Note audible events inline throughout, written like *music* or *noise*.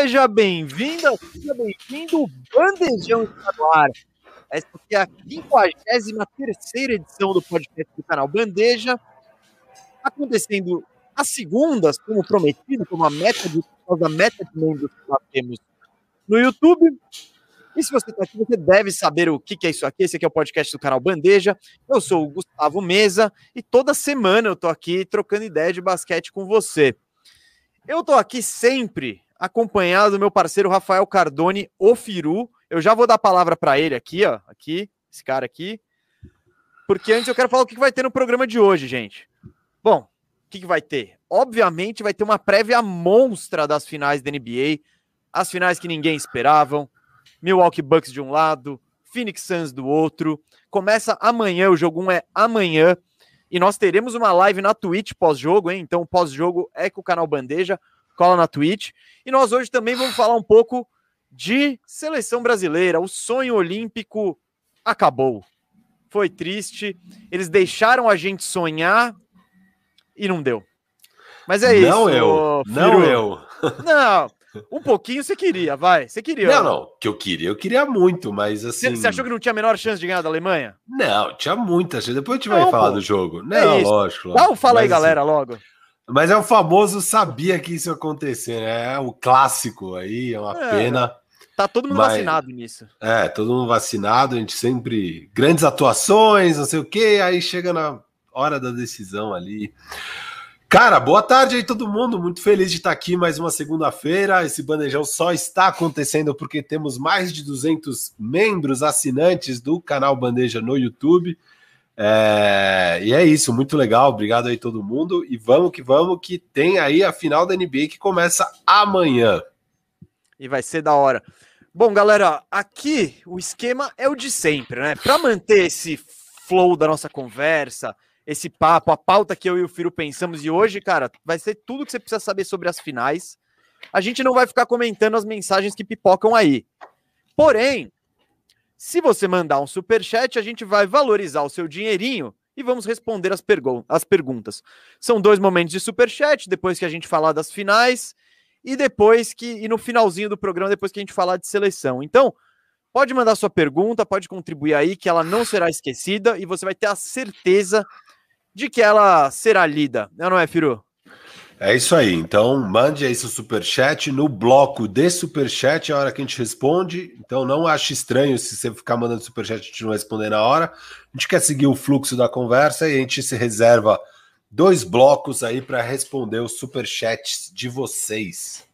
Seja bem-vinda, seja bem-vindo, Bandejão está no ar. Essa aqui é a 53 edição do podcast do canal Bandeja, acontecendo às segundas, como prometido, como a meta de, a meta de membros que nós temos no YouTube. E se você está aqui, você deve saber o que, que é isso aqui. Esse aqui é o podcast do canal Bandeja. Eu sou o Gustavo Mesa e toda semana eu tô aqui trocando ideia de basquete com você. Eu tô aqui sempre acompanhado do meu parceiro Rafael Cardone, o Firu. Eu já vou dar a palavra para ele aqui, ó, aqui, esse cara aqui. Porque antes eu quero falar o que vai ter no programa de hoje, gente. Bom, o que vai ter? Obviamente vai ter uma prévia monstra das finais da NBA, as finais que ninguém esperavam Milwaukee Bucks de um lado, Phoenix Suns do outro. Começa amanhã, o jogo 1 é amanhã. E nós teremos uma live na Twitch pós-jogo, hein? Então, pós-jogo é com o canal Bandeja, cola na Twitch. E nós hoje também vamos falar um pouco de seleção brasileira. O sonho olímpico acabou. Foi triste. Eles deixaram a gente sonhar e não deu. Mas é não isso. Não eu. Não eu. *laughs* Não, um pouquinho você queria, vai. Você queria. Não, não. Que eu queria, eu queria muito, mas assim. Você achou que não tinha a menor chance de ganhar da Alemanha? Não, tinha muita chance. Depois a gente vai não, falar pô. do jogo. Não, é lógico, lógico. Não, fala mas, aí, galera, logo. Mas é o famoso sabia que isso ia acontecer, né? É o clássico aí, é uma é, pena. Tá todo mundo mas, vacinado nisso. É, todo mundo vacinado, a gente sempre. Grandes atuações, não sei o quê, aí chega na hora da decisão ali. Cara, boa tarde aí todo mundo. Muito feliz de estar aqui mais uma segunda-feira. Esse bandejão só está acontecendo porque temos mais de 200 membros assinantes do canal Bandeja no YouTube. É... E é isso, muito legal. Obrigado aí todo mundo. E vamos que vamos, que tem aí a final da NBA que começa amanhã. E vai ser da hora. Bom, galera, aqui o esquema é o de sempre, né? Para manter esse flow da nossa conversa, esse papo, a pauta que eu e o Firo pensamos. E hoje, cara, vai ser tudo que você precisa saber sobre as finais. A gente não vai ficar comentando as mensagens que pipocam aí. Porém, se você mandar um super chat, a gente vai valorizar o seu dinheirinho e vamos responder as, pergu as perguntas. São dois momentos de super chat, depois que a gente falar das finais e depois que e no finalzinho do programa depois que a gente falar de seleção. Então, pode mandar sua pergunta, pode contribuir aí que ela não será esquecida e você vai ter a certeza de que ela será lida, não é, Firu? É isso aí. Então, mande aí seu superchat. No bloco de superchat é a hora que a gente responde. Então, não ache estranho se você ficar mandando superchat e a gente não responder na hora. A gente quer seguir o fluxo da conversa e a gente se reserva dois blocos aí para responder os superchats de vocês.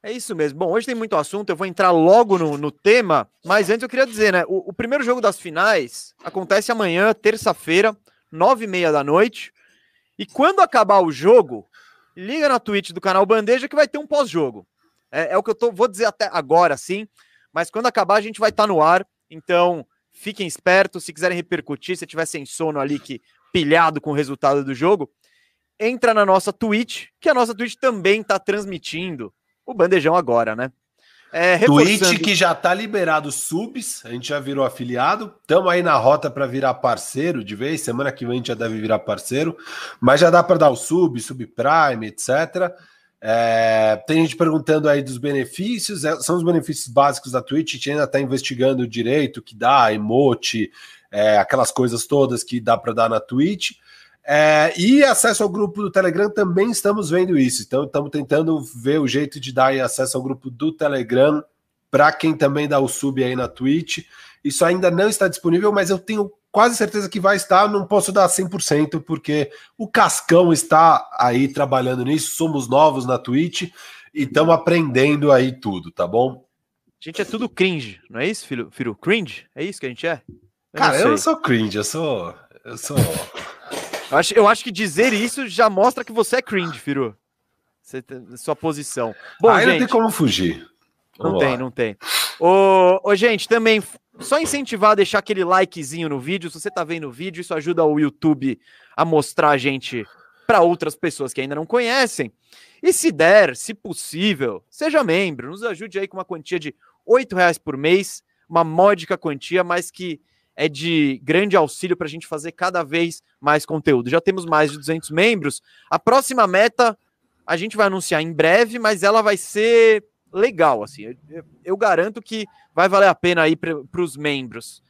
É isso mesmo. Bom, hoje tem muito assunto, eu vou entrar logo no, no tema, mas antes eu queria dizer, né? O, o primeiro jogo das finais acontece amanhã, terça-feira, nove e meia da noite. E quando acabar o jogo, liga na Twitch do canal Bandeja que vai ter um pós-jogo. É, é, o que eu tô, vou dizer até agora, sim. Mas quando acabar, a gente vai estar tá no ar. Então, fiquem espertos. Se quiserem repercutir, se tiver sem sono ali, que pilhado com o resultado do jogo, entra na nossa Twitch, que a nossa Twitch também está transmitindo o Bandejão agora, né? É, Twitch que já tá liberado subs, a gente já virou afiliado, estamos aí na rota para virar parceiro de vez, semana que vem a gente já deve virar parceiro, mas já dá para dar o sub, subprime, etc. É, tem gente perguntando aí dos benefícios, é, são os benefícios básicos da Twitch, a gente ainda está investigando direito que dá, emote, é, aquelas coisas todas que dá para dar na Twitch. É, e acesso ao grupo do Telegram também estamos vendo isso. Então, estamos tentando ver o jeito de dar acesso ao grupo do Telegram para quem também dá o sub aí na Twitch. Isso ainda não está disponível, mas eu tenho quase certeza que vai estar. Não posso dar 100%, porque o Cascão está aí trabalhando nisso. Somos novos na Twitch e estamos aprendendo aí tudo, tá bom? A gente é tudo cringe, não é isso, filho? filho? Cringe? É isso que a gente é? Eu Cara, não eu não sou cringe, eu sou. Eu sou. Eu acho, eu acho que dizer isso já mostra que você é cringe, Firu. Você, sua posição. Bom, Aí gente, não tem como fugir. Vamos não lá. tem, não tem. Ô, ô, gente, também só incentivar a deixar aquele likezinho no vídeo. Se você tá vendo o vídeo, isso ajuda o YouTube a mostrar a gente para outras pessoas que ainda não conhecem. E se der, se possível, seja membro, nos ajude aí com uma quantia de R$ reais por mês, uma módica quantia, mas que é de grande auxílio para a gente fazer cada vez mais conteúdo. Já temos mais de 200 membros. A próxima meta a gente vai anunciar em breve, mas ela vai ser legal, assim. Eu, eu garanto que vai valer a pena aí para os membros.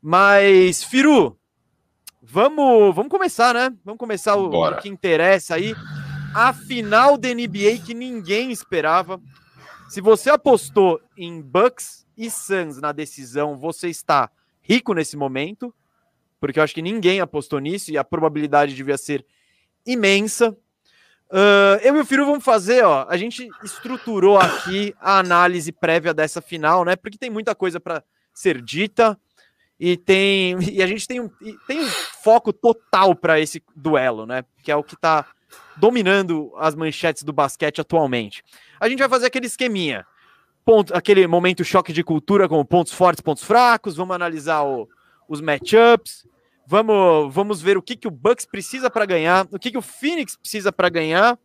Mas, Firu, vamos, vamos começar, né? Vamos começar o, o que interessa aí. A final da NBA que ninguém esperava. Se você apostou em Bucks e Suns na decisão, você está rico nesse momento, porque eu acho que ninguém apostou nisso e a probabilidade devia ser imensa. Uh, eu e o Firu vamos fazer, ó. A gente estruturou aqui a análise prévia dessa final, né? Porque tem muita coisa para ser dita e tem e a gente tem um, tem um foco total para esse duelo, né? Que é o que está dominando as manchetes do basquete atualmente. A gente vai fazer aquele esqueminha, ponto, aquele momento choque de cultura com pontos fortes, pontos fracos. Vamos analisar o, os matchups. Vamos, vamos ver o que, que o Bucks precisa para ganhar, o que, que o Phoenix precisa para ganhar.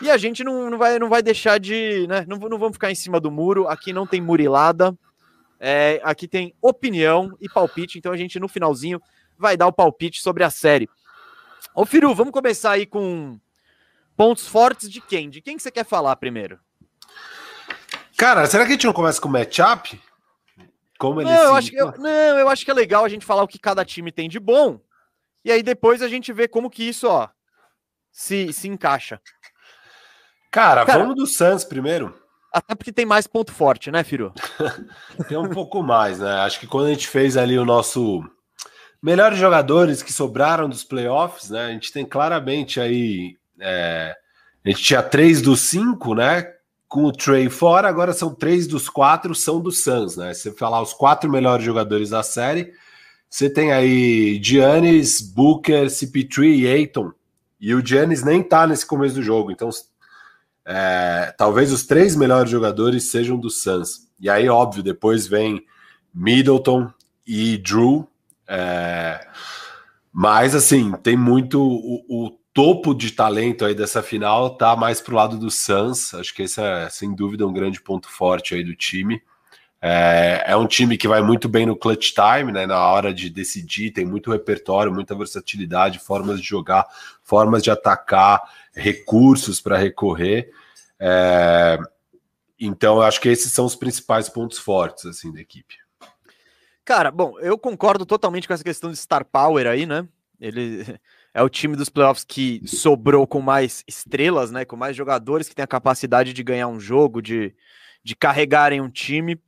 E a gente não, não, vai, não vai deixar de. Né, não, não vamos ficar em cima do muro. Aqui não tem murilada. É, aqui tem opinião e palpite, então a gente no finalzinho vai dar o palpite sobre a série. Ô Firu, vamos começar aí com pontos fortes de quem? De quem que você quer falar primeiro? Cara, será que a gente não começa com o matchup? Como ele não, eu acho que, eu, não, eu acho que é legal a gente falar o que cada time tem de bom. E aí depois a gente vê como que isso, ó, se, se encaixa. Cara, Cara vamos do Suns primeiro. Até porque tem mais ponto forte, né, Firu? *laughs* tem um pouco mais, né? Acho que quando a gente fez ali o nosso melhores jogadores que sobraram dos playoffs, né? A gente tem claramente aí. É... a gente tinha três dos cinco, né? Com o Trey fora, agora são três dos quatro, são do Suns, né? Você falar os quatro melhores jogadores da série, você tem aí Giannis, Booker, CP3 e Aiton. E o Giannis nem tá nesse começo do jogo, então é, talvez os três melhores jogadores sejam do Suns. E aí, óbvio, depois vem Middleton e Drew. É, mas, assim, tem muito. O, o, topo de talento aí dessa final tá mais pro lado do Suns. Acho que esse é, sem dúvida, um grande ponto forte aí do time. É, é, um time que vai muito bem no clutch time, né? Na hora de decidir, tem muito repertório, muita versatilidade, formas de jogar, formas de atacar, recursos para recorrer. É, então, acho que esses são os principais pontos fortes assim da equipe. Cara, bom, eu concordo totalmente com essa questão de star power aí, né? Ele é o time dos playoffs que sobrou com mais estrelas, né? Com mais jogadores que tem a capacidade de ganhar um jogo, de, de carregarem um time.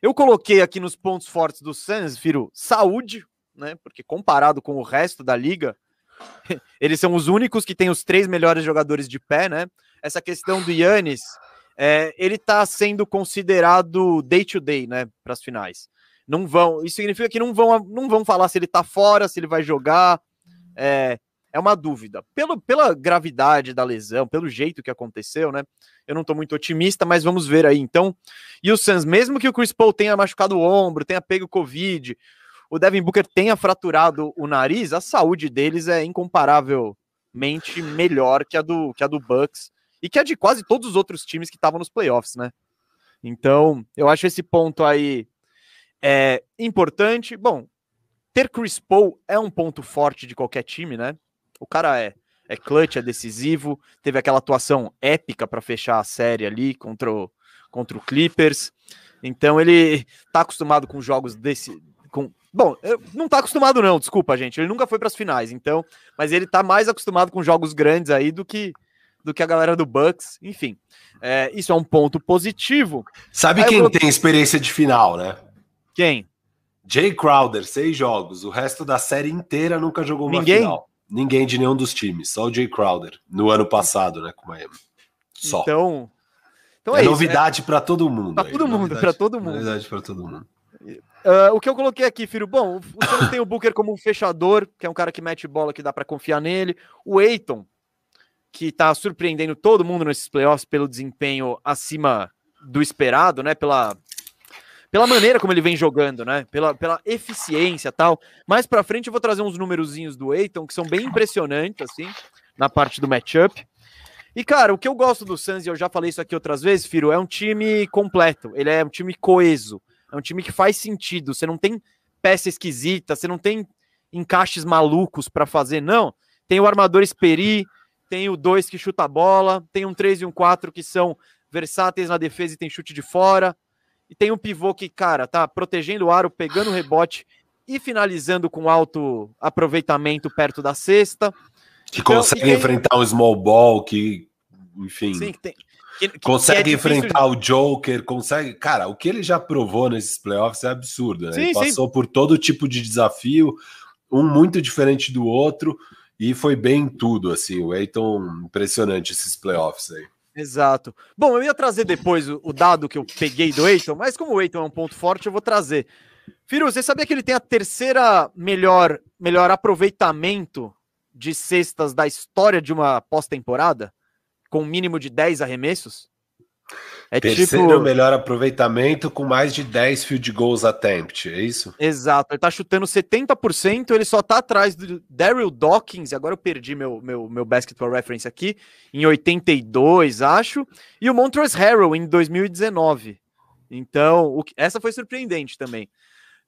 Eu coloquei aqui nos pontos fortes do Suns, Firo, saúde, né? Porque comparado com o resto da liga, *laughs* eles são os únicos que têm os três melhores jogadores de pé, né? essa questão do Yannis, é, ele está sendo considerado day to day, né, para as finais. Não vão, isso significa que não vão, não vão falar se ele está fora, se ele vai jogar. É, é uma dúvida. Pelo, pela gravidade da lesão, pelo jeito que aconteceu, né? Eu não estou muito otimista, mas vamos ver aí. Então, e o Suns, mesmo que o Chris Paul tenha machucado o ombro, tenha pego Covid, o Devin Booker tenha fraturado o nariz, a saúde deles é incomparavelmente melhor que a do, que a do Bucks e que é de quase todos os outros times que estavam nos playoffs, né? Então, eu acho esse ponto aí é importante. Bom, ter Chris Paul é um ponto forte de qualquer time, né? O cara é é clutch, é decisivo, teve aquela atuação épica para fechar a série ali contra o, contra o Clippers. Então ele tá acostumado com jogos desse com Bom, não tá acostumado não, desculpa, gente. Ele nunca foi para as finais, então, mas ele tá mais acostumado com jogos grandes aí do que do que a galera do Bucks. Enfim, é, isso é um ponto positivo. Sabe Aí quem vou... tem experiência de final, né? Quem? Jay Crowder, seis jogos. O resto da série inteira nunca jogou uma Ninguém? final. Ninguém de nenhum dos times, só o Jay Crowder, no ano passado, né, com o Miami. Só. Então, então é, é novidade é... para todo mundo. Para todo mundo, para todo mundo. Novidade para todo mundo. Uh, o que eu coloquei aqui, filho, bom, você tem o Booker como um fechador, que é um cara que mete bola, que dá para confiar nele. O Eiton, que está surpreendendo todo mundo nesses playoffs pelo desempenho acima do esperado, né? Pela, pela maneira como ele vem jogando, né? Pela, pela eficiência tal. Mais para frente eu vou trazer uns númerozinhos do Eiton que são bem impressionantes, assim, na parte do matchup. E, cara, o que eu gosto do Suns, e eu já falei isso aqui outras vezes, Firo, é um time completo. Ele é um time coeso. É um time que faz sentido. Você não tem peça esquisita, você não tem encaixes malucos para fazer, não. Tem o armador Esperi, tem o 2 que chuta a bola, tem um 3 e um 4 que são versáteis na defesa e tem chute de fora. E tem um pivô que, cara, tá protegendo o aro, pegando o rebote e finalizando com alto aproveitamento perto da cesta. Que então, consegue tem... enfrentar um small ball, que, enfim. Sim, que tem, que, que consegue é enfrentar de... o Joker, consegue. Cara, o que ele já provou nesses playoffs é absurdo. Né? Sim, ele passou sim. por todo tipo de desafio, um muito diferente do outro, e foi bem em tudo. Assim, o Eiton, impressionante esses playoffs aí. Exato. Bom, eu ia trazer depois o, o dado que eu peguei do Eiton, mas como o Eiton é um ponto forte, eu vou trazer. Firu, você sabia que ele tem a terceira melhor, melhor aproveitamento de cestas da história de uma pós-temporada? Com um mínimo de 10 arremessos? É Terceiro tipo... melhor aproveitamento com mais de 10 field goals attempt, é isso? Exato, ele tá chutando 70%, ele só tá atrás do Daryl Dawkins, agora eu perdi meu, meu, meu basketball reference aqui, em 82, acho, e o Montrezl Harrell em 2019. Então, o, essa foi surpreendente também.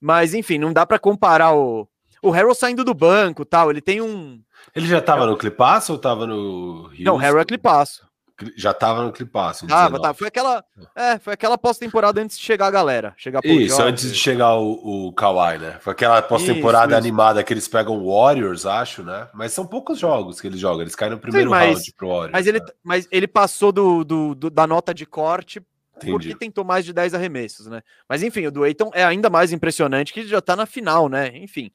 Mas, enfim, não dá para comparar o, o Harrell saindo do banco tal. Ele tem um. Ele já tava é... no Clipaço ou tava no. Houston? Não, o Harrell é Clipaço. Já tava no Clipaço. Tava, tá. Foi aquela, é, foi aquela pós-temporada antes de chegar a galera. Chegar Isso, antes de chegar o, o Kawhi, né? Foi aquela pós-temporada animada que eles pegam Warriors, acho, né? Mas são poucos jogos que eles jogam. Eles caem no primeiro Sim, mas, round pro Warriors. Mas ele, né? mas ele passou do, do, do, da nota de corte Entendi. porque tentou mais de 10 arremessos, né? Mas enfim, o do Eiton é ainda mais impressionante que já tá na final, né? Enfim.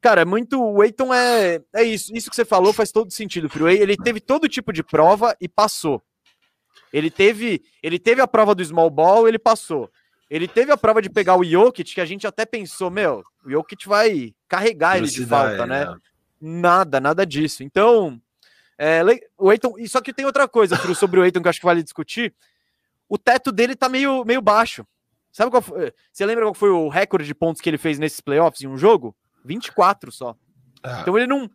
Cara, é muito. O Eiton é, é isso. Isso que você falou faz todo sentido, Frio. Ele teve todo tipo de prova e passou. Ele teve, ele teve a prova do small ball, ele passou. Ele teve a prova de pegar o Jokic, que a gente até pensou, meu, o Jokic vai carregar ele de falta, né? né? Nada, nada disso. Então, é, o Eiton. Só que tem outra coisa, *laughs* sobre o Eiton que eu acho que vale discutir o teto dele tá meio, meio baixo. Sabe qual foi? Você lembra qual foi o recorde de pontos que ele fez nesses playoffs em um jogo? 24 só. Ah. Então ele não,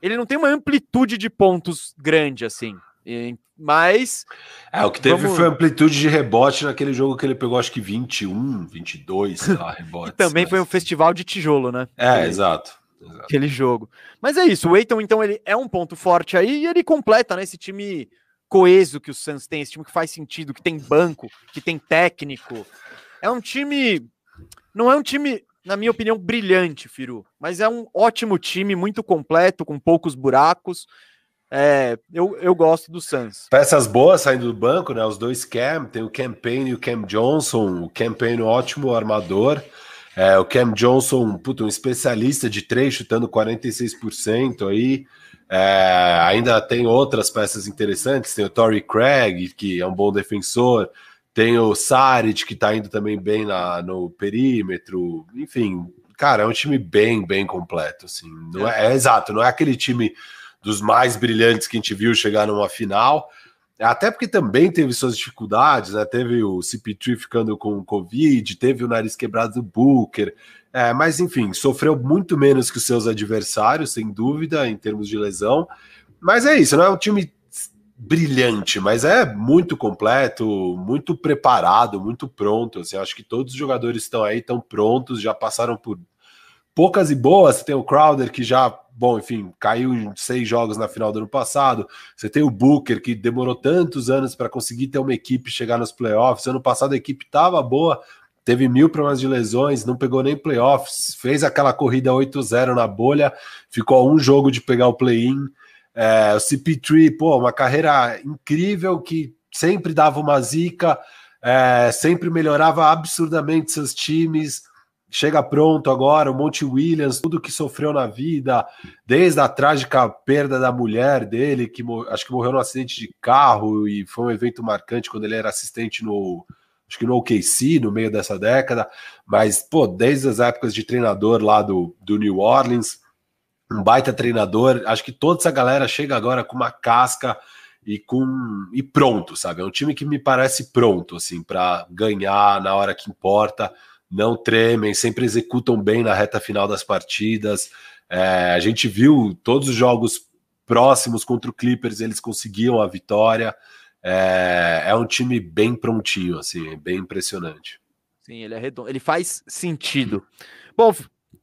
ele não tem uma amplitude de pontos grande assim. Mas. É, o que teve vamos... foi amplitude de rebote naquele jogo que ele pegou, acho que 21, 22, sei lá, *laughs* rebotes. e também mas... foi um festival de tijolo, né? É, exato, exato. Aquele jogo. Mas é isso, o Eiton, então, ele é um ponto forte aí e ele completa, né? Esse time coeso que o Suns tem, esse time que faz sentido, que tem banco, que tem técnico. É um time. Não é um time, na minha opinião, brilhante, Firu, mas é um ótimo time, muito completo, com poucos buracos. É, eu, eu gosto do Suns. Peças boas saindo do banco, né? Os dois Cam, tem o Campaign e o Cam Johnson. O Campaign, ótimo armador. É, o Cam Johnson, puto, um especialista de três, chutando 46% aí. É, ainda tem outras peças interessantes, tem o Tory Craig, que é um bom defensor, tem o Saric, que está indo também bem na, no perímetro, enfim, cara, é um time bem, bem completo, assim, não é, é, exato, não é aquele time dos mais brilhantes que a gente viu chegar numa final, até porque também teve suas dificuldades, né? Teve o CP3 ficando com Covid, teve o nariz quebrado do Booker, é, mas enfim, sofreu muito menos que os seus adversários, sem dúvida, em termos de lesão. Mas é isso, não é um time brilhante, mas é muito completo, muito preparado, muito pronto. Assim, acho que todos os jogadores estão aí, estão prontos, já passaram por poucas e boas. Você tem o Crowder que já, bom, enfim, caiu em seis jogos na final do ano passado. Você tem o Booker que demorou tantos anos para conseguir ter uma equipe chegar nos playoffs. Ano passado a equipe estava boa, teve mil problemas de lesões, não pegou nem playoffs, fez aquela corrida 8-0 na bolha, ficou a um jogo de pegar o play-in. É, o CP3, pô, uma carreira incrível que sempre dava uma zica, é, sempre melhorava absurdamente seus times. Chega pronto agora, o Monte Williams, tudo que sofreu na vida, desde a trágica perda da mulher dele, que acho que morreu num acidente de carro e foi um evento marcante quando ele era assistente no, acho que no OKC, no meio dessa década, mas, pô, desde as épocas de treinador lá do, do New Orleans, um baita treinador, acho que toda essa galera chega agora com uma casca e com e pronto, sabe? É um time que me parece pronto, assim, para ganhar na hora que importa, não tremem, sempre executam bem na reta final das partidas. É, a gente viu todos os jogos próximos contra o Clippers, eles conseguiam a vitória. É, é um time bem prontinho, assim, bem impressionante. Sim, ele é redondo, ele faz sentido. Bom,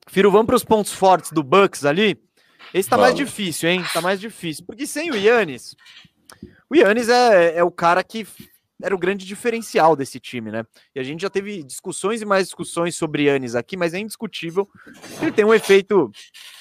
Firo, vamos para os pontos fortes do Bucks ali. Esse tá vamos. mais difícil, hein? Tá mais difícil. Porque sem o Yannis, o Yannis é, é o cara que era o grande diferencial desse time, né? E a gente já teve discussões e mais discussões sobre Yannis aqui, mas é indiscutível. Ele tem um efeito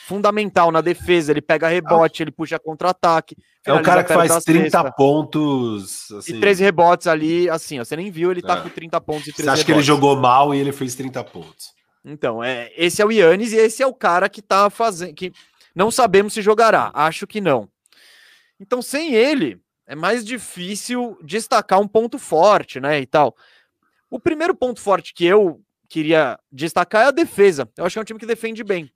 fundamental na defesa, ele pega rebote, ele puxa contra-ataque. É o cara que faz 30 pontos. Assim. E 13 rebotes ali, assim, ó, você nem viu, ele tá é. com 30 pontos e 13 Você acha rebotes. que ele jogou mal e ele fez 30 pontos? Então, é, esse é o Yannis e esse é o cara que tá fazendo. que não sabemos se jogará. Acho que não. Então, sem ele, é mais difícil destacar um ponto forte, né? E tal. O primeiro ponto forte que eu queria destacar é a defesa. Eu acho que é um time que defende bem.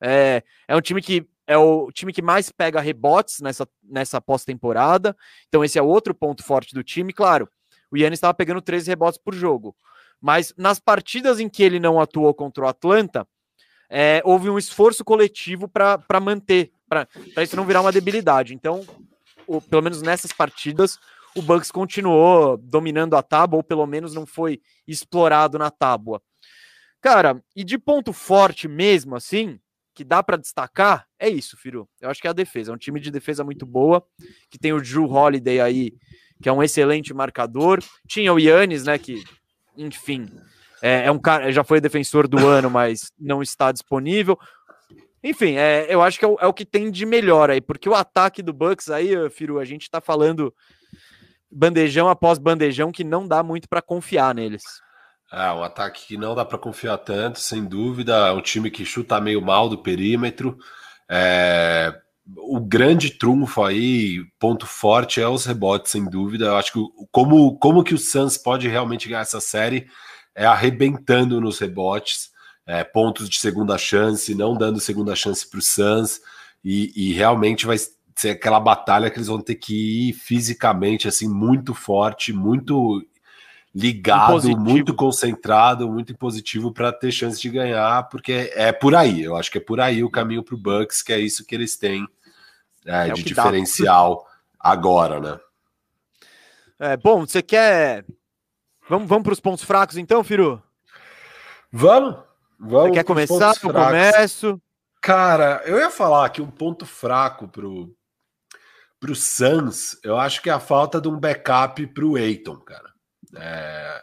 É, é um time que é o time que mais pega rebotes nessa, nessa pós-temporada. Então, esse é outro ponto forte do time. Claro, o Yannis estava pegando 13 rebotes por jogo. Mas nas partidas em que ele não atuou contra o Atlanta, é, houve um esforço coletivo para manter, para isso não virar uma debilidade. Então, o, pelo menos nessas partidas, o Bucks continuou dominando a tábua, ou pelo menos não foi explorado na tábua. Cara, e de ponto forte mesmo, assim, que dá para destacar, é isso, Firu. Eu acho que é a defesa. É um time de defesa muito boa, que tem o Drew Holiday aí, que é um excelente marcador. Tinha o Yannis, né, que, enfim, é, é um cara, já foi defensor do ano, mas não está disponível. Enfim, é, eu acho que é o, é o, que tem de melhor aí, porque o ataque do Bucks aí, Firu, a gente tá falando bandejão após bandejão que não dá muito para confiar neles. É, um ataque que não dá para confiar tanto, sem dúvida. É um time que chuta meio mal do perímetro. É, o grande trunfo aí, ponto forte, é os rebotes, sem dúvida. Eu acho que como, como que o Suns pode realmente ganhar essa série é arrebentando nos rebotes é, pontos de segunda chance, não dando segunda chance para o Suns, e, e, realmente vai ser aquela batalha que eles vão ter que ir fisicamente assim muito forte, muito ligado, impositivo. muito concentrado, muito positivo para ter chance de ganhar, porque é por aí. Eu acho que é por aí o caminho para o Bucks, que é isso que eles têm é, é de diferencial dá. agora, né? É, bom, você quer. Vamos, vamos para os pontos fracos então, Firu? Vamos. Vamos Você quer começar? Eu começo. Cara, eu ia falar que um ponto fraco pro, pro Suns, eu acho que é a falta de um backup pro Eiton, cara. É,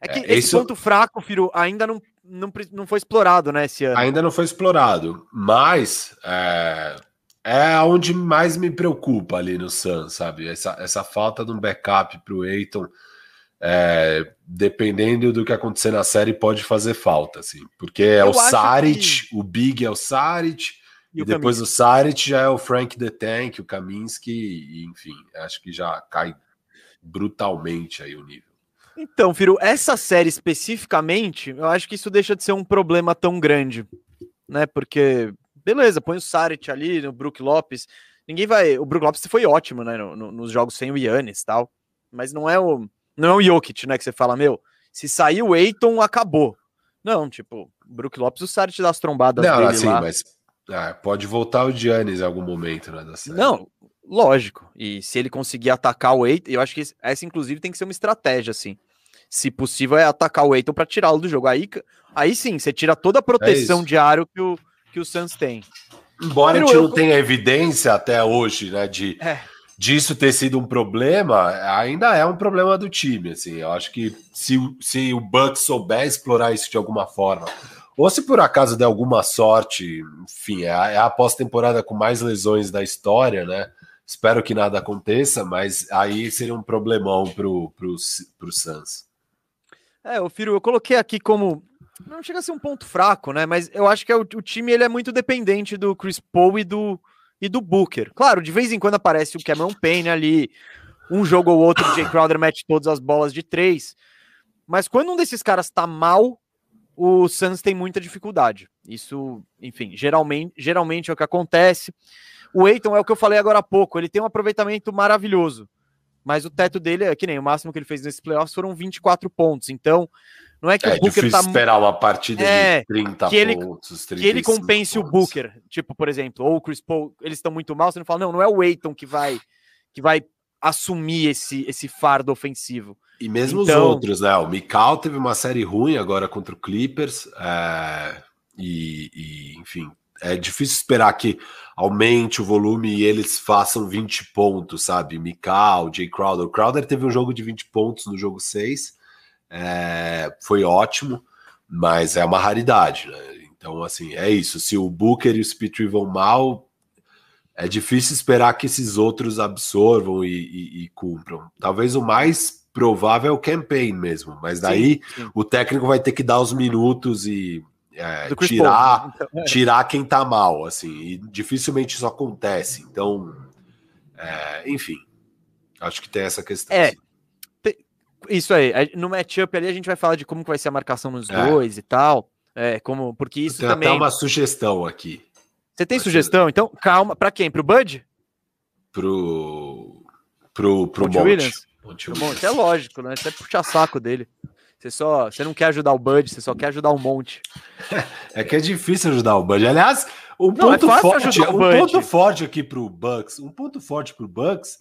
é que é, esse isso... ponto fraco, Firo, ainda não, não, não foi explorado, né, esse ano. Ainda não foi explorado, mas é, é onde mais me preocupa ali no Suns, sabe? Essa, essa falta de um backup pro Eiton é, dependendo do que acontecer na série, pode fazer falta, assim, porque é Eu o Saric, que... o Big é o Saric, e, e depois Kaminsky. o Saric já é o Frank the Tank, o Kaminsky, enfim, acho que já cai brutalmente aí o nível. Então, Firo, essa série especificamente, eu acho que isso deixa de ser um problema tão grande, né? Porque, beleza, põe o Saric ali, no Brook Lopes. Ninguém vai. O Brook Lopes foi ótimo, né? No, no, nos jogos sem o Yannis e tal. Mas não é o não é o Jokic, né? Que você fala, meu, se sair o Eiton, acabou. Não, tipo, o Brook Lopes, o Saric das trombadas não, dele assim, lá. mas ah, pode voltar o Giannis em algum momento, né? Da série. Não, lógico. E se ele conseguir atacar o Eiton, eu acho que essa, inclusive, tem que ser uma estratégia, assim. Se possível, é atacar o Eiton para tirá-lo do jogo. Aí, aí sim, você tira toda a proteção é de aro que o, que o Suns tem. Embora Pero a gente eu... não tenha evidência até hoje, né, de, é disso ter sido um problema, ainda é um problema do time. Assim, eu acho que se, se o Bucks souber explorar isso de alguma forma, ou se por acaso der alguma sorte, enfim, é a, é a pós-temporada com mais lesões da história, né? Espero que nada aconteça, mas aí seria um problemão pro, pro, pro Suns. É, o Firo, eu coloquei aqui como. Não chega a ser um ponto fraco, né? Mas eu acho que é o, o time ele é muito dependente do Chris Paul e do, e do Booker. Claro, de vez em quando aparece o Cameron Payne ali, um jogo ou outro, o Jay Crowder mete todas as bolas de três. Mas quando um desses caras tá mal, o Suns tem muita dificuldade. Isso, enfim, geralmente, geralmente é o que acontece. O Eiton é o que eu falei agora há pouco, ele tem um aproveitamento maravilhoso. Mas o teto dele é que nem o máximo que ele fez nesses playoffs foram 24 pontos. Então, não é que é, o Booker tá esperar uma partida é, de 30 que ele, pontos, que ele compense pontos. o Booker, tipo, por exemplo, ou o Chris Paul, eles estão muito mal, você não fala, não, não é o Aiton que vai que vai assumir esse esse fardo ofensivo. E mesmo então, os outros, né? O Mikal teve uma série ruim agora contra o Clippers, é, e, e, enfim, é difícil esperar que aumente o volume e eles façam 20 pontos, sabe? Mikal, Jay Crowder. O Crowder teve um jogo de 20 pontos no jogo 6, é, foi ótimo, mas é uma raridade, né? Então, assim, é isso. Se o Booker e o Spitry vão mal, é difícil esperar que esses outros absorvam e, e, e cumpram. Talvez o mais provável é o campaign mesmo, mas daí sim, sim. o técnico vai ter que dar os minutos e é, tirar, então, é. tirar quem tá mal, assim, e dificilmente isso acontece. Então, é, enfim, acho que tem essa questão. É, isso aí. No matchup ali a gente vai falar de como que vai ser a marcação nos é. dois e tal. É, como, porque isso tem também. uma sugestão aqui. Você tem sugestão? Então, calma. Para quem? Pro Bud? Pro. Pro, pro Monte. Williams? Monte Williams. É lógico, né? Você é puxar saco dele. Você só, você não quer ajudar o Bud, você só quer ajudar o Monte. *laughs* É que é difícil ajudar o Bud. Aliás, um não, é ponto é forte, um ponto forte aqui pro Bucks, um ponto forte pro Bucks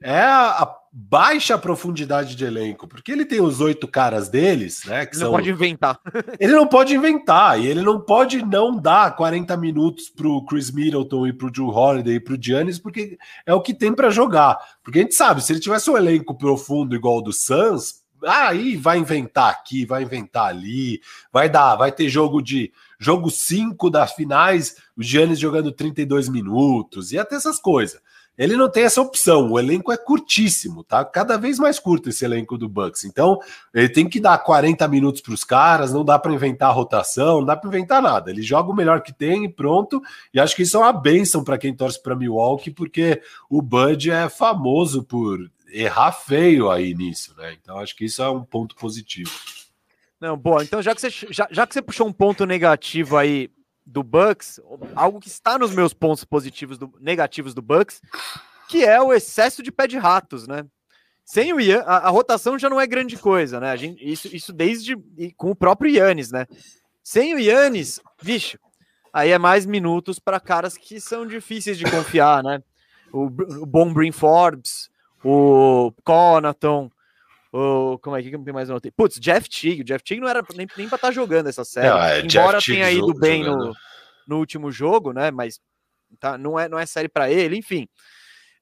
é a, baixa profundidade de elenco, porque ele tem os oito caras deles, né? Que ele são... não pode inventar. *laughs* ele não pode inventar, e ele não pode não dar 40 minutos pro Chris Middleton e pro Drew Holiday e pro Giannis, porque é o que tem para jogar. Porque a gente sabe, se ele tivesse um elenco profundo igual o do Suns, aí vai inventar aqui, vai inventar ali, vai dar, vai ter jogo de jogo 5 das finais, o Giannis jogando 32 minutos, e até essas coisas. Ele não tem essa opção. O elenco é curtíssimo, tá? Cada vez mais curto esse elenco do Bucks. Então, ele tem que dar 40 minutos para os caras, não dá para inventar a rotação, não dá para inventar nada. Ele joga o melhor que tem e pronto. E acho que isso é uma benção para quem torce para Milwaukee, porque o Bud é famoso por errar feio aí nisso, né? Então, acho que isso é um ponto positivo. Não, boa. Então, já que você, já, já que você puxou um ponto negativo aí do Bucks, algo que está nos meus pontos positivos do, negativos do Bucks, que é o excesso de pé de ratos, né? Sem o Ian, a, a, rotação já não é grande coisa, né? A gente, isso, isso desde com o próprio Yannis, né? Sem o Yannis, vixe, aí é mais minutos para caras que são difíceis de confiar, né? O, o Bom Brin Forbes, o Conaton, o, como é que eu mais notei? Putz, Jeff Teague. O Jeff Teague não era nem, nem pra estar tá jogando essa série. Não, é, Embora Jeff tenha ido bem no, no último jogo, né? Mas tá, não, é, não é série para ele, enfim.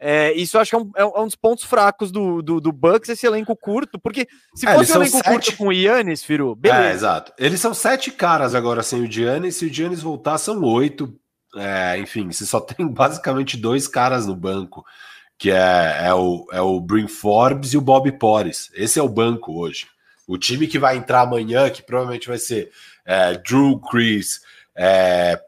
É, isso eu acho que é um, é um, é dos pontos fracos do, do, do Bucks, esse elenco curto, porque se é, fosse um elenco sete... curto com o Yannis, Firu, beleza. É, exato. Eles são sete caras agora sem o Giannis, se o Giannis voltar, são oito. É, enfim, você só tem *laughs* basicamente dois caras no banco que é, é, o, é o Brin Forbes e o Bob Porres. Esse é o banco hoje. O time que vai entrar amanhã, que provavelmente vai ser é, Drew Chris, é,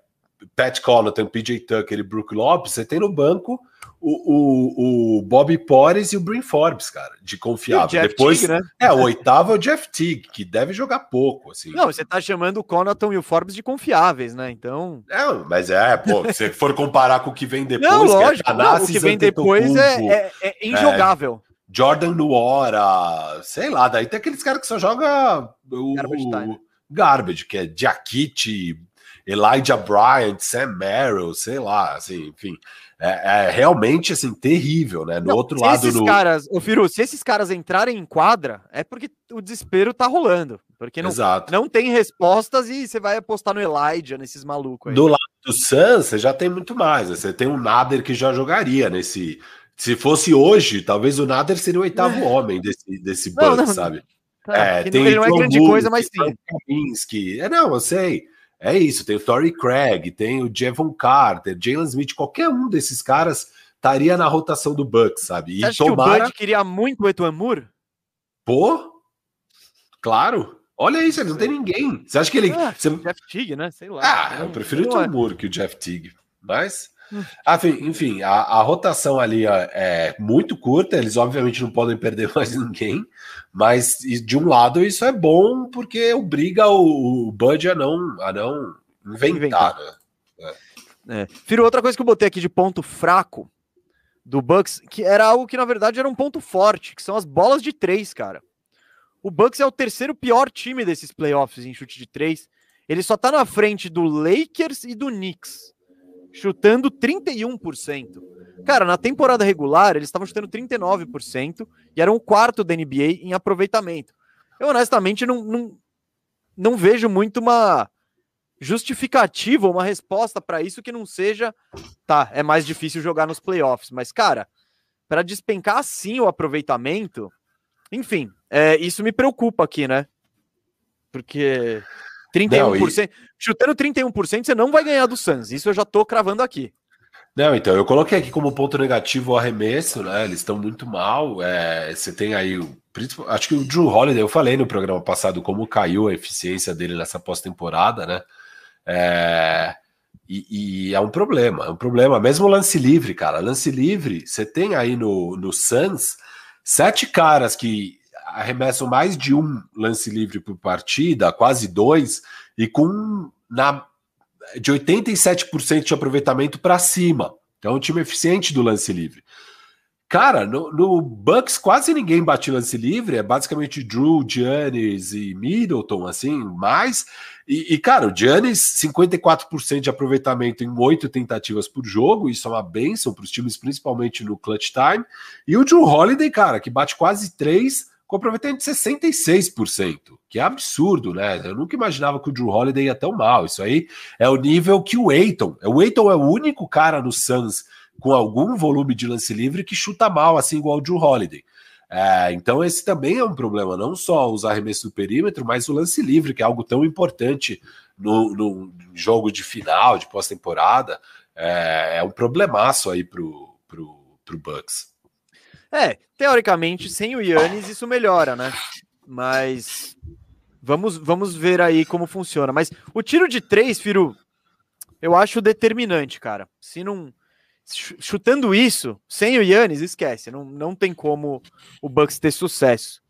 Pat Connaughton, PJ Tucker e Brook Lopes, você tem no banco o, o, o Bob Porres e o Brin Forbes, cara, de confiável. Depois, Teague, né? É, o oitavo é o Jeff Teague, que deve jogar pouco, assim. Não, você tá chamando o Connaughton e o Forbes de confiáveis, né? Então. É, mas é, pô, *laughs* se for comparar com o que vem depois, não, lógico, é não, o que vem depois é, é, é, injogável. É, Jordan Nuora, sei lá, daí tem aqueles caras que só joga o Garbage, o, Garbage que é Diakite, Elijah Bryant, Sam Merrill, sei lá, assim, enfim é, é, realmente assim terrível, né? No não, outro lado, esses no... caras, o Firu, se esses caras entrarem em quadra, é porque o desespero tá rolando, porque não, Exato. não tem respostas e você vai apostar no Elijah nesses malucos. Aí. Do lado do Suns, você já tem muito mais. Né? Você tem um Nader que já jogaria nesse. Se fosse hoje, talvez o Nader seria o oitavo é. *laughs* homem desse desse Bucks, sabe? Tá, é, tem ele não é grande coisa, mas sim. Kaminsky. É, não, eu sei. É isso, tem o Torrey Craig, tem o Jevon Carter, Jalen Smith, qualquer um desses caras estaria na rotação do Bucks, sabe? E Você acha tomara... que o Bud queria muito o Etuamur? Pô, claro. Olha isso, ele não tem ninguém. Você acha que ele... Ah, Você... Jeff Teague, né? Sei lá. Ah, eu prefiro o Etuamur que o Jeff Teague, mas... Ah, enfim, a, a, rotação ali é muito curta, eles obviamente não podem perder *laughs* mais ninguém, mas de um lado isso é bom porque obriga o, o Bud a não, a não inventar. Né? É. Firo, outra coisa que eu botei aqui de ponto fraco do Bucks, que era algo que na verdade era um ponto forte, que são as bolas de três, cara. O Bucks é o terceiro pior time desses playoffs em chute de três. Ele só tá na frente do Lakers e do Knicks chutando 31%. Cara, na temporada regular, eles estavam chutando 39% e eram o quarto da NBA em aproveitamento. Eu honestamente não, não, não vejo muito uma justificativa, uma resposta para isso que não seja, tá, é mais difícil jogar nos playoffs, mas cara, para despencar assim o aproveitamento, enfim, é, isso me preocupa aqui, né? Porque 31%, não, e... chutando 31%, você não vai ganhar do Suns. Isso eu já tô cravando aqui. Não, então, eu coloquei aqui como ponto negativo o arremesso, né? Eles estão muito mal. É, você tem aí o. Acho que o Drew Holiday, eu falei no programa passado como caiu a eficiência dele nessa pós-temporada, né? É, e, e, é um problema, é um problema. Mesmo lance livre, cara. Lance livre, você tem aí no, no Suns sete caras que arremessam mais de um lance livre por partida, quase dois, e com na, de 87% de aproveitamento para cima. Então, é um time eficiente do lance livre. Cara, no, no, Bucks quase ninguém bate lance livre, é basicamente Drew, Giannis e Middleton, assim, mais. E, e cara, o Giannis, 54% de aproveitamento em oito tentativas por jogo, isso é uma benção para os times, principalmente no clutch time. E o Drew Holiday, cara, que bate quase três com aproveitamento de 66%, que é absurdo, né? Eu nunca imaginava que o Drew Holiday ia tão mal. Isso aí é o nível que o Aiton. O Aiton é o único cara no Suns com algum volume de lance livre que chuta mal, assim igual o Drew Holiday. É, então esse também é um problema, não só os arremessos do perímetro, mas o lance livre, que é algo tão importante no, no jogo de final, de pós-temporada, é, é, um problemaço aí pro, pro, pro Bucks. É, teoricamente, sem o Yannis isso melhora, né? Mas vamos, vamos ver aí como funciona. Mas o tiro de três, Firu, eu acho determinante, cara. Se não. Chutando isso, sem o Yannis, esquece. Não, não tem como o Bucks ter sucesso.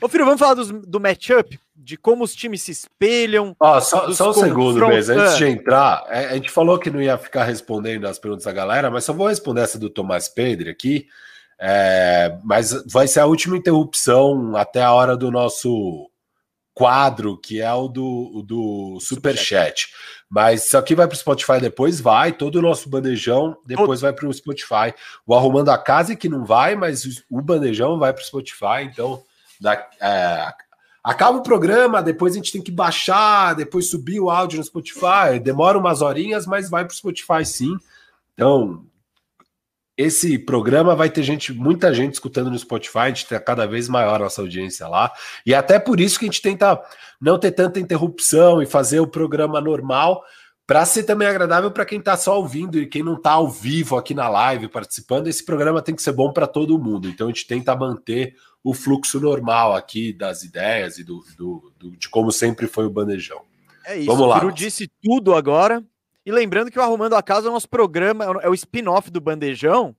Ô, Firu, vamos falar do, do matchup? De como os times se espelham. Ó, só, só um segundo mesmo, antes de entrar, é, a gente falou que não ia ficar respondendo as perguntas da galera, mas só vou responder essa do Tomás Pedro aqui. É, mas vai ser a última interrupção até a hora do nosso quadro, que é o do, do Superchat. Mas isso aqui vai para o Spotify depois, vai. Todo o nosso bandejão depois vai para o Spotify. O Arrumando a Casa que não vai, mas o bandejão vai para o Spotify. Então, da, é, acaba o programa, depois a gente tem que baixar, depois subir o áudio no Spotify. Demora umas horinhas, mas vai para o Spotify sim. Então, esse programa vai ter gente, muita gente escutando no Spotify, a gente tem cada vez maior a nossa audiência lá. E é até por isso que a gente tenta não ter tanta interrupção e fazer o programa normal, para ser também agradável para quem está só ouvindo e quem não está ao vivo aqui na live participando. Esse programa tem que ser bom para todo mundo. Então a gente tenta manter o fluxo normal aqui das ideias e do, do, do de como sempre foi o bandejão. É isso. Vamos lá. O disse tudo agora. E lembrando que o Arrumando a Casa é o nosso programa, é o spin-off do Bandejão,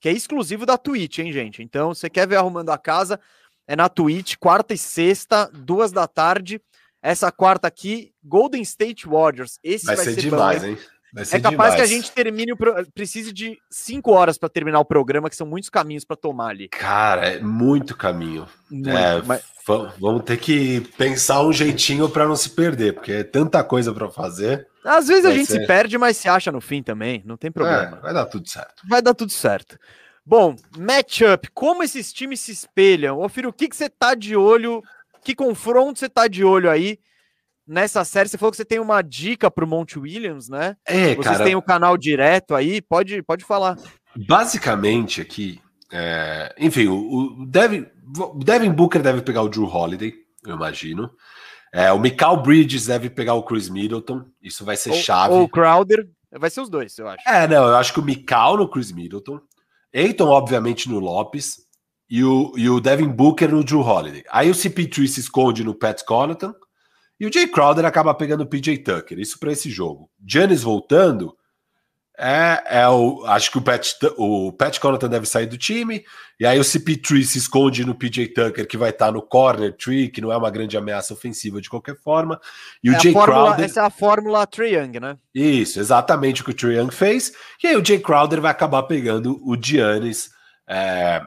que é exclusivo da Twitch, hein, gente? Então, você quer ver Arrumando a Casa, é na Twitch, quarta e sexta, duas da tarde. Essa quarta aqui, Golden State Warriors. Esse vai, vai ser, ser demais, hein? É capaz demais. que a gente termine o pro... precise de cinco horas para terminar o programa, que são muitos caminhos para tomar ali. Cara, é muito caminho. Muito, é, mas... Vamos ter que pensar um jeitinho para não se perder, porque é tanta coisa para fazer. Às vezes a gente ser... se perde, mas se acha no fim também, não tem problema. É, vai dar tudo certo. Vai dar tudo certo. Bom, matchup, como esses times se espelham? Ô, Firo, o que, que você tá de olho? Que confronto você tá de olho aí nessa série? Você falou que você tem uma dica pro Monte Williams, né? É, Vocês cara. têm o canal direto aí, pode, pode falar. Basicamente aqui, é... enfim, o, o Devin, Devin Booker deve pegar o Drew Holiday, eu imagino. É, o Michael Bridges deve pegar o Chris Middleton. Isso vai ser ou, chave. Ou o Crowder. Vai ser os dois, eu acho. É, não, eu acho que o Michael no Chris Middleton. Aiton, obviamente, no Lopes. E o, e o Devin Booker no Drew Holiday. Aí o CP3 se esconde no Pat Connaughton. E o Jay Crowder acaba pegando o PJ Tucker. Isso para esse jogo. Giannis voltando. É, é o, acho que o Pat, o Pat Connaughton deve sair do time, e aí o CP3 se esconde no PJ Tucker, que vai estar no corner tree, que não é uma grande ameaça ofensiva de qualquer forma. E é o Jay fórmula, Crowder. Essa é a fórmula Young, né? Isso, exatamente o que o Young fez. E aí o Jay Crowder vai acabar pegando o Giannis. É,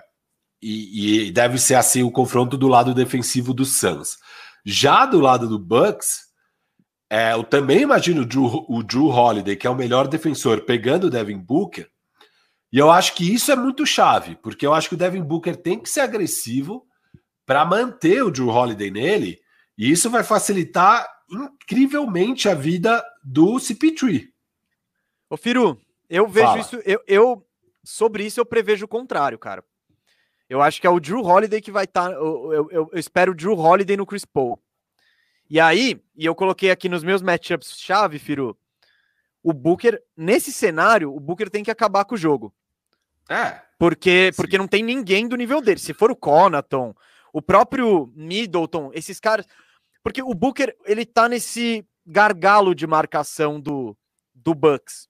e, e deve ser assim o confronto do lado defensivo do Suns. Já do lado do Bucks, é, eu também imagino o Drew, o Drew Holiday, que é o melhor defensor, pegando o Devin Booker. E eu acho que isso é muito chave, porque eu acho que o Devin Booker tem que ser agressivo para manter o Drew Holiday nele, e isso vai facilitar incrivelmente a vida do CP3. Ô, Firu, eu vejo Fala. isso, eu, eu, sobre isso eu prevejo o contrário, cara. Eu acho que é o Drew Holiday que vai estar. Tá, eu, eu, eu, espero o Drew Holiday no Chris Paul. E aí, e eu coloquei aqui nos meus matchups chave, Firu, o Booker, nesse cenário, o Booker tem que acabar com o jogo. É. Porque, porque não tem ninguém do nível dele. Se for o Conaton, o próprio Middleton, esses caras. Porque o Booker, ele tá nesse gargalo de marcação do, do Bucks.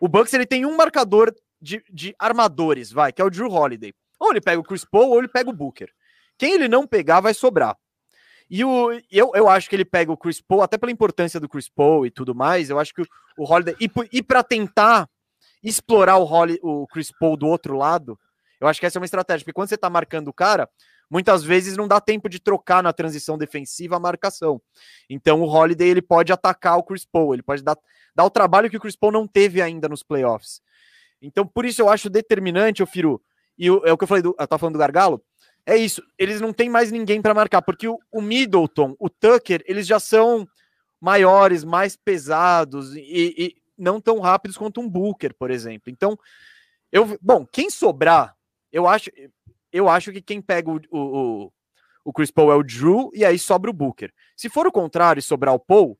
O Bucks, ele tem um marcador de, de armadores, vai, que é o Drew Holiday. Ou ele pega o Chris Paul, ou ele pega o Booker. Quem ele não pegar, vai sobrar. E o, eu, eu acho que ele pega o Chris Paul, até pela importância do Chris Paul e tudo mais, eu acho que o, o Holiday. E, e para tentar explorar o, o Chris Paul do outro lado, eu acho que essa é uma estratégia, porque quando você tá marcando o cara, muitas vezes não dá tempo de trocar na transição defensiva a marcação. Então o Holiday ele pode atacar o Chris Paul, ele pode dar, dar o trabalho que o Chris Paul não teve ainda nos playoffs. Então por isso eu acho determinante, o Firu, e o, é o que eu falei, do, eu tava falando do Gargalo, é isso, eles não tem mais ninguém para marcar, porque o, o, Middleton, o Tucker, eles já são maiores, mais pesados e, e não tão rápidos quanto um Booker, por exemplo. Então, eu, bom, quem sobrar, eu acho, eu acho que quem pega o, o, o Chris Paul é o Drew e aí sobra o Booker. Se for o contrário e sobrar o Paul,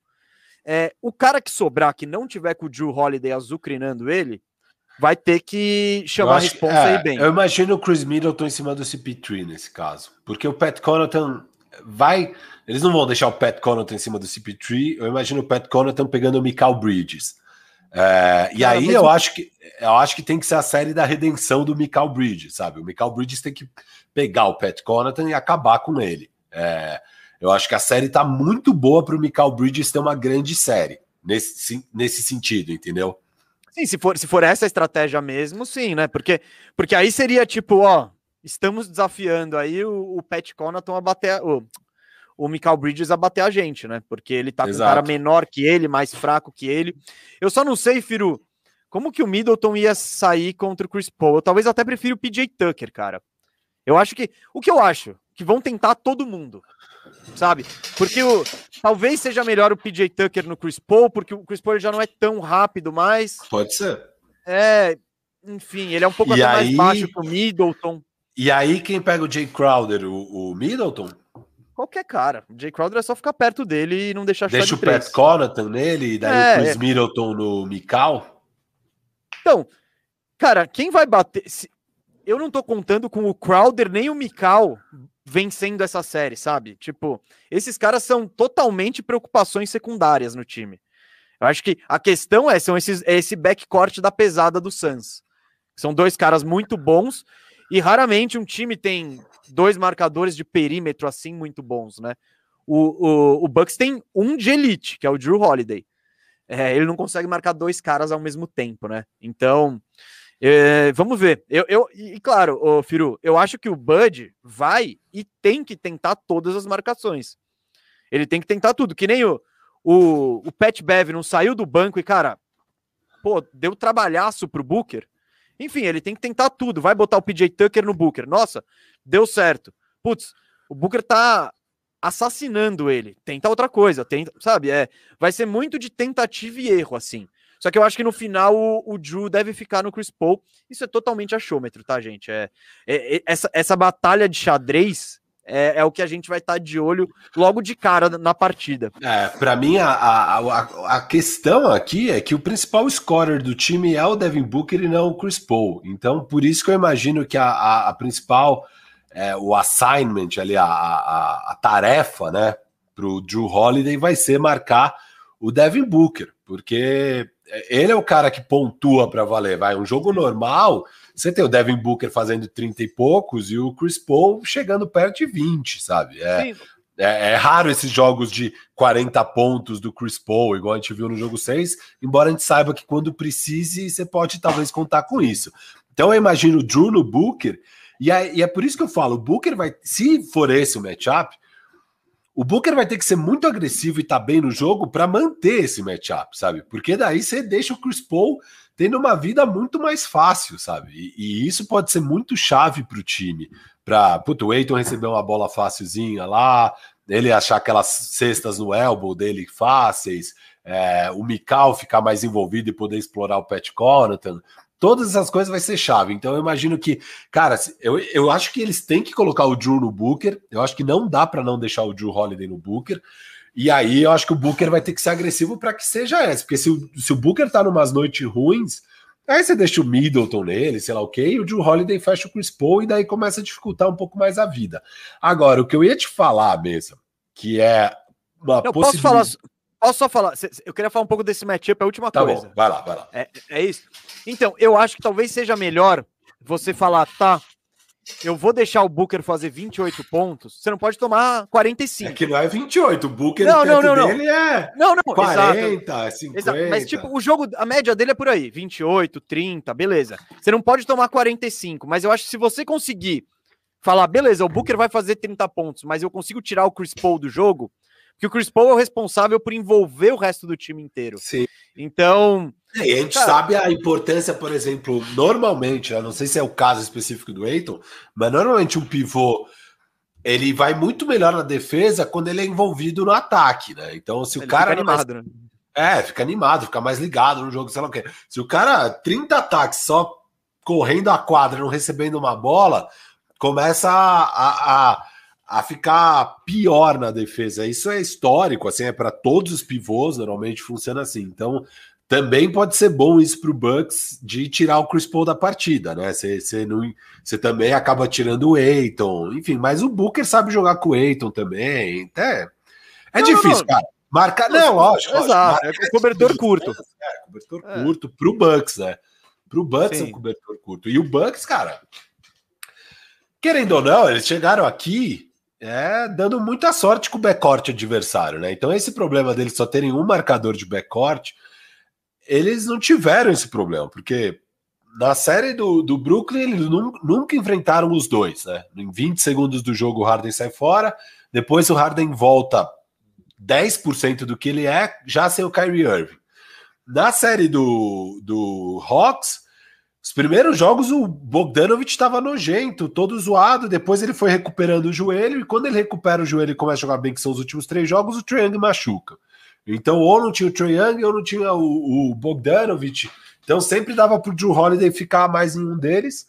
é, o cara que sobrar, que não tiver com o Drew Holiday azucrinando ele, vai ter que chamar a responsa é, aí bem. Eu imagino o Chris Middleton em cima do CP3 nesse caso, porque o Pat Connaughton vai. Eles não vão deixar o Pat Connaughton em cima do CP3. Eu imagino o Pat Connaughton pegando o Michael Bridges. É, e aí eu acho que eu acho que tem que ser a série da redenção do Michael Bridges, sabe? O Michael Bridges tem que pegar o Pat Connaughton e acabar com ele. É, eu acho que a série tá muito boa para o Michael Bridges ter uma grande série nesse, nesse sentido, entendeu? Sim, se for, se for essa estratégia mesmo, sim, né? Porque, porque aí seria tipo, ó, estamos desafiando aí o, o Pat Connaughton a bater, o, o Michael Bridges a bater a gente, né? Porque ele tá com um cara menor que ele, mais fraco que ele. Eu só não sei, Firu, como que o Middleton ia sair contra o Chris Paul. Eu talvez até prefiro o PJ Tucker, cara. Eu acho que. O que eu acho? Que vão tentar todo mundo. Sabe? Porque o, talvez seja melhor o PJ Tucker no Chris Paul, porque o Chris Paul já não é tão rápido mais. Pode ser. É, enfim, ele é um pouco aí... mais baixo que o Middleton. E aí, quem pega o Jay Crowder? O, o Middleton? Qualquer cara. O Jay Crowder é só ficar perto dele e não deixar Deixa de o Pat Connaughton nele e daí é, o Chris é. Middleton no Mikal. Então, cara, quem vai bater... Se... Eu não tô contando com o Crowder nem o Mikal vencendo essa série, sabe? Tipo, esses caras são totalmente preocupações secundárias no time. Eu acho que a questão é, são esses, é esse backcourt da pesada do Suns. São dois caras muito bons e raramente um time tem dois marcadores de perímetro assim muito bons, né? O, o, o Bucks tem um de elite, que é o Drew Holiday. É, ele não consegue marcar dois caras ao mesmo tempo, né? Então, é, vamos ver. Eu, eu, e claro, o Firu, eu acho que o Bud vai e tem que tentar todas as marcações. Ele tem que tentar tudo, que nem o, o, o Pat Bev não saiu do banco e, cara, pô, deu trabalhaço pro Booker. Enfim, ele tem que tentar tudo. Vai botar o PJ Tucker no Booker. Nossa, deu certo. Putz, o Booker tá assassinando ele. Tenta outra coisa, tenta, sabe? É, vai ser muito de tentativa e erro, assim. Só que eu acho que no final o, o Drew deve ficar no Chris Paul. Isso é totalmente achômetro, tá, gente? É, é, é essa, essa batalha de xadrez é, é, o que a gente vai estar tá de olho logo de cara na partida. É, para mim, a, a, a, questão aqui é que o principal scorer do time é o Devin Booker e não o Chris Paul. Então, por isso que eu imagino que a, a, a principal, é, o assignment ali, a, a, a tarefa, né, para o Drew Holiday vai ser marcar o Devin Booker, porque ele é o cara que pontua para valer. Vai, um jogo normal você tem o Devin Booker fazendo 30 e poucos e o Chris Paul chegando perto de 20, sabe? É, é, é, raro esses jogos de 40 pontos do Chris Paul, igual a gente viu no jogo 6, embora a gente saiba que quando precise, você pode talvez contar com isso. Então eu imagino o Drew no Booker, e é, e é por isso que eu falo: o Booker vai, se for esse o matchup, o Booker vai ter que ser muito agressivo e tá bem no jogo para manter esse matchup, sabe? Porque daí você deixa o Chris Paul tendo uma vida muito mais fácil, sabe? E, e isso pode ser muito chave para o time. Para o Eiton receber uma bola fácilzinha lá, ele achar aquelas cestas no elbow dele fáceis, é, o Mikal ficar mais envolvido e poder explorar o Pat Connaughton. Todas essas coisas vai ser chave. Então eu imagino que, cara, eu, eu acho que eles têm que colocar o Drew no Booker. Eu acho que não dá para não deixar o Drew Holiday no Booker. E aí eu acho que o Booker vai ter que ser agressivo para que seja essa. Porque se o, se o Booker tá numas noites ruins, aí você deixa o Middleton nele, sei lá o quê, e o Drew Holiday fecha o Chris Paul e daí começa a dificultar um pouco mais a vida. Agora, o que eu ia te falar mesmo, que é uma eu posso falar Posso só falar? Eu queria falar um pouco desse matchup, é a última tá coisa. Bom, vai lá, vai lá. É, é isso. Então, eu acho que talvez seja melhor você falar, tá, eu vou deixar o Booker fazer 28 pontos, você não pode tomar 45. É que não é 28, o Booker não, não, não, não. dele é não, não, 40, exato. 50. Exato. Mas tipo, o jogo, a média dele é por aí, 28, 30, beleza. Você não pode tomar 45, mas eu acho que se você conseguir falar, beleza, o Booker vai fazer 30 pontos, mas eu consigo tirar o Chris Paul do jogo, que o Chris Paul é o responsável por envolver o resto do time inteiro. Sim. Então. É, e a gente cara, sabe a importância, por exemplo, normalmente, eu não sei se é o caso específico do Eiton, mas normalmente um pivô ele vai muito melhor na defesa quando ele é envolvido no ataque, né? Então, se o cara. Fica animado, né? É, fica animado, fica mais ligado no jogo, sei lá o quê. Se o cara, 30 ataques só correndo a quadra, não recebendo uma bola, começa a, a, a a ficar pior na defesa. Isso é histórico, assim, é para todos os pivôs, normalmente funciona assim. Então, também pode ser bom isso para o Bucks de tirar o Chris Paul da partida, né? Você também acaba tirando o Eiton, enfim, mas o Booker sabe jogar com o Eiton também. Até, é não, difícil, não, cara. Marcar, não, lógico. Exato, lógico, é cobertor curto. É, cobertor é. curto para o Bucks, né? Para o Bucks Sim. é um cobertor curto. E o Bucks, cara, querendo ou não, eles chegaram aqui é dando muita sorte com o backcourt adversário, né? Então, esse problema deles só terem um marcador de backcourt, eles não tiveram esse problema, porque na série do, do Brooklyn, eles nunca enfrentaram os dois, né? Em 20 segundos do jogo, o Harden sai fora, depois o Harden volta 10% do que ele é, já sem o Kyrie Irving. Na série do, do Hawks, os primeiros jogos o Bogdanovich estava nojento, todo zoado. Depois ele foi recuperando o joelho. E quando ele recupera o joelho e começa a jogar bem, que são os últimos três jogos, o Trae machuca. Então, ou não tinha o Trae ou não tinha o, o Bogdanovich. Então, sempre dava para o Drew Holiday ficar mais em um deles.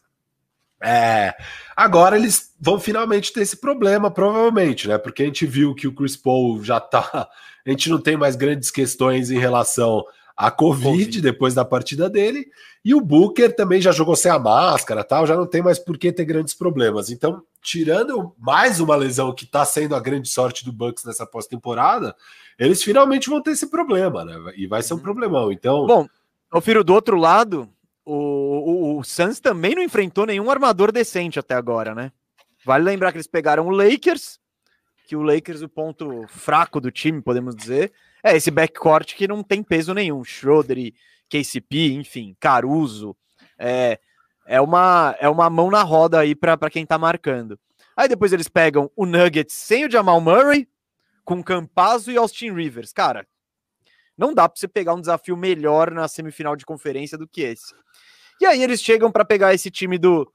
É, agora eles vão finalmente ter esse problema, provavelmente, né? Porque a gente viu que o Chris Paul já tá. *laughs* A gente não tem mais grandes questões em relação à COVID, COVID. depois da partida dele. E o Booker também já jogou sem a máscara, tal, já não tem mais por que ter grandes problemas. Então, tirando mais uma lesão que está sendo a grande sorte do Bucks nessa pós-temporada, eles finalmente vão ter esse problema, né? E vai ser um uhum. problemão. Então, bom, o Firo do outro lado, o, o, o Suns também não enfrentou nenhum armador decente até agora, né? Vale lembrar que eles pegaram o Lakers, que o Lakers, o ponto fraco do time, podemos dizer, é esse backcourt que não tem peso nenhum. Schroeder e KCP, enfim, Caruso. É, é, uma, é uma mão na roda aí para quem tá marcando. Aí depois eles pegam o Nuggets sem o Jamal Murray, com Campazzo e Austin Rivers. Cara, não dá para você pegar um desafio melhor na semifinal de conferência do que esse. E aí eles chegam para pegar esse time do,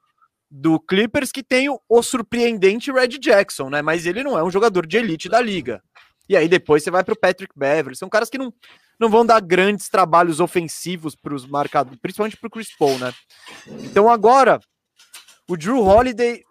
do Clippers que tem o, o, surpreendente Red Jackson, né? Mas ele não é um jogador de elite da liga. E aí depois você vai para o Patrick Beverly. São caras que não, não vão dar grandes trabalhos ofensivos para os marcadores, principalmente para o Chris Paul, né? Então agora, o Drew Holiday.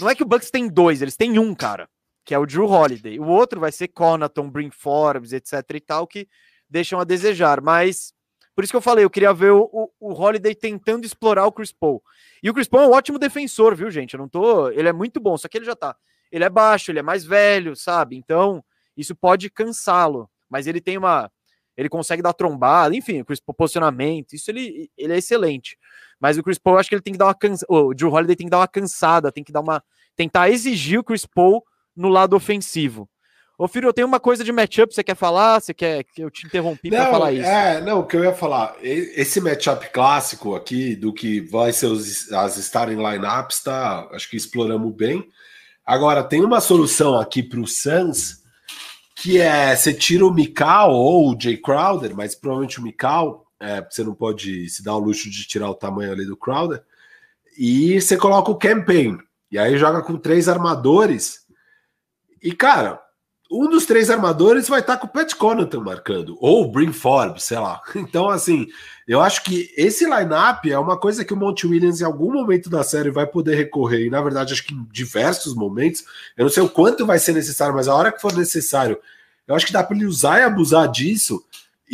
Não é que o Bucks tem dois, eles têm um, cara, que é o Drew Holiday. O outro vai ser Conaton, Brin Forbes, etc e tal, que deixam a desejar. Mas, por isso que eu falei, eu queria ver o, o, o Holiday tentando explorar o Chris Paul. E o Chris Paul é um ótimo defensor, viu, gente? Eu não tô. Ele é muito bom, só que ele já tá. Ele é baixo, ele é mais velho, sabe? Então, isso pode cansá-lo. Mas ele tem uma ele consegue dar trombada, enfim, o Chris Paul posicionamento, isso ele, ele é excelente. Mas o Chris Paul, eu acho que ele tem que dar uma cansada, o Drew Holiday tem que dar uma cansada, tem que dar uma tentar exigir o Chris Paul no lado ofensivo. Ô, Filho, eu tenho uma coisa de matchup, você quer falar? Você quer que eu te interrompi para falar isso? É, não, o que eu ia falar, esse matchup clássico aqui, do que vai ser os, as starting lineups, tá? Acho que exploramos bem. Agora, tem uma solução aqui para o Suns, que é você tira o Mikal ou o Jay Crowder, mas provavelmente o Mikal, é, você não pode se dar o luxo de tirar o tamanho ali do Crowder, e você coloca o Campaign, e aí joga com três armadores, e cara, um dos três armadores vai estar com o Pat Connaughton marcando, ou o Brin Forbes, sei lá. *laughs* Então, assim, eu acho que esse lineup é uma coisa que o Monte Williams em algum momento da série vai poder recorrer, e na verdade acho que em diversos momentos, eu não sei o quanto vai ser necessário, mas a hora que for necessário, eu acho que dá para ele usar e abusar disso,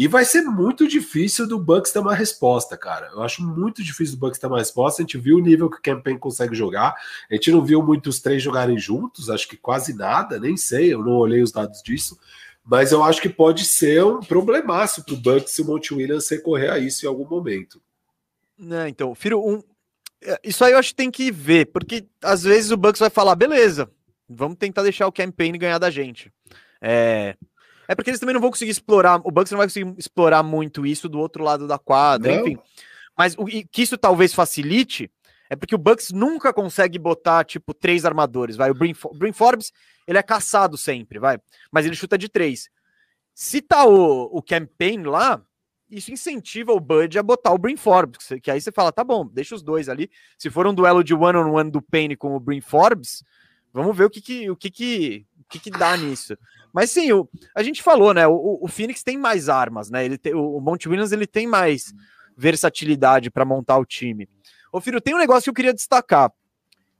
e vai ser muito difícil do Bucks ter uma resposta, cara. Eu acho muito difícil do Bucks ter uma resposta. A gente viu o nível que o Campaign consegue jogar. A gente não viu muitos três jogarem juntos, acho que quase nada, nem sei, eu não olhei os dados disso. Mas eu acho que pode ser um problemaço para o Bucks se o Monte Williams recorrer a isso em algum momento. Né, então, Firo, um... É, isso aí eu acho que tem que ver, porque às vezes o Bucks vai falar, beleza, vamos tentar deixar o campaign ganhar da gente. É, é porque eles também não vão conseguir explorar, o Bucks não vai conseguir explorar muito isso do outro lado da quadra, não. enfim. Mas o que isso talvez facilite é porque o Bucks nunca consegue botar, tipo, três armadores, vai. O Brin Forbes, ele é caçado sempre, vai. Mas ele chuta de três. Se tá o, o campaign lá, isso incentiva o Bud a botar o Brin Forbes, que aí você fala, tá bom, deixa os dois ali. Se for um duelo de one-on-one -on -one do Payne com o Brin Forbes, vamos ver o que que, o que, que, que, que dá nisso. Mas sim, o, a gente falou, né? O, o Phoenix tem mais armas, né? Ele tem, o Monte Williams ele tem mais versatilidade para montar o time. Ô, filho, tem um negócio que eu queria destacar,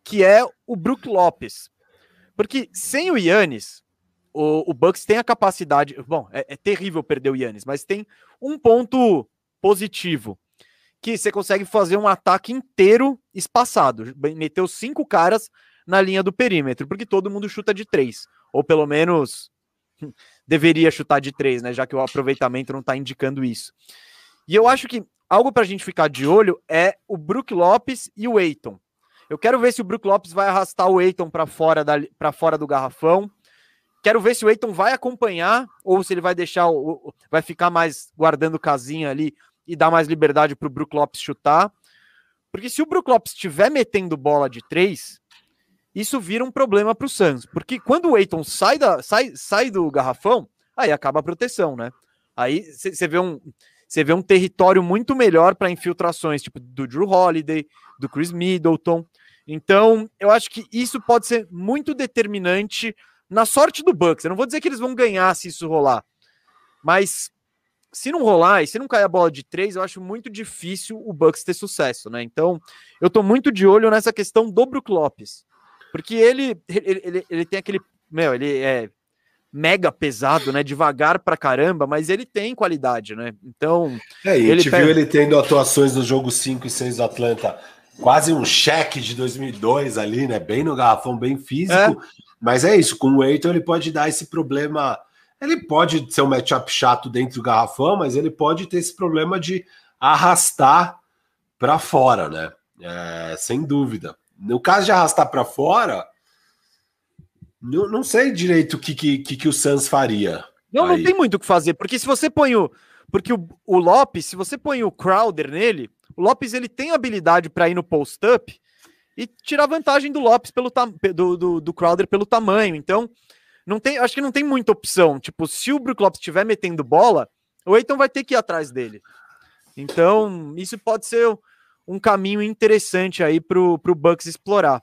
que é o Brook Lopes. Porque sem o Yannis, o, o Bucks tem a capacidade. Bom, é, é terrível perder o Yannis, mas tem um ponto positivo. Que você consegue fazer um ataque inteiro espaçado. Meteu cinco caras na linha do perímetro, porque todo mundo chuta de três. Ou pelo menos *laughs* deveria chutar de três, né? Já que o aproveitamento não está indicando isso. E eu acho que algo para a gente ficar de olho é o Brook Lopes e o Eiton. Eu quero ver se o Brook Lopes vai arrastar o Eiton para fora, da, fora do garrafão. Quero ver se o Eiton vai acompanhar ou se ele vai deixar, o, vai ficar mais guardando casinha ali e dar mais liberdade para o Brook Lopes chutar. Porque se o Brook Lopes estiver metendo bola de três, isso vira um problema para o Suns, porque quando o Eiton sai, da, sai, sai do garrafão, aí acaba a proteção, né? Aí você vê um você vê um território muito melhor para infiltrações, tipo do Drew Holiday, do Chris Middleton. Então, eu acho que isso pode ser muito determinante na sorte do Bucks. Eu não vou dizer que eles vão ganhar se isso rolar, mas se não rolar e se não cair a bola de três, eu acho muito difícil o Bucks ter sucesso, né? Então, eu tô muito de olho nessa questão do Brook Lopes. Porque ele, ele, ele, ele tem aquele. Meu, ele é mega pesado, né? Devagar pra caramba, mas ele tem qualidade, né? Então. É, e a gente pega... viu ele tendo atuações no jogo 5 e 6 do Atlanta, quase um cheque de 2002 ali, né? Bem no garrafão, bem físico. É. Mas é isso, com o Eiton ele pode dar esse problema. Ele pode ser um matchup chato dentro do garrafão, mas ele pode ter esse problema de arrastar para fora, né? É, sem dúvida. No caso de arrastar para fora, não, não sei direito o que, que, que, o Suns faria. Não, aí. não tem muito o que fazer, porque se você põe o. Porque o, o Lopes, se você põe o Crowder nele, o Lopes ele tem habilidade para ir no post-up e tirar vantagem do Lopes pelo do, do, do Crowder pelo tamanho. Então, não tem, acho que não tem muita opção. Tipo, se o Brook Lopes estiver metendo bola, o Eiton vai ter que ir atrás dele. Então, isso pode ser um caminho interessante aí para o Bucks explorar.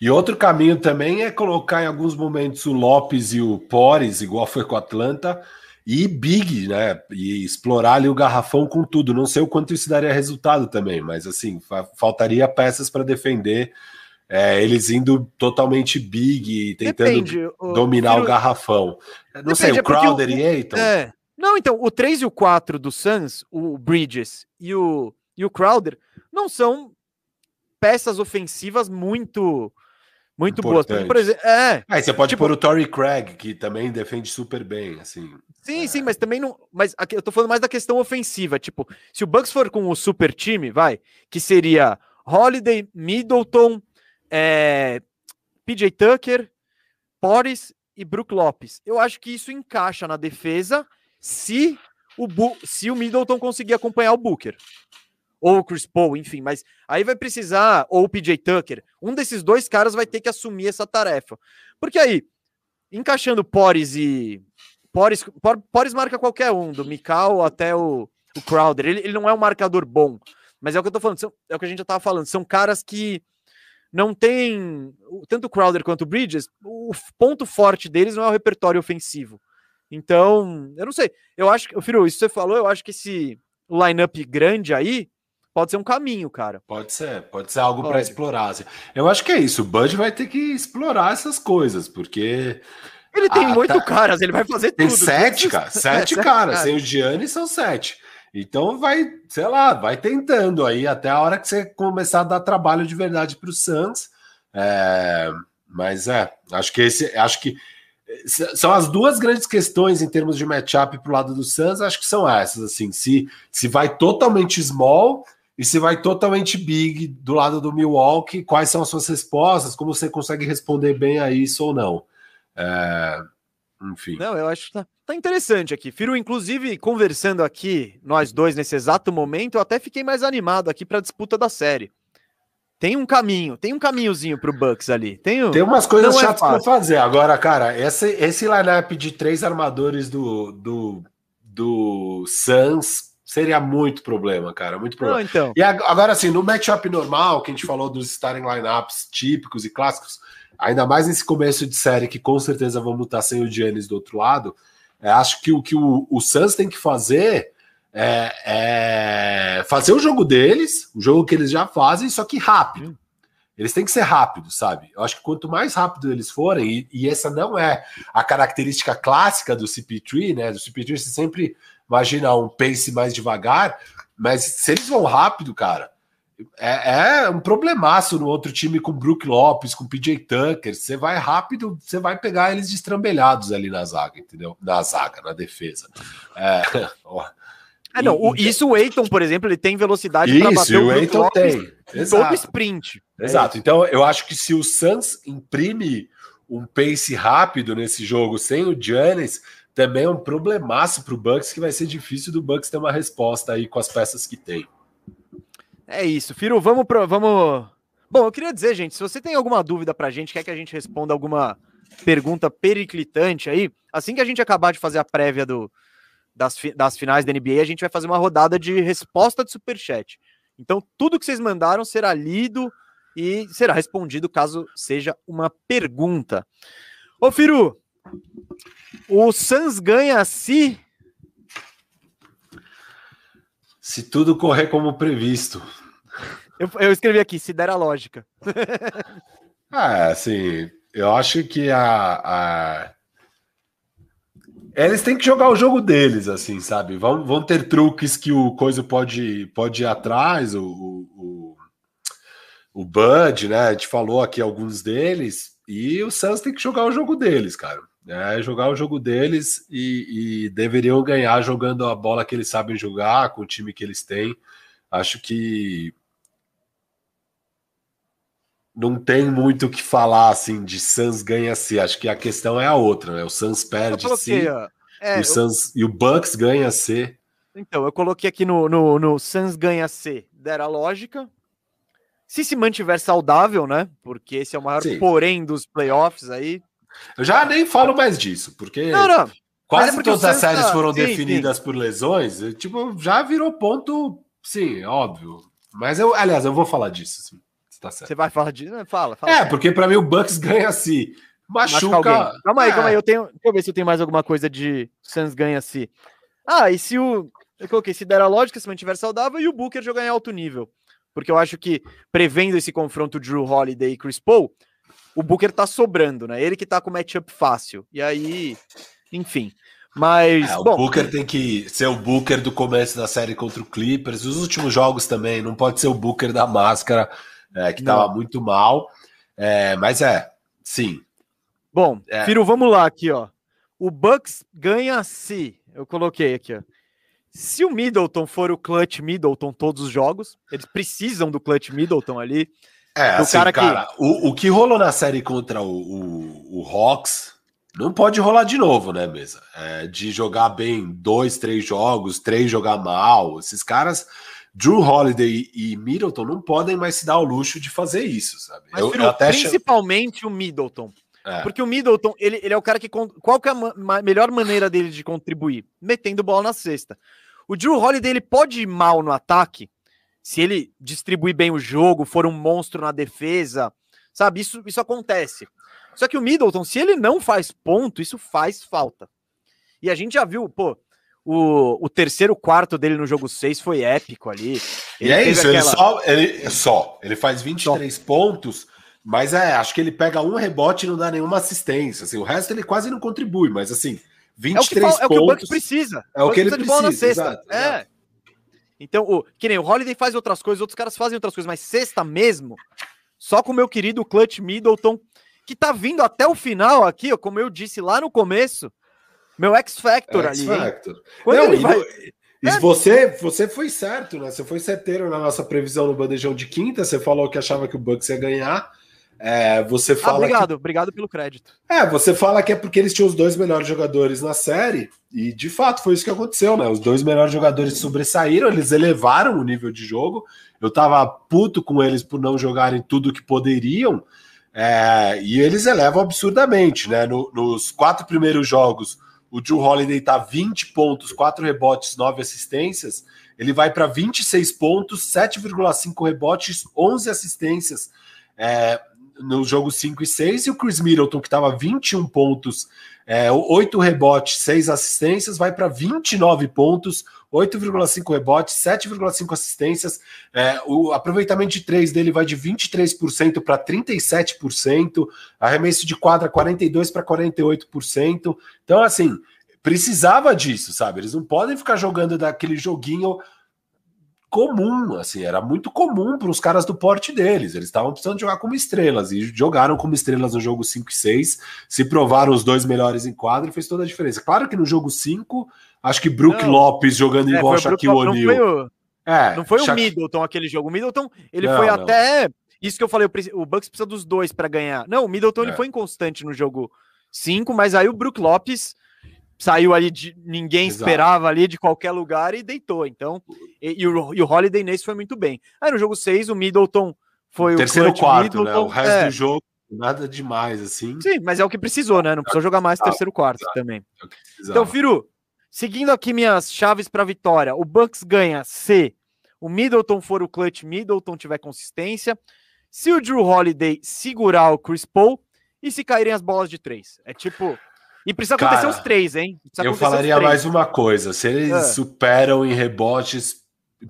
E outro caminho também é colocar em alguns momentos o Lopes e o Pores, igual foi com o Atlanta, e Big, né? E explorar ali o garrafão com tudo. Não sei o quanto isso daria resultado também, mas assim, faltaria peças para defender. É, eles indo totalmente big, tentando Depende, dominar o, o garrafão. Não Depende, sei, o é Crowder o, e Aiton. É. Não, então, o 3 e o 4 do Suns, o Bridges e o, e o Crowder, não são peças ofensivas muito muito boas. Por exemplo, é. Aí você pode tipo, pôr o Tory Craig, que também defende super bem, assim. Sim, é. sim, mas também não. Mas aqui, eu tô falando mais da questão ofensiva. Tipo, se o Bucks for com o super time, vai, que seria Holiday, Middleton, é, PJ Tucker, Porres e Brook Lopes. Eu acho que isso encaixa na defesa se o, se o Middleton conseguir acompanhar o Booker ou o Chris Paul, enfim, mas aí vai precisar, ou o PJ Tucker, um desses dois caras vai ter que assumir essa tarefa. Porque aí, encaixando Pores e. Pores, Pores marca qualquer um, do Mikal até o, o Crowder. Ele, ele não é um marcador bom, mas é o que eu tô falando, são, é o que a gente já tava falando, são caras que não tem. Tanto o Crowder quanto o Bridges, o ponto forte deles não é o repertório ofensivo. Então, eu não sei. Eu acho que, Firu, isso que você falou, eu acho que esse lineup grande aí pode ser um caminho, cara. Pode ser, pode ser algo para explorar. Assim. Eu acho que é isso. O Bud vai ter que explorar essas coisas, porque. Ele tem ah, oito tá... caras, ele vai fazer tem tudo. Tem sete, cara. *laughs* Sete é, caras. Sem o Gianni são sete. Então vai, sei lá, vai tentando aí até a hora que você começar a dar trabalho de verdade para o Suns. É, mas é, acho que esse, acho que são as duas grandes questões em termos de matchup para o lado do Suns, acho que são essas, assim, se, se vai totalmente small e se vai totalmente big do lado do Milwaukee, quais são as suas respostas, como você consegue responder bem a isso ou não. É, enfim. Não, eu acho que tá, tá interessante aqui. Firo, inclusive, conversando aqui, nós dois, nesse exato momento, eu até fiquei mais animado aqui para a disputa da série. Tem um caminho, tem um caminhozinho pro Bucks ali. Tem, um... tem umas coisas Não é chatas é para fazer. Agora, cara, esse, esse lineup de três armadores do, do, do Suns seria muito problema, cara. Muito problema. Não, então. E agora, assim, no matchup normal, que a gente falou dos starting lineups típicos e clássicos, ainda mais nesse começo de série, que com certeza vamos estar sem o Giannis do outro lado, é, acho que o que o, o Suns tem que fazer é, é, fazer o jogo deles, o jogo que eles já fazem, só que rápido. Eles têm que ser rápidos, sabe? Eu acho que quanto mais rápido eles forem, e, e essa não é a característica clássica do CP3, né? Do CP3 você sempre imagina um pace mais devagar, mas se eles vão rápido, cara, é, é, um problemaço no outro time com Brook Lopes, com PJ Tucker. Você vai rápido, você vai pegar eles destrambelhados ali na zaga, entendeu? Na zaga, na defesa. É, é não, o, isso o Eiton, por exemplo, ele tem velocidade para bater o, o Eiton tem. Exato. todo sprint. Exato. É então, eu acho que se o Suns imprime um pace rápido nesse jogo sem o Giannis, também é um problemaço para o Bucks que vai ser difícil do Bucks ter uma resposta aí com as peças que tem. É isso, Firo, vamos pro, vamos. Bom, eu queria dizer, gente, se você tem alguma dúvida pra gente, quer que a gente responda alguma pergunta periclitante aí, assim que a gente acabar de fazer a prévia do, das, das finais da NBA, a gente vai fazer uma rodada de resposta de superchat. Então, tudo que vocês mandaram será lido e será respondido caso seja uma pergunta. Ô, Firu, o Suns ganha se. Se tudo correr como previsto. Eu, eu escrevi aqui, se der a lógica. *laughs* ah, assim, eu acho que a, a, Eles têm que jogar o jogo deles, assim, sabe? Vão, vão ter truques que o Coisa pode, pode ir atrás, o, o, o Bud, né? A gente falou aqui alguns deles, e o Suns tem que jogar o jogo deles, cara. É jogar o jogo deles e, e deveriam ganhar jogando a bola que eles sabem jogar, com o time que eles têm. Acho que não tem muito o que falar assim de Suns ganha se. Acho que a questão é a outra, né? O Suns perde se é, o Suns, eu... e o Bucks ganha se. Então, eu coloquei aqui no, no, no Suns ganha C, dera lógica. Se se mantiver saudável, né? Porque esse é o maior Sim. porém dos playoffs aí. Eu já nem falo mais disso, porque não, não. quase é todas as séries tá... foram sim, definidas sim. por lesões. Tipo, já virou ponto, sim, óbvio. Mas eu, aliás, eu vou falar disso. Sim. Tá certo. Você vai falar de. Fala, fala. É, porque para mim o Bucks *laughs* ganha assim. Machuca. Calma aí, é. calma aí. Eu tenho. Deixa eu ver se eu tenho mais alguma coisa de Suns ganha assim. Ah, e se o. Eu coloquei, se der a lógica, se mantiver saudável, e o Booker jogar em alto nível. Porque eu acho que, prevendo esse confronto Drew Holiday e Chris Paul, o Booker tá sobrando, né? Ele que tá com matchup fácil. E aí, enfim. Mas. É, o bom, Booker tem que ser o Booker do começo da série contra o Clippers. Os últimos jogos também. Não pode ser o Booker da máscara é, que estava muito mal. É, mas é, sim. Bom, é. Firo, vamos lá aqui, ó. O Bucks ganha se. Eu coloquei aqui, ó. Se o Middleton for o clutch Middleton todos os jogos, eles precisam do clutch Middleton ali. É, assim, cara, cara que... o, o que rolou na série contra o, o, o Hawks não pode rolar de novo, né, mesa? É, de jogar bem dois, três jogos, três jogar mal. Esses caras Drew Holiday e Middleton não podem mais se dar o luxo de fazer isso, sabe? Mas, eu, eu até principalmente o Middleton. É. Porque o Middleton, ele, ele é o cara que. Qual que é a ma melhor maneira dele de contribuir? Metendo bola na cesta. O Drew Holiday ele pode ir mal no ataque, se ele distribuir bem o jogo, for um monstro na defesa, Sabe? Isso, isso acontece. Só que o Middleton, se ele não faz ponto, isso faz falta. E a gente já viu, pô, o, o terceiro quarto dele no jogo 6 foi épico ali. Ele e é isso, aquela... ele, só, ele só. Ele faz 23 só. pontos, mas é, acho que ele pega um rebote e não dá nenhuma assistência. Assim, o resto ele quase não contribui, mas assim, 23 é o que, pontos. É o que o Bucks precisa. É o que ele precisa. precisa exato, é. Exato. Então, o, que nem o Holiday faz outras coisas, outros caras fazem outras coisas, mas sexta mesmo, só com o meu querido Clutch Middleton, que tá vindo até o final aqui, ó, como eu disse lá no começo, meu X-Factor ali. X-Factor. Quando Não, ele vai... E é. você, você foi certo, né? Você foi certeiro na nossa previsão no bandejão de quinta. Você falou que achava que o Bucks ia ganhar. É, você ah, fala. Ah, obrigado, que... obrigado pelo crédito. É, você fala que é porque eles tinham os dois melhores jogadores na série, e de fato foi isso que aconteceu, né? Os dois melhores jogadores sobressaíram, eles elevaram o nível de jogo. Eu tava puto com eles por não jogarem tudo que poderiam, é, e eles elevam absurdamente, né? No, nos quatro primeiros jogos, o Drew Holiday tá 20 pontos, 4 rebotes, 9 assistências. Ele vai para 26 pontos, 7,5 rebotes, 11 assistências. É, no jogo 5 e 6, e o Chris Middleton, que estava 21 pontos, é, 8 rebotes, 6 assistências, vai para 29 pontos, 8,5 rebotes, 7,5 assistências. É, o aproveitamento de 3 dele vai de 23% para 37%, arremesso de quadra 42% para 48%. Então, assim, precisava disso, sabe? Eles não podem ficar jogando daquele joguinho comum, assim, era muito comum para os caras do porte deles. Eles estavam precisando jogar como estrelas e jogaram como estrelas no jogo 5 e 6, se provaram os dois melhores em quadra e fez toda a diferença. Claro que no jogo 5, acho que Brook não, Lopes jogando é, igual Shaquille O'Neal. É, não foi Sha... o Middleton aquele jogo. O Middleton, ele não, foi não. até isso que eu falei, o Bucks precisa dos dois para ganhar. Não, o Middleton é. ele foi inconstante no jogo 5, mas aí o Brook Lopes saiu ali de ninguém Exato. esperava ali de qualquer lugar e deitou. Então, e, e, o, e o Holiday nesse foi muito bem. Aí no jogo 6, o Middleton foi o terceiro quarto, Middleton, né? O resto é. do jogo nada demais assim. Sim, mas é o que precisou, né? Não precisou jogar mais terceiro quarto Exato. também. É então, Firu, seguindo aqui minhas chaves para vitória, o Bucks ganha se o Middleton for o clutch, Middleton tiver consistência, se o Drew Holiday segurar o Chris Paul e se caírem as bolas de três. É tipo, e precisa acontecer Cara, os três, hein? eu falaria mais uma coisa: se eles é. superam em rebotes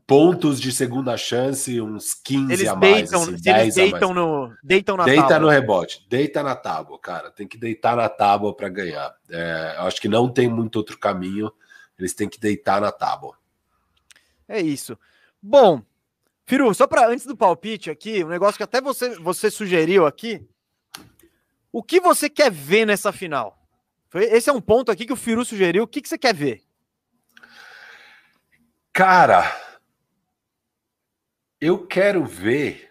pontos de segunda chance, uns 15 eles a mais. Deitam, assim, eles deitam, no, deitam na Deita tábua. no rebote, deita na tábua, cara. Tem que deitar na tábua para ganhar. É, acho que não tem muito outro caminho. Eles têm que deitar na tábua. É isso. Bom, Firu, só para antes do palpite aqui, um negócio que até você, você sugeriu aqui. O que você quer ver nessa final? Esse é um ponto aqui que o Firu sugeriu. O que, que você quer ver? Cara, eu quero ver.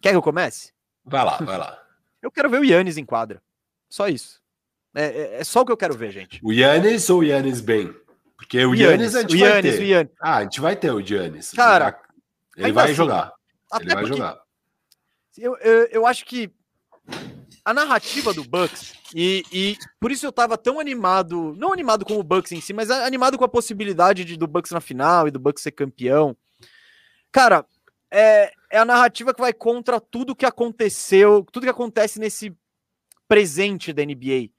Quer que eu comece? Vai lá, vai lá. *laughs* eu quero ver o Yannis em quadra. Só isso. É, é, é, só o que eu quero ver, gente. O Yannis ou o Yannis bem? Porque o Yannis, a gente o vai ter. Yannis. Ah, a gente vai ter o Yannis. Cara, ele vai assim, jogar. Ele vai jogar. Eu, eu, eu acho que a narrativa do Bucks, e, e, por isso eu tava tão animado, não animado com o Bucks em si, mas animado com a possibilidade de, do Bucks na final e do Bucks ser campeão. Cara, é, é a narrativa que vai contra tudo que aconteceu, tudo que acontece nesse presente da NBA.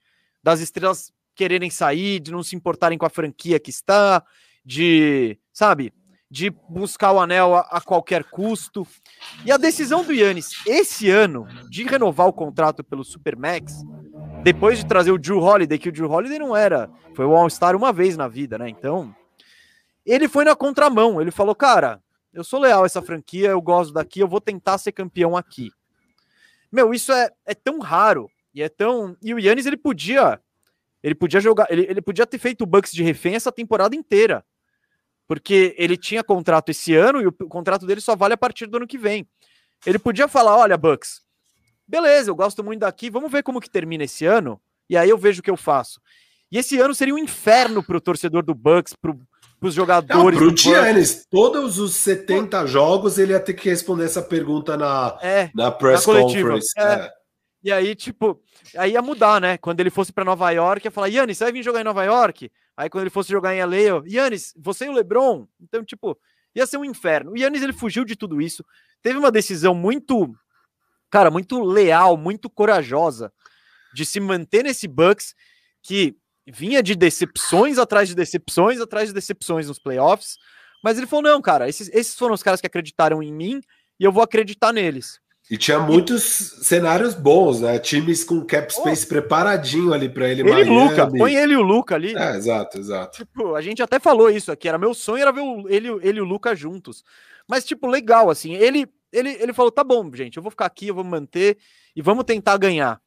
Das estrelas quererem sair, de não se importarem com a franquia que está, de, sabe, de buscar o anel a, a, qualquer custo. E a decisão do Yannis esse ano de renovar o contrato pelo Supermax, depois de trazer o Drew Holiday, que o Drew Holiday não era, foi o All-Star uma vez na vida, né? Então, ele foi na contramão. Ele falou: "Cara, eu sou leal a essa franquia, eu gosto daqui, eu vou tentar ser campeão aqui". Meu, isso é, é tão raro e é tão e o Yannis ele podia ele podia jogar, ele, ele podia ter feito o Bucks de refém essa temporada inteira porque ele tinha contrato esse ano e o contrato dele só vale a partir do ano que vem. Ele podia falar: olha, Bucks, beleza, eu gosto muito daqui, vamos ver como que termina esse ano, e aí eu vejo o que eu faço. E esse ano seria um inferno para o torcedor do Bucks, para os jogadores. Para o Giannis, todos os 70 jogos ele ia ter que responder essa pergunta na, é, na press na conference. É. É. E aí, tipo, aí ia mudar, né? Quando ele fosse para Nova York, ia falar: Yannis, você vai vir jogar em Nova York? Aí quando ele fosse jogar em LA, Yannis, você e o LeBron? Então, tipo, ia ser um inferno. O Yannis, ele fugiu de tudo isso. Teve uma decisão muito cara, muito leal, muito corajosa de se manter nesse Bucks que vinha de decepções atrás de decepções atrás de decepções nos playoffs. Mas ele falou: não, cara, esses, esses foram os caras que acreditaram em mim e eu vou acreditar neles. E tinha muitos e... cenários bons, né? Times com cap space oh. preparadinho ali para ele. Ele e o Luca, põe ele e o Luca ali. É, exato, exato. Tipo, a gente até falou isso aqui, era meu sonho era ver o, ele, ele e o Luca juntos. Mas, tipo, legal, assim, ele, ele, ele falou: tá bom, gente, eu vou ficar aqui, eu vou manter e vamos tentar ganhar.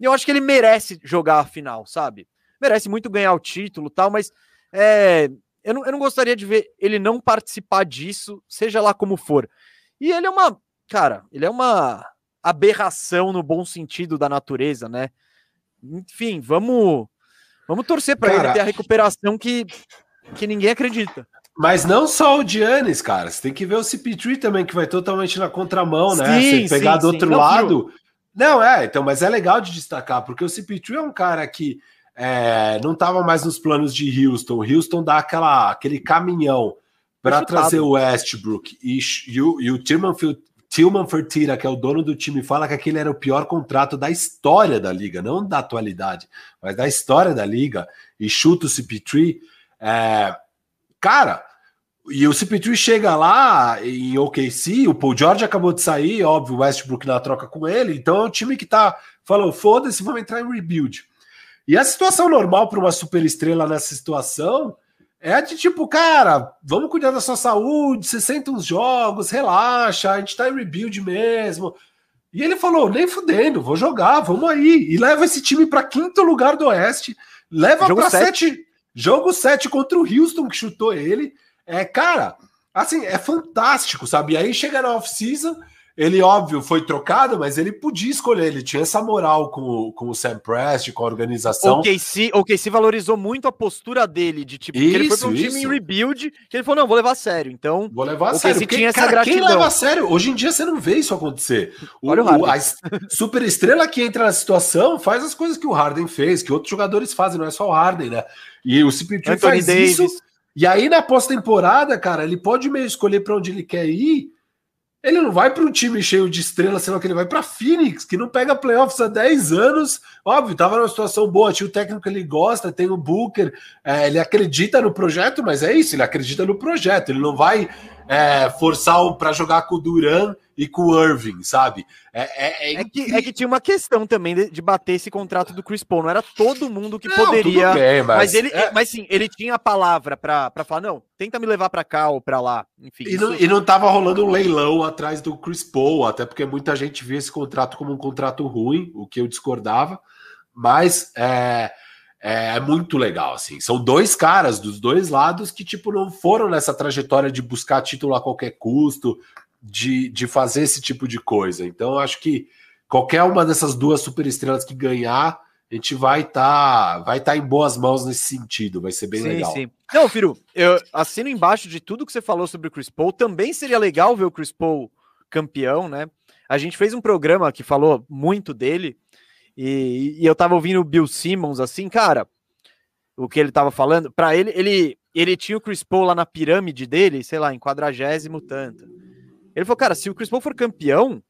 E eu acho que ele merece jogar a final, sabe? Merece muito ganhar o título tal, mas é, eu, não, eu não gostaria de ver ele não participar disso, seja lá como for. E ele é uma cara, ele é uma aberração no bom sentido da natureza, né? Enfim, vamos vamos torcer para ele ter a recuperação que, que ninguém acredita. Mas não só o Giannis, cara. Você tem que ver o CP3 também, que vai totalmente na contramão, né? Sim, Você pegar sim, do outro sim. lado. Não, não, é, então, mas é legal de destacar, porque o CP3 é um cara que é, não estava mais nos planos de Houston. Houston dá aquela, aquele caminhão para trazer o Westbrook e, e, o, e o Tillman Tillman Fertitta, que é o dono do time, fala que aquele era o pior contrato da história da liga, não da atualidade, mas da história da liga, e chuta o CP3. É, cara, e o CP3 chega lá em OKC, o Paul George acabou de sair, óbvio, o Westbrook na troca com ele, então é um time que tá, falou, foda-se, vamos entrar em rebuild. E a situação normal para uma superestrela nessa situação é de tipo, cara, vamos cuidar da sua saúde, 60 jogos, relaxa, a gente tá em rebuild mesmo. E ele falou: nem fudendo, vou jogar, vamos aí. E leva esse time para quinto lugar do Oeste, leva para sete. Jogo 7 contra o Houston, que chutou ele. É, cara, assim, é fantástico, sabe? E aí chega na off-season ele, óbvio, foi trocado, mas ele podia escolher, ele tinha essa moral com, com o Sam Prest, com a organização. O KC, o KC valorizou muito a postura dele, de tipo, isso, ele foi para um time em rebuild, que ele falou, não, vou levar a sério, então... Vou levar a sério, porque, tinha cara, essa gratidão. quem leva a sério? Hoje em dia você não vê isso acontecer. O, Olha o, o a super estrela que entra na situação faz as coisas que o Harden fez, que outros jogadores fazem, não é só o Harden, né? E o CP3 faz Davis. isso, e aí na pós-temporada, cara, ele pode meio escolher para onde ele quer ir, ele não vai para um time cheio de estrelas, senão que ele vai para Phoenix, que não pega playoffs há 10 anos. Óbvio, estava numa situação boa, tinha o técnico que ele gosta, tem o Booker, é, ele acredita no projeto, mas é isso, ele acredita no projeto, ele não vai é, forçar para jogar com o Duran e com o Irving, sabe? É, é, é, é que, é que tinha uma questão também de, de, bater esse contrato do Chris Paul. Não era todo mundo que não, poderia. Bem, mas, mas, ele, é... mas sim, ele tinha a palavra para falar: não, tenta me levar para cá ou para lá. Enfim. E não, e não tava rolando um leilão atrás do Chris Paul, até porque muita gente via esse contrato como um contrato ruim, o que eu discordava. Mas é, é, muito legal, assim. São dois caras dos dois lados que, tipo, não foram nessa trajetória de buscar título a qualquer custo, de, de fazer esse tipo de coisa. Então, acho que qualquer uma dessas duas superestrelas que ganhar, a gente vai estar tá, vai tá em boas mãos nesse sentido, vai ser bem sim, legal. Sim. Não, Firu, eu assino embaixo de tudo que você falou sobre o Chris Paul. Também seria legal ver o Chris Paul campeão, né? A gente fez um programa que falou muito dele, e, e eu tava ouvindo o Bill Simmons assim, cara, o que ele tava falando, para ele, ele ele tinha o Chris Paul lá na pirâmide dele, sei lá, em quadragésimo tanto. Ele falou, cara, se o Chris Paul for campeão,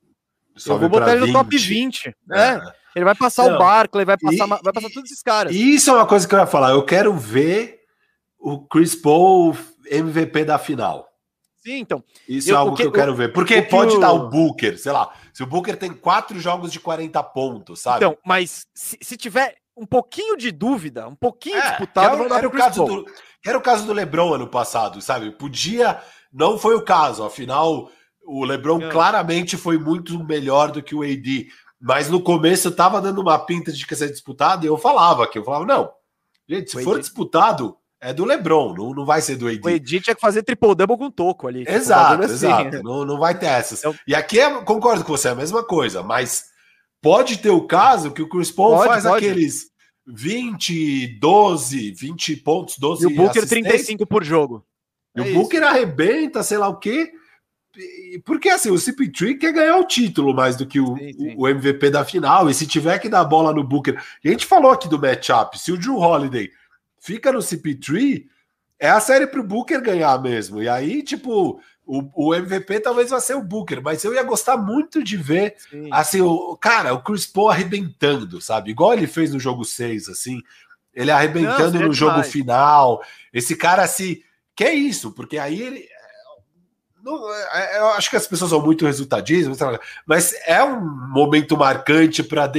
Sobe eu vou botar ele no 20. top 20. É. é. Ele vai passar Não. o Barkley, vai passar, e, vai passar todos esses caras. Isso é uma coisa que eu ia falar. Eu quero ver o Chris Paul MVP da final. Sim, então. Isso eu, é algo que, que, eu quero ver. Porque pode o... dar o Booker, sei lá. Se o Booker tem quatro jogos de 40 pontos, sabe? Então, mas se, se tiver um pouquinho de dúvida, um pouquinho é, disputado, era, era o caso do, era o caso do LeBron ano passado, sabe? Podia, não foi o caso. Afinal, o LeBron é. claramente foi muito melhor do que o AD, mas no começo eu tava dando uma pinta de que ia ser disputado e eu falava que eu falava, não, gente, se for AD... disputado, é do LeBron, não, não vai ser do AD. O AD tinha que fazer triple-double com toco ali. Exato, assim. exato. Não, não vai ter essas. Eu... E aqui, é, concordo com você, é a mesma coisa, mas pode ter o caso que o Chris Paul pode, faz pode. aqueles 20, 12, 20 pontos, 12 E o Booker 35 por jogo. E é o Booker arrebenta, sei lá o quê. Porque assim, o CP3 quer ganhar o título mais do que o, sim, sim. o MVP da final. E se tiver que dar bola no Booker. A gente falou aqui do matchup: se o Drew Holiday fica no CP3, é a série pro Booker ganhar mesmo. E aí, tipo, o, o MVP talvez vá ser o Booker, mas eu ia gostar muito de ver, Sim. assim, o cara, o Chris Paul arrebentando, sabe? Igual ele fez no jogo 6, assim, ele arrebentando Não, no jogo final. Esse cara, assim, que é isso, porque aí ele. Não, é, eu acho que as pessoas são muito resultadismo, mas é um momento marcante para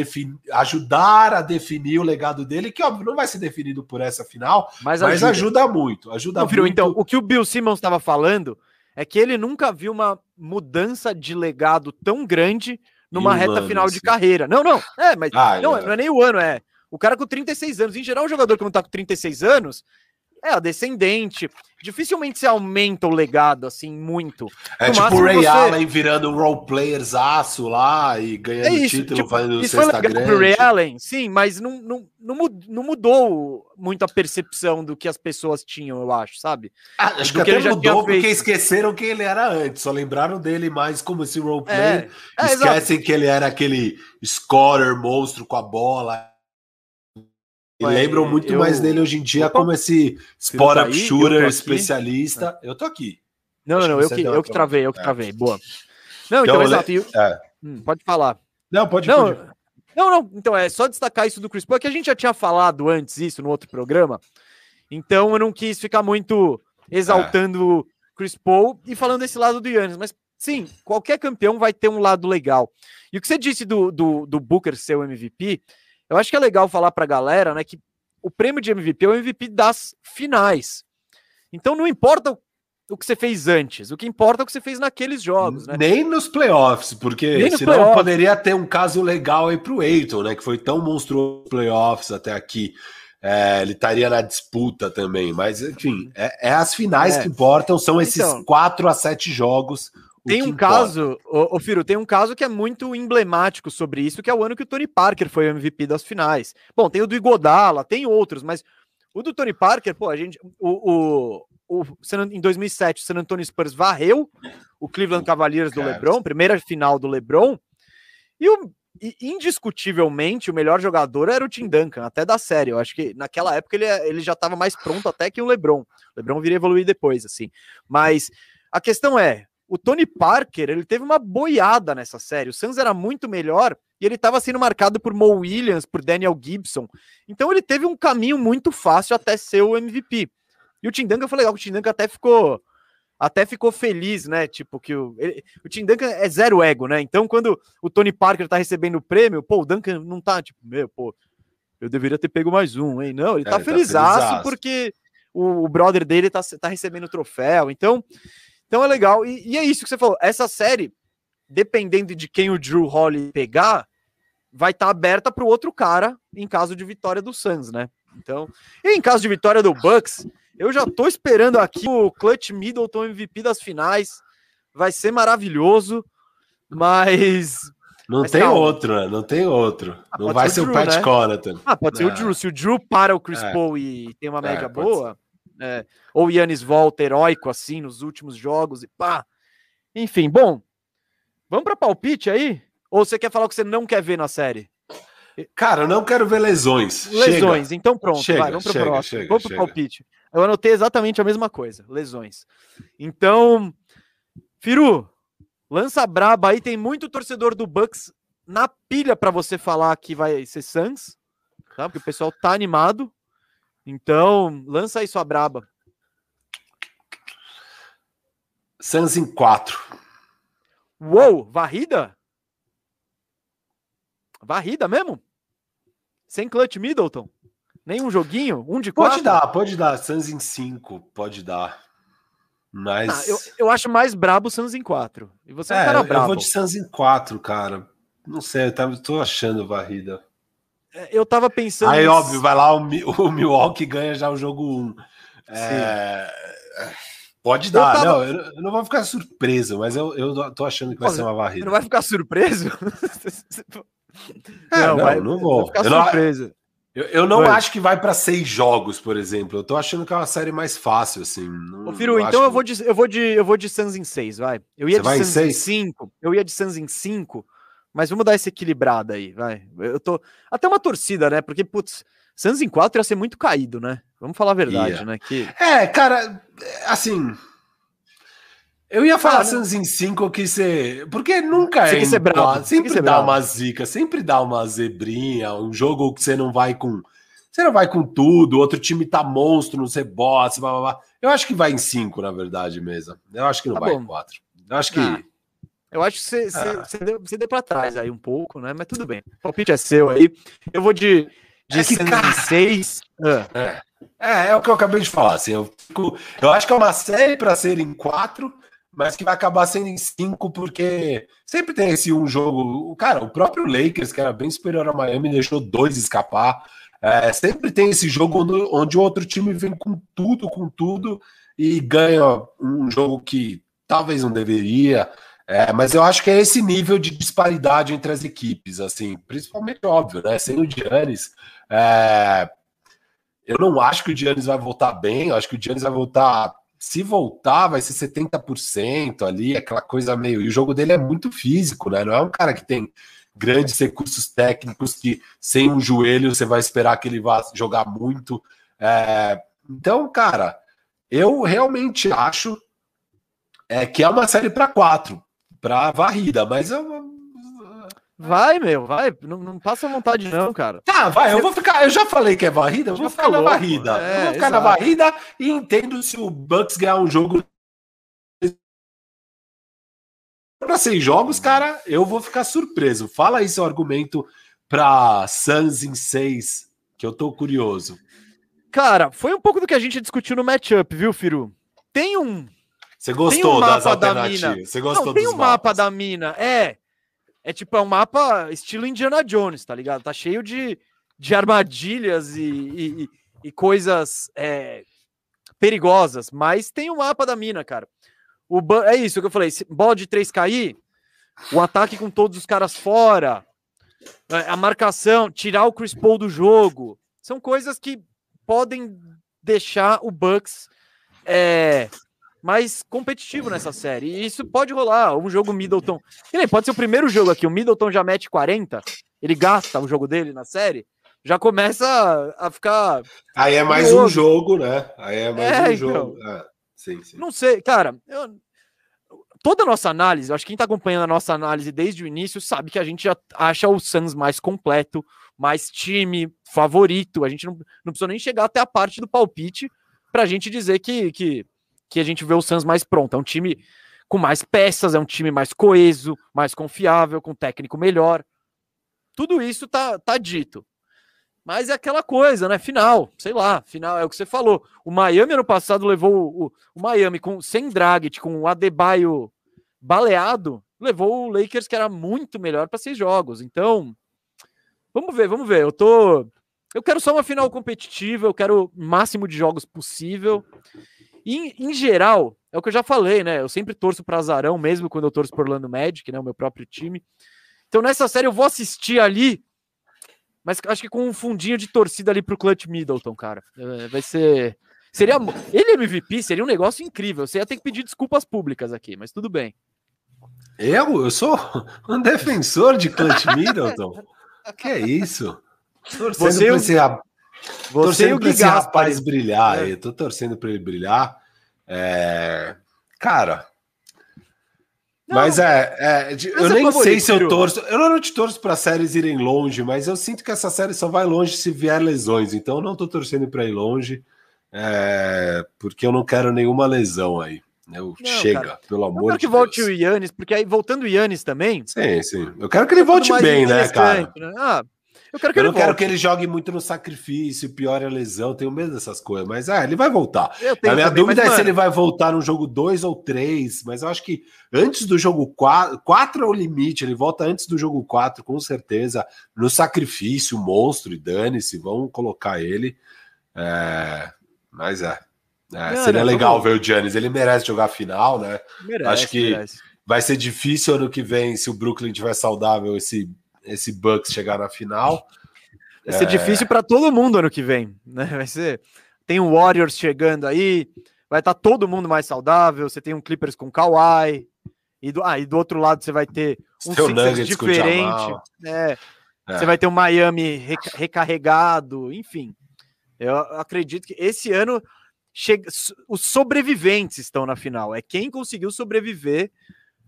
ajudar a definir o legado dele, que óbvio não vai ser definido por essa final, mas, mas ajuda. ajuda. muito. Ajuda não, muito. Então, o que o Bill Simmons estava falando é que ele nunca viu uma mudança de legado tão grande numa reta ano, final de carreira. Não, não, é, mas ah, não, é. não é nem o ano, é. O cara com 36 anos, em geral, o jogador que não tá com 36 anos, é, a descendente. Dificilmente se aumenta o legado, assim, muito. É no tipo o Ray você... Allen virando um role players aço lá e ganhando é isso, título, tipo, fazendo isso sexta foi grande. Pro Ray Allen, sim, mas não, não, não, mudou muito a percepção do que as pessoas tinham, eu acho, sabe? Ah, acho do que, que até mudou porque feito. esqueceram quem ele era antes, só lembraram dele mais como esse role é, player. É, é, Esquecem que ele era aquele scorer monstro com a bola e lembram muito eu... mais dele hoje em dia como esse spot up shooter especialista. Eu tô aqui. Não, não, não, eu que, eu que travei, eu que travei. Boa. Não, então, então exato. Eu... É. Hum, pode falar. Não, pode, não, pode. Não, não, então é só destacar isso do Chris Paul, que a gente já tinha falado antes isso no outro programa. Então eu não quis ficar muito exaltando é. Chris Paul e falando desse lado do Yannis, mas sim, qualquer campeão vai ter um lado legal. E o que você disse do, do, do Booker ser o MVP, eu acho que é legal falar para a galera, né, que o prêmio de MVP é o MVP das finais. Então não importa o que você fez antes, o que importa é o que você fez naqueles jogos, né? Nem nos playoffs, porque senão playoffs. poderia ter um caso legal aí pro Eiton, né, que foi tão monstruoso nos playoffs até aqui. É, ele estaria na disputa também, mas enfim, é, é as finais é. que importam, são esses então, 4 a 7 jogos tem um caso, ô, ô, Firo, tem um caso que é muito emblemático sobre isso, que é o ano que o Tony Parker foi o MVP das finais. Bom, tem o do Igodala, tem outros, mas o do Tony Parker, pô, a gente. O, o, o em 2007, o San Antonio Spurs varreu o Cleveland Cavaliers do LeBron, primeira final do LeBron, e, o, e indiscutivelmente o melhor jogador era o Tim Duncan, até da série. Eu acho que naquela época ele, ele já estava mais pronto até que o LeBron. O LeBron viria evoluir depois, assim. Mas a questão é, o Tony Parker, ele teve uma boiada nessa série. O Suns era muito melhor e ele estava sendo marcado por Mo Williams, por Daniel Gibson. Então ele teve um caminho muito fácil até ser o MVP. E o Tim Duncan foi legal, o Tim Duncan até ficou até ficou feliz, né? Tipo, que o, ele, o Tim Duncan é zero ego, né? Então, quando o Tony Parker tá recebendo o prêmio, pô, o Duncan não tá, tipo, meu, pô, eu deveria ter pego mais um, hein? Não, ele tá é, feliz tá porque o, o, brother dele tá, tá recebendo o troféu. Então, então é legal. E, e é isso que você falou. Essa série, dependendo de quem o Drew Holly pegar, vai estar tá aberta para o outro cara em caso de vitória do Suns, né? Então, e em caso de vitória do Bucks, eu já tô esperando aqui o Clutch Middleton MVP das finais. Vai ser maravilhoso, mas não mas tem calma. outro, né? Não tem outro. Ah, não vai ser o, Drew, o Pat né? Connaughton. Ah, pode ser o Drew. Se o Drew para o Chris é. Paul e tem uma é, média é, boa. É, ou Yannis volta heróico assim nos últimos jogos e pá. Enfim, bom. Vamos para palpite aí? Ou você quer falar o que você não quer ver na série? Cara, eu não quero ver lesões. Lesões, chega. então pronto. Chega, vai, vamos para o próximo. Chega, vamos para o palpite. Eu anotei exatamente a mesma coisa: lesões. Então, Firu, lança braba aí. Tem muito torcedor do Bucks na pilha para você falar que vai ser Suns, tá? Porque o pessoal tá animado. Então, lança aí sua braba. Suns em 4. Uou, varrida? Varrida mesmo? Sem clutch Middleton? Nenhum joguinho? Um de quatro? Pode dar, pode dar. Suns em 5, pode dar. Mas. Ah, eu, eu acho mais brabo Suns em 4. E você é, é um cara brabo. Eu vou de Suns em 4, cara. Não sei, eu tô achando varrida. É, eu tava pensando. Aí, óbvio, vai lá, o, *laughs* o Milwaukee ganha já o jogo 1. É... Pode dar, eu tava... não, eu, não vou ficar surpreso, mas eu, eu tô achando que vai ser uma varrida. Não vai ficar surpreso? *laughs* é, não, não, vai, não vou. Ficar eu surpreso. Não, eu, eu não acho que vai para seis jogos, por exemplo. Eu tô achando que é uma série mais fácil, assim. Não, Ô, Firu, então eu, vou de, eu vou de eu vou de Suns em seis, vai. Eu ia Você de Suns em cinco. Eu ia de Suns em cinco. Mas vamos dar essa equilibrada aí, vai. Eu tô. Até uma torcida, né? Porque, putz, Suns em 4 ia ser muito caído, né? Vamos falar a verdade, né? Que... É, cara, assim. Eu ia falar ah, Suns em 5 que você. Porque nunca é. Ser bravo. Sempre dá bravo. uma zica, sempre dá uma zebrinha, um jogo que você não vai com. Você não vai com tudo, outro time tá monstro nos rebotes, blá blá blá. Eu acho que vai em 5, na verdade mesmo. Eu acho que não tá vai bom. em 4. Eu acho que. Ah, eu acho que você, ah. você, deu, você deu pra trás aí um pouco, né? Mas tudo bem. O palpite é seu aí. Eu vou de, de é que, cara... 6. Ah. É. é. é, o que eu acabei de falar. Assim, eu, fico, eu acho que é uma série para ser em 4 mas que vai acabar sendo em cinco, porque sempre tem esse um jogo. Cara, o próprio Lakers, que era bem superior a Miami, deixou dois escapar. É, sempre tem esse jogo onde, onde o outro time vem com tudo, com tudo, e ganha um jogo que talvez não deveria. É, mas eu acho que é esse nível de disparidade entre as equipes, assim, principalmente óbvio, né? Sem o Giannis, é, eu não acho que o Giannis vai voltar bem, eu acho que o Giannis vai voltar se voltar, vai ser 70% ali, aquela coisa meio. E o jogo dele é muito físico, né? Não é um cara que tem grandes recursos técnicos que sem um joelho você vai esperar que ele vá jogar muito. É... Então, cara, eu realmente acho é, que é uma série para quatro, para varrida, mas eu, Vai, meu, vai. Não, não passa vontade, não, cara. Tá, vai. Eu vou ficar. Eu já falei que é varrida, eu vou ficar na varrida. É, eu vou ficar exato. na varrida e entendo se o Bucks ganhar um jogo. Para seis jogos, cara, eu vou ficar surpreso. Fala aí seu argumento para Suns em seis, que eu tô curioso. Cara, foi um pouco do que a gente discutiu no matchup, viu, Firu? Tem um. Você gostou um das alternativas? Você gostou Não, tem um mapas. mapa da mina. É. É tipo, é um mapa estilo Indiana Jones, tá ligado? Tá cheio de, de armadilhas e, e, e coisas é, perigosas, mas tem o um mapa da mina, cara. O, é isso que eu falei, bola de 3 cair, o ataque com todos os caras fora, é, a marcação, tirar o Chris Paul do jogo, são coisas que podem deixar o Bucks é, mais competitivo nessa série. E isso pode rolar. Um jogo Middleton. pode ser o primeiro jogo aqui. O Middleton já mete 40, ele gasta o jogo dele na série. Já começa a ficar. Aí é mais um jogo, né? Aí é mais é, um então. jogo. Ah, sim, sim. Não sei, cara. Eu... Toda a nossa análise, eu acho que quem está acompanhando a nossa análise desde o início sabe que a gente já acha o Suns mais completo, mais time, favorito. A gente não, não precisa nem chegar até a parte do palpite para a gente dizer que, que que a gente vê o Suns mais pronto. É um time com mais peças, é um time mais coeso, mais confiável, com técnico melhor. Tudo isso tá, tá dito. Mas é aquela coisa, né? Final, sei lá, final é o que você falou. O Miami ano passado levou o, o Miami com sem Dragic, com o Adebayo baleado, levou o Lakers que era muito melhor para seis jogos. Então, vamos ver, vamos ver. Eu tô eu quero só uma final competitiva, eu quero o máximo de jogos possível. E, em geral, é o que eu já falei, né? Eu sempre torço para Azarão, mesmo quando eu torço por Orlando Magic, né? O meu próprio time. Então, nessa série, eu vou assistir ali, mas acho que com um fundinho de torcida ali pro Clutch Middleton, cara. É, vai ser. Seria. Ele MVP seria um negócio incrível. Você ia ter que pedir desculpas públicas aqui, mas tudo bem. Eu? Eu sou *laughs* um defensor de Clutch Middleton. *laughs* que é isso? Torcendo Você, esse, você e o esse rapaz brilhar, é. eu tô torcendo para ele brilhar. É... Cara, não, mas é, é eu nem sei se eu torço. Eu não te torço para séries irem longe, mas eu sinto que essa série só vai longe se vier lesões. Então eu não tô torcendo para ir longe, é, porque eu não quero nenhuma lesão aí. Eu, não, chega, cara, pelo amor de Deus. Eu quero que volte o Yannis, porque aí voltando o Yannis também. Sim, sim. Eu quero que ele volte bem, né, cara? Né? Ah, eu, quero que, eu não quero que ele jogue muito no sacrifício, pior a lesão, tenho medo dessas coisas, mas é, ele vai voltar. a minha também, dúvida mas, é mano... se ele vai voltar no jogo 2 ou 3, mas eu acho que antes do jogo 4, 4 é o limite, ele volta antes do jogo 4, com certeza, no sacrifício, monstro e dane-se, vão colocar ele. É, mas é. é não, seria não, legal ver o Giannis, ele merece jogar a final, né? Merece, acho que merece. vai ser difícil ano que vem, se o Brooklyn tiver saudável, esse esse Bucks chegar na final. Vai ser é... difícil para todo mundo ano que vem, né? Vai ser. Tem o Warriors chegando aí, vai estar tá todo mundo mais saudável. Você tem um Clippers com Kawhi. E do, ah, e do outro lado você vai ter um Sixers diferente. É, é. Você vai ter um Miami recarregado, enfim. Eu acredito que esse ano chega, os sobreviventes estão na final. É quem conseguiu sobreviver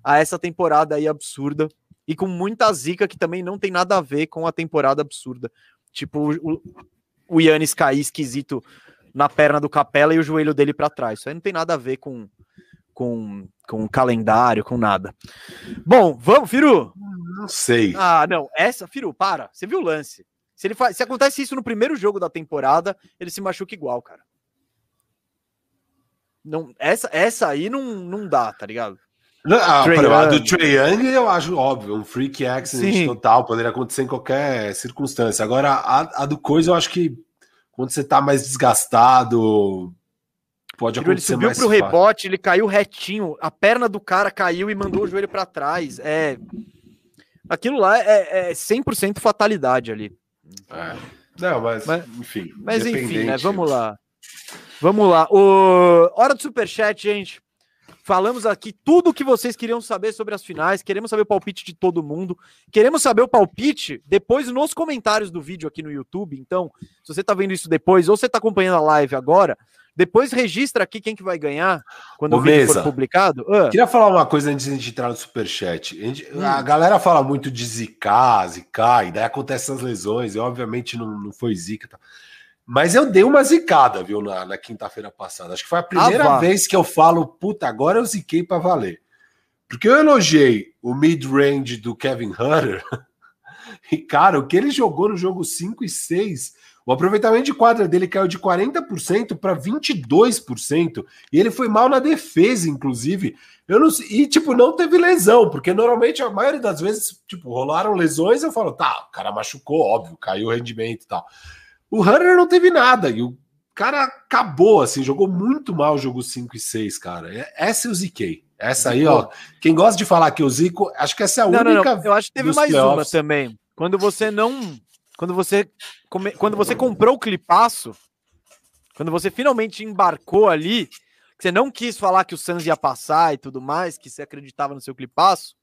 a essa temporada aí absurda e com muita zica que também não tem nada a ver com a temporada absurda. Tipo o, o Yannis cair esquisito na perna do Capela e o joelho dele para trás. Isso aí não tem nada a ver com com com calendário, com nada. Bom, vamos, Firu. Não sei. Ah, não, essa, Firu, para. Você viu o lance? Se ele faz, se acontece isso no primeiro jogo da temporada, ele se machuca igual, cara. Não, essa, essa aí não, não dá, tá ligado? Ah, a do Trey Young eu acho óbvio, um freak accident Sim. total, poderia acontecer em qualquer circunstância. Agora, a, a, do Coisa eu acho que quando você tá mais desgastado, pode acontecer ele subiu pro fácil. rebote, ele caiu retinho, a perna do cara caiu e mandou o joelho para trás. É Aquilo lá é, é 100% fatalidade ali. É. Não, mas, mas enfim. Mas enfim, né? Vamos lá. Vamos lá. O... Hora do superchat, gente. Falamos aqui tudo o que vocês queriam saber sobre as finais. Queremos saber o palpite de todo mundo. Queremos saber o palpite depois nos comentários do vídeo aqui no YouTube. Então, se você está vendo isso depois ou você está acompanhando a live agora, depois registra aqui quem que vai ganhar quando Ô, o vídeo Mesa, for publicado. Ah. Queria falar uma coisa antes de a gente entrar no superchat. A, gente, hum. a galera fala muito de zicar, zicar, e daí acontecem essas lesões, e obviamente não, não foi zica. Tá? Mas eu dei uma zicada, viu, na, na quinta-feira passada. Acho que foi a primeira ah, vez que eu falo, puta, agora eu ziquei para valer. Porque eu elogiei o mid-range do Kevin Hunter, *laughs* e cara, o que ele jogou no jogo 5 e 6 o aproveitamento de quadra dele caiu de 40% para 22%. E ele foi mal na defesa, inclusive. Eu não e tipo, não teve lesão, porque normalmente a maioria das vezes, tipo, rolaram lesões, eu falo, tá, o cara machucou, óbvio, caiu o rendimento e tal. O Hunter não teve nada, e o cara acabou, assim, jogou muito mal o jogo 5 e 6, cara. É, essa eu ziquei. Essa aí, ó. Quem gosta de falar que eu zico, acho que essa é a não, única. Não, não. Eu acho que teve mais playoffs. uma também. Quando você não quando você, come, quando você comprou o clipaço, quando você finalmente embarcou ali, que você não quis falar que o Suns ia passar e tudo mais, que você acreditava no seu clipaço,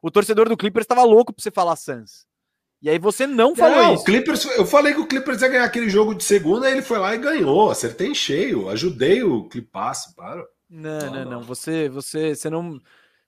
o torcedor do Clippers estava louco para você falar Suns. E aí você não falou não, isso. Clippers, eu falei que o Clippers ia ganhar aquele jogo de segunda, ele foi lá e ganhou. Acertei em cheio, ajudei o clipaço, para. Não, não, não, não. Você, você, você não,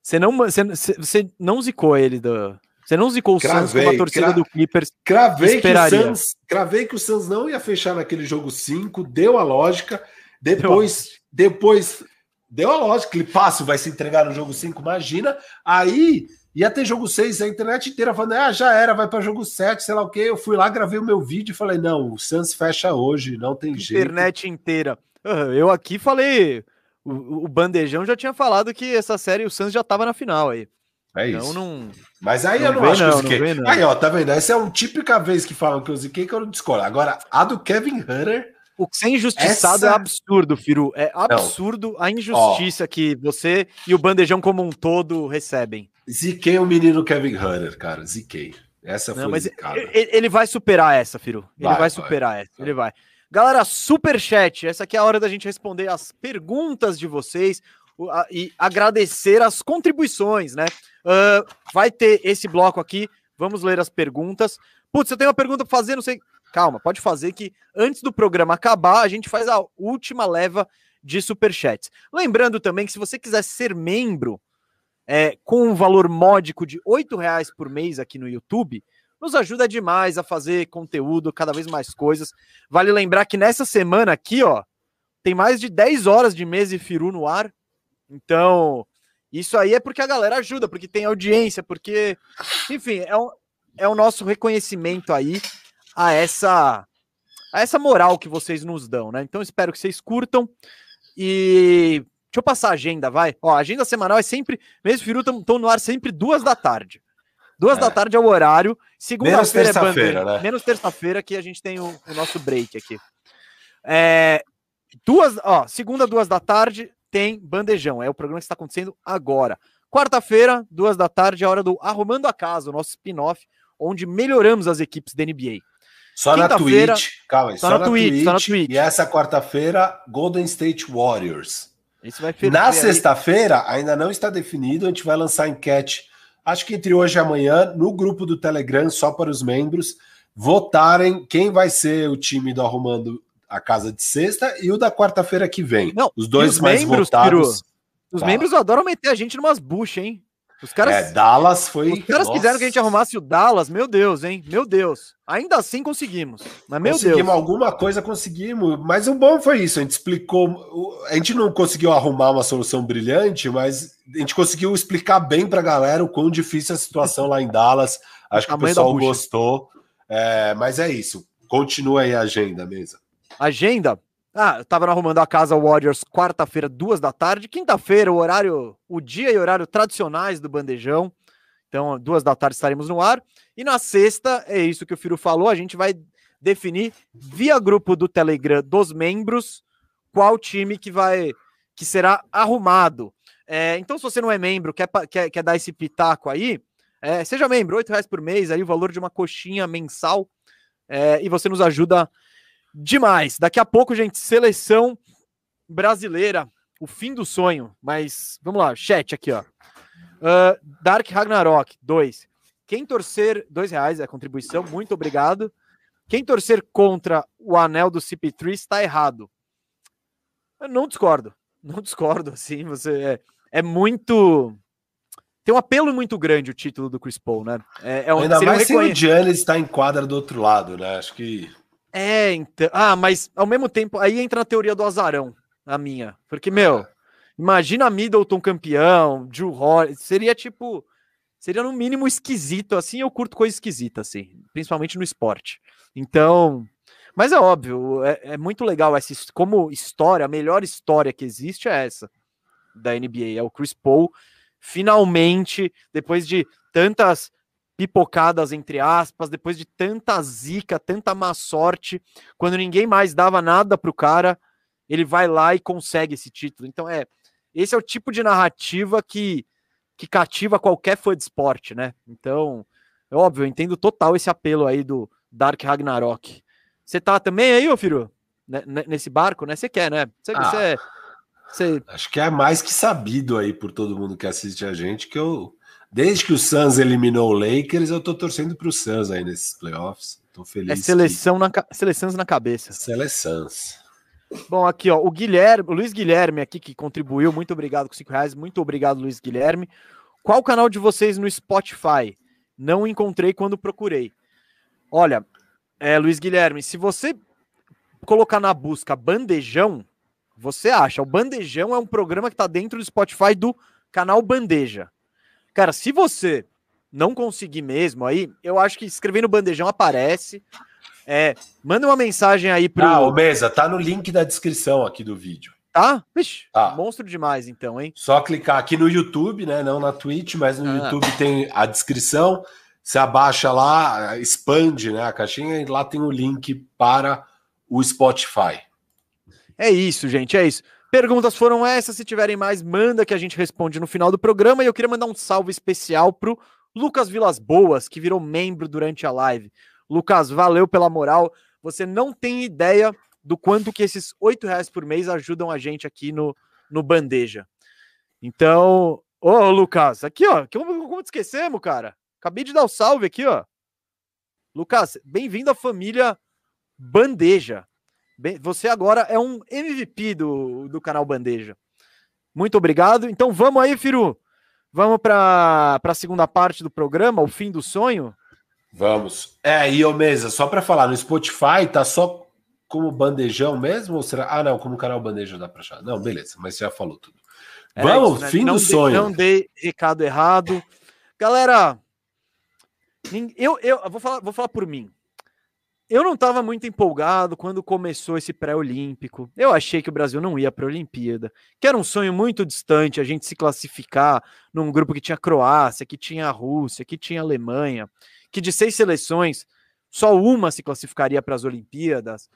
você não, você, você não zicou ele do, você não zicou o Suns como a torcida cra... do Clippers cravei esperaria. Que o Suns, cravei que o Suns não ia fechar naquele jogo 5, deu a lógica. Depois, deu. depois deu a lógica. Clipasso vai se entregar no jogo 5, imagina. Aí ia ter jogo 6, a internet inteira falando: ah, já era, vai para jogo 7, sei lá o quê. Eu fui lá, gravei o meu vídeo e falei: não, o Suns fecha hoje, não tem internet jeito. Internet inteira. Eu aqui falei. O, o Bandejão já tinha falado que essa série o Suns já estava na final aí. É então, isso. Não... Mas aí não eu não acho não, que eu ziquei. Aí, ó, tá vendo? Essa é uma típica vez que falam que eu ziquei que eu não discordo. Agora, a do Kevin Hunter. O que ser injustiçado essa... é absurdo, Firu. É absurdo não. a injustiça ó, que você e o bandejão como um todo recebem. Ziquei o menino Kevin Hunter, cara. Ziquei. Essa foi não, mas ele, ele, vai superar essa, Firu. Ele vai, vai superar vai. essa. Ele vai. Galera, super chat. Essa aqui é a hora da gente responder as perguntas de vocês e agradecer as contribuições, né? Uh, vai ter esse bloco aqui. Vamos ler as perguntas. Putz, eu tenho uma pergunta para fazer, não sei. Calma, pode fazer que antes do programa acabar, a gente faz a última leva de superchats. Lembrando também que se você quiser ser membro é, com um valor módico de R$ reais por mês aqui no YouTube, nos ajuda demais a fazer conteúdo, cada vez mais coisas. Vale lembrar que nessa semana aqui, ó, tem mais de 10 horas de mês e firu no ar. Então, isso aí é porque a galera ajuda, porque tem audiência, porque, enfim, é, um, é o nosso reconhecimento aí a essa a essa moral que vocês nos dão, né? Então espero que vocês curtam e deixa eu passar a agenda, vai. Ó, a agenda semanal é sempre, mesmo Firu estão no ar sempre duas da tarde. Duas é. da tarde é o horário. Segunda-feira é né? Menos terça-feira que a gente tem o, o nosso break aqui. É, duas, ó, segunda, duas da tarde, tem Bandejão. É o programa que está acontecendo agora. Quarta-feira, duas da tarde, é a hora do Arrumando a Casa, o nosso spin-off, onde melhoramos as equipes da NBA. Só na Twitch, calma, só, só, na, Twitch, Twitch, só na Twitch. E essa quarta-feira, Golden State Warriors. Na sexta-feira, ainda não está definido, a gente vai lançar enquete, acho que entre hoje e amanhã, no grupo do Telegram, só para os membros, votarem quem vai ser o time do Arrumando a casa de sexta e o da quarta-feira que vem. Não, os dois os mais membros, votados. Os Fala. membros adoram meter a gente numas buchas, hein? Os caras, é, Dallas foi. Os caras Nossa. quiseram que a gente arrumasse o Dallas, meu Deus, hein? Meu Deus. Ainda assim conseguimos. Mas meu conseguimos Deus. alguma coisa, conseguimos. Mas o bom foi isso. A gente explicou. A gente não conseguiu arrumar uma solução brilhante, mas a gente conseguiu explicar bem pra galera o quão difícil é a situação lá em Dallas. Acho que o pessoal gostou. É, mas é isso. Continua aí a agenda, mesa. Agenda? Ah, eu tava arrumando a casa Warriors quarta-feira, duas da tarde. Quinta-feira, o horário, o dia e horário tradicionais do bandejão. Então, duas da tarde estaremos no ar. E na sexta, é isso que o Firo falou, a gente vai definir via grupo do Telegram dos membros qual time que vai que será arrumado. É, então, se você não é membro, quer, quer, quer dar esse pitaco aí, é, seja membro, R$ reais por mês, aí o valor de uma coxinha mensal, é, e você nos ajuda demais. Daqui a pouco, gente, seleção brasileira, o fim do sonho. Mas vamos lá, chat aqui, ó. Uh, Dark Ragnarok, dois. Quem torcer, dois reais é a contribuição, muito obrigado. Quem torcer contra o anel do CP3 está errado. Eu não discordo, não discordo, *laughs* assim, você é, é muito tem um apelo muito grande o título do Chris Paul, né? É, é um, Ainda mais se o Giannis está em quadra do outro lado, né? Acho que é, então. Ah, mas ao mesmo tempo, aí entra a teoria do azarão, a minha. Porque, meu, imagina Middleton campeão, Drew Holiday, seria tipo. Seria no mínimo esquisito, assim. Eu curto coisa esquisita, assim, principalmente no esporte. Então. Mas é óbvio, é, é muito legal essa. Como história, a melhor história que existe é essa da NBA. É o Chris Paul finalmente, depois de tantas pipocadas, entre aspas, depois de tanta zica, tanta má sorte, quando ninguém mais dava nada pro cara, ele vai lá e consegue esse título. Então, é, esse é o tipo de narrativa que, que cativa qualquer fã de esporte, né? Então, é óbvio, eu entendo total esse apelo aí do Dark Ragnarok. Você tá também aí, ô Firu? Nesse barco, né? Você quer, né? Você, ah, você, você... Acho que é mais que sabido aí por todo mundo que assiste a gente que eu Desde que o Suns eliminou o Lakers, eu tô torcendo pro Suns aí nesses playoffs. Tô feliz. É seleção que... na, seleções na cabeça. Seleções. Bom, aqui, ó, o Guilherme, o Luiz Guilherme aqui que contribuiu, muito obrigado com 5 reais, muito obrigado, Luiz Guilherme. Qual o canal de vocês no Spotify? Não encontrei quando procurei. Olha, é, Luiz Guilherme, se você colocar na busca Bandejão, você acha. O Bandejão é um programa que está dentro do Spotify do canal Bandeja. Cara, se você não conseguir mesmo aí, eu acho que escrevendo bandejão aparece. É, manda uma mensagem aí pro. Ah, o Mesa, tá no link da descrição aqui do vídeo. Tá? Vixe, tá. monstro demais então, hein? Só clicar aqui no YouTube, né? Não na Twitch, mas no ah. YouTube tem a descrição. Você abaixa lá, expande né, a caixinha e lá tem o link para o Spotify. É isso, gente, é isso. Perguntas foram essas. Se tiverem mais, manda que a gente responde no final do programa. E eu queria mandar um salve especial pro Lucas Vilas Boas, que virou membro durante a live. Lucas, valeu pela moral. Você não tem ideia do quanto que esses oito reais por mês ajudam a gente aqui no, no Bandeja. Então, ô Lucas, aqui ó, como, como te esquecemos, cara? Acabei de dar o um salve aqui, ó. Lucas, bem-vindo à família Bandeja. Você agora é um MVP do, do canal Bandeja. Muito obrigado. Então vamos aí, Firu. Vamos para a segunda parte do programa, o fim do sonho? Vamos. É, e ô Mesa, só para falar, no Spotify tá só como bandejão mesmo? Ou será? Ah, não, como canal bandejão dá para achar. Não, beleza, mas já falou tudo. É Vamos, isso, né? fim não do dei, sonho. Não dei recado errado. Galera, eu, eu, eu vou, falar, vou falar por mim. Eu não estava muito empolgado quando começou esse pré-olímpico. Eu achei que o Brasil não ia para a Olimpíada, que era um sonho muito distante a gente se classificar num grupo que tinha Croácia, que tinha Rússia, que tinha Alemanha, que de seis seleções só uma se classificaria para as Olimpíadas.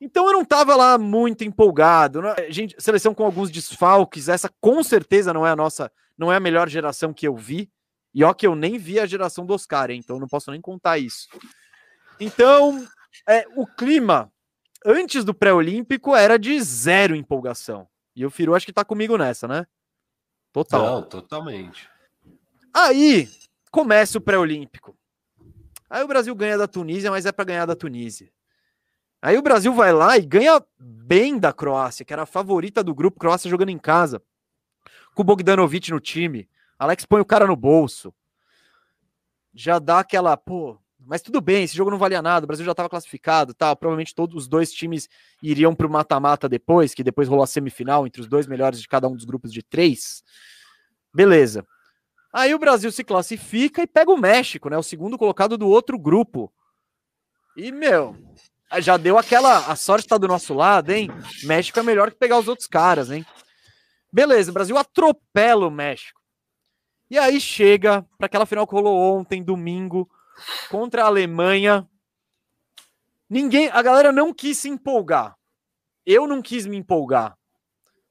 Então eu não estava lá muito empolgado. Né? Gente, seleção com alguns desfalques, essa com certeza não é a nossa, não é a melhor geração que eu vi. E ó que eu nem vi a geração do Oscar, hein? então não posso nem contar isso. Então, é, o clima antes do pré-olímpico era de zero empolgação. E o Firu acho que tá comigo nessa, né? Total. Não, totalmente. Aí começa o pré-olímpico. Aí o Brasil ganha da Tunísia, mas é para ganhar da Tunísia. Aí o Brasil vai lá e ganha bem da Croácia, que era a favorita do grupo, Croácia jogando em casa, com o Bogdanovic no time. Alex põe o cara no bolso. Já dá aquela, pô, mas tudo bem, esse jogo não valia nada, o Brasil já estava classificado, tal. Provavelmente todos os dois times iriam para o mata-mata depois, que depois rolou a semifinal entre os dois melhores de cada um dos grupos de três. Beleza. Aí o Brasil se classifica e pega o México, né? O segundo colocado do outro grupo. E, meu, já deu aquela. A sorte está do nosso lado, hein? México é melhor que pegar os outros caras, hein? Beleza, o Brasil atropela o México. E aí chega para aquela final que rolou ontem, domingo, contra a Alemanha. Ninguém, a galera não quis se empolgar. Eu não quis me empolgar,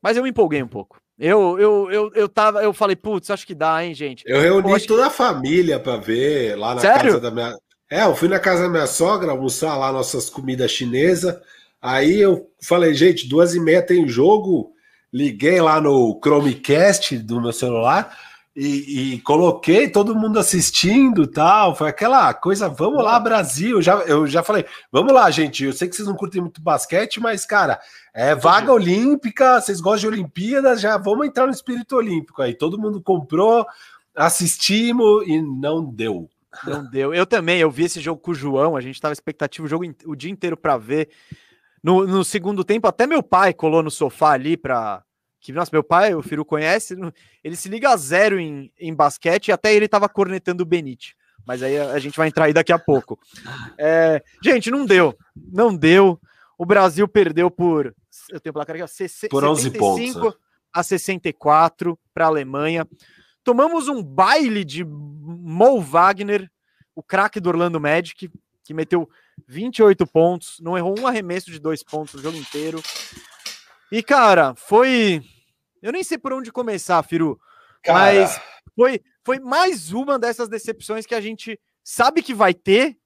mas eu me empolguei um pouco. Eu, eu, eu, eu tava, eu falei, putz, acho que dá, hein, gente. Eu reuni toda a família para ver lá na Sério? casa da minha. É, eu fui na casa da minha sogra almoçar lá nossas comidas chinesas. Aí eu falei, gente, duas e meia tem jogo. Liguei lá no Chromecast do meu celular e, e, coloquei todo mundo assistindo tal. Foi aquela coisa, vamos lá, Brasil. Já, eu já falei, vamos lá, gente. Eu sei que vocês não curtem muito basquete, mas, cara, é vaga olímpica, vocês gostam de Olimpíadas, já vamos entrar no espírito olímpico aí. Todo mundo comprou, assistimos e não deu. Não deu. Eu também, eu vi esse jogo com o João, a gente tava expectativa o jogo o dia inteiro para ver. No, no, segundo tempo, até meu pai colou no sofá ali para que nossa, meu pai, o Firu conhece, ele se liga a zero em, em basquete e até ele tava cornetando o Benite. Mas aí a, a gente vai entrar aí daqui a pouco. *laughs* É, gente, não deu. Não deu. O Brasil perdeu por eu tenho placar aqui, ó, por 11 pontos, né? a 64 para a Alemanha. Tomamos um baile de Mo Wagner, o craque do Orlando Magic, que meteu 28 pontos, não errou um arremesso de dois pontos o jogo inteiro. E, cara, foi. Eu nem sei por onde começar, Firu. Cara... Mas foi, foi mais uma dessas decepções que a gente sabe que vai ter,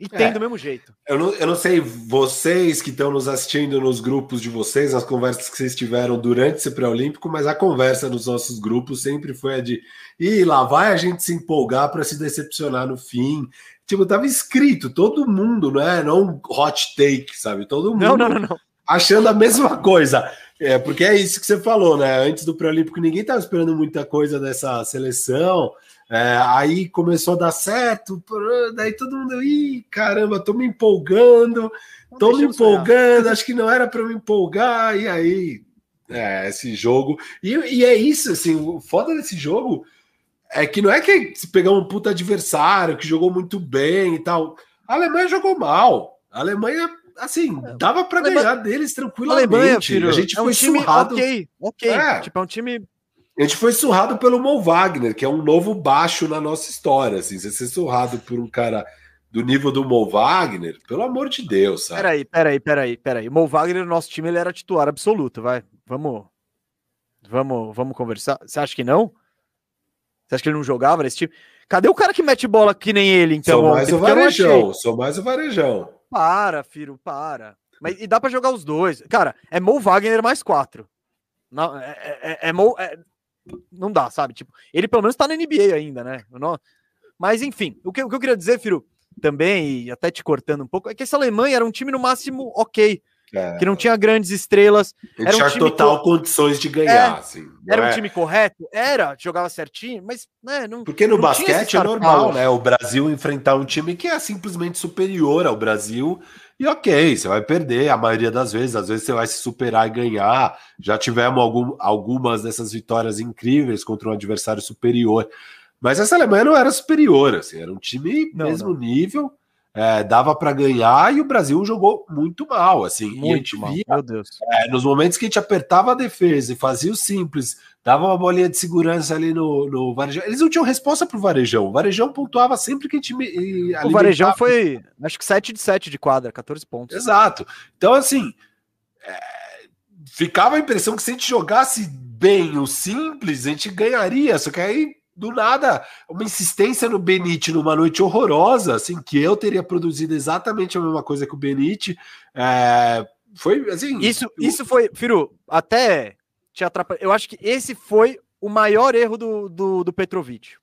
e tem é, do mesmo jeito. Eu não, eu não sei, vocês que estão nos assistindo nos grupos de vocês, nas conversas que vocês tiveram durante esse pré-olímpico, mas a conversa nos nossos grupos sempre foi a de e lá vai a gente se empolgar para se decepcionar no fim. Tipo, tava escrito, todo mundo, não é? Não um hot take, sabe? Todo mundo não, não, não, não. Achando a mesma *laughs* coisa. É, porque é isso que você falou, né? Antes do pré-olímpico, ninguém estava esperando muita coisa dessa seleção. É, aí começou a dar certo, daí todo mundo, ih, caramba, tô me empolgando, tô me empolgando, acho que não era para me empolgar, e aí, é, esse jogo, e, e, é isso, assim, o foda desse jogo é que não é que se pegar um puta adversário que jogou muito bem e tal, a Alemanha jogou mal, a Alemanha assim, dava para ganhar deles tranquilamente. A, Alemanha, filho, a gente é um foi time surrado. Ok, ok. É. Tipo, é um time a gente foi surrado pelo Mo Wagner, que é um novo baixo na nossa história. Assim, você ser surrado por um cara do nível do Mo Wagner, pelo amor de Deus, sabe? Peraí, peraí, peraí, peraí. O Mo Wagner, no nosso time, ele era titular absoluto, vai. Vamos. Vamos, vamos conversar. Você acha que não? Você acha que ele não jogava nesse time? Cadê o cara que mete bola que nem ele, então? Sou mais ontem? o varejão, sou mais o varejão. Para, filho, para. Mas, e dá para jogar os dois. Cara, é Mo Wagner mais quatro. Não, é, é, é, é, Mo, é, não dá, sabe? Tipo, ele pelo menos tá na NBA ainda, né? Mas enfim, o que, o que eu queria dizer, Firo, também, e até te cortando um pouco, é que essa Alemanha era um time no máximo ok. É. Que não tinha grandes estrelas. Era um time total co... condições de ganhar. É, assim, era é? um time correto? Era, jogava certinho, mas né, não. Porque no não basquete é normal, né? O Brasil enfrentar um time que é simplesmente superior ao Brasil e ok, você vai perder a maioria das vezes, às vezes você vai se superar e ganhar. Já tivemos algum, algumas dessas vitórias incríveis contra um adversário superior. Mas essa Alemanha não era superior, assim, era um time não, mesmo não. nível, é, dava para ganhar e o Brasil jogou muito mal, assim. Muito e a gente mal, via, meu Deus. É, nos momentos que a gente apertava a defesa e fazia o simples, dava uma bolinha de segurança ali no, no Varejão. Eles não tinham resposta pro Varejão. O Varejão pontuava sempre que a gente. O Varejão foi, acho que 7 de 7 de quadra, 14 pontos. Exato. Então, assim, é, ficava a impressão que se a gente jogasse bem o simples, a gente ganharia. Só que aí, do nada, uma insistência no Benite numa noite horrorosa, assim, que eu teria produzido exatamente a mesma coisa que o Benite. É, foi assim. Isso, eu... isso foi, Firu, até te atrapalhar. Eu acho que esse foi o maior erro do, do, do Petrovic.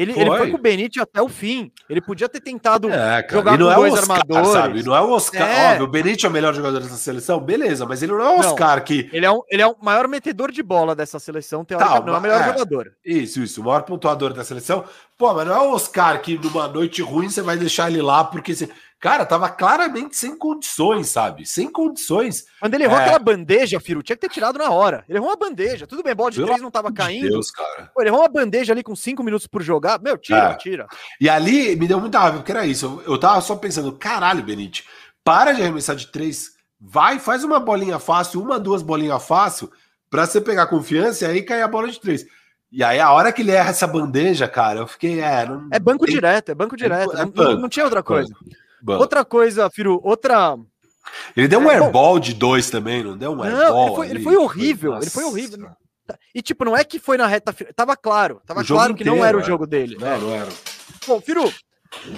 Ele foi. ele foi com o Benítez até o fim. Ele podia ter tentado é, jogar com é dois Oscar, armadores. Sabe? Não é o Oscar. É. Óbvio, o Benítez é o melhor jogador dessa seleção, beleza, mas ele não é o Oscar não, que. Ele é, um, ele é o maior metedor de bola dessa seleção, teoricamente. Tá, não é o melhor é, jogador. Isso, isso. O maior pontuador da seleção. Pô, mas não é o Oscar que numa noite ruim você vai deixar ele lá porque. Você... Cara, tava claramente sem condições, sabe? Sem condições. Quando ele errou é... aquela bandeja, Firo, tinha que ter tirado na hora. Ele errou uma bandeja. Tudo bem, bola de Pelo três não tava caindo. Deus, cara. Pô, ele errou uma bandeja ali com cinco minutos por jogar. Meu, tira, é. tira. E ali me deu muita raiva, porque era isso. Eu, eu tava só pensando, caralho, Benite, para de arremessar de três. Vai, faz uma bolinha fácil, uma, duas bolinhas fácil, pra você pegar confiança e aí cair a bola de três. E aí, a hora que ele erra essa bandeja, cara, eu fiquei. É, não... é banco direto, é banco é direto. É, é banco. Não, não, tinha outra coisa. Banco. Outra coisa, Firo, outra. Ele deu um é, airball bom, de dois também, não deu um airball? Ele foi, ele foi horrível, foi, ele foi horrível. E tipo, não é que foi na reta final. Tava claro, tava claro que não era o jogo dele. Não, não era. Bom, Firu,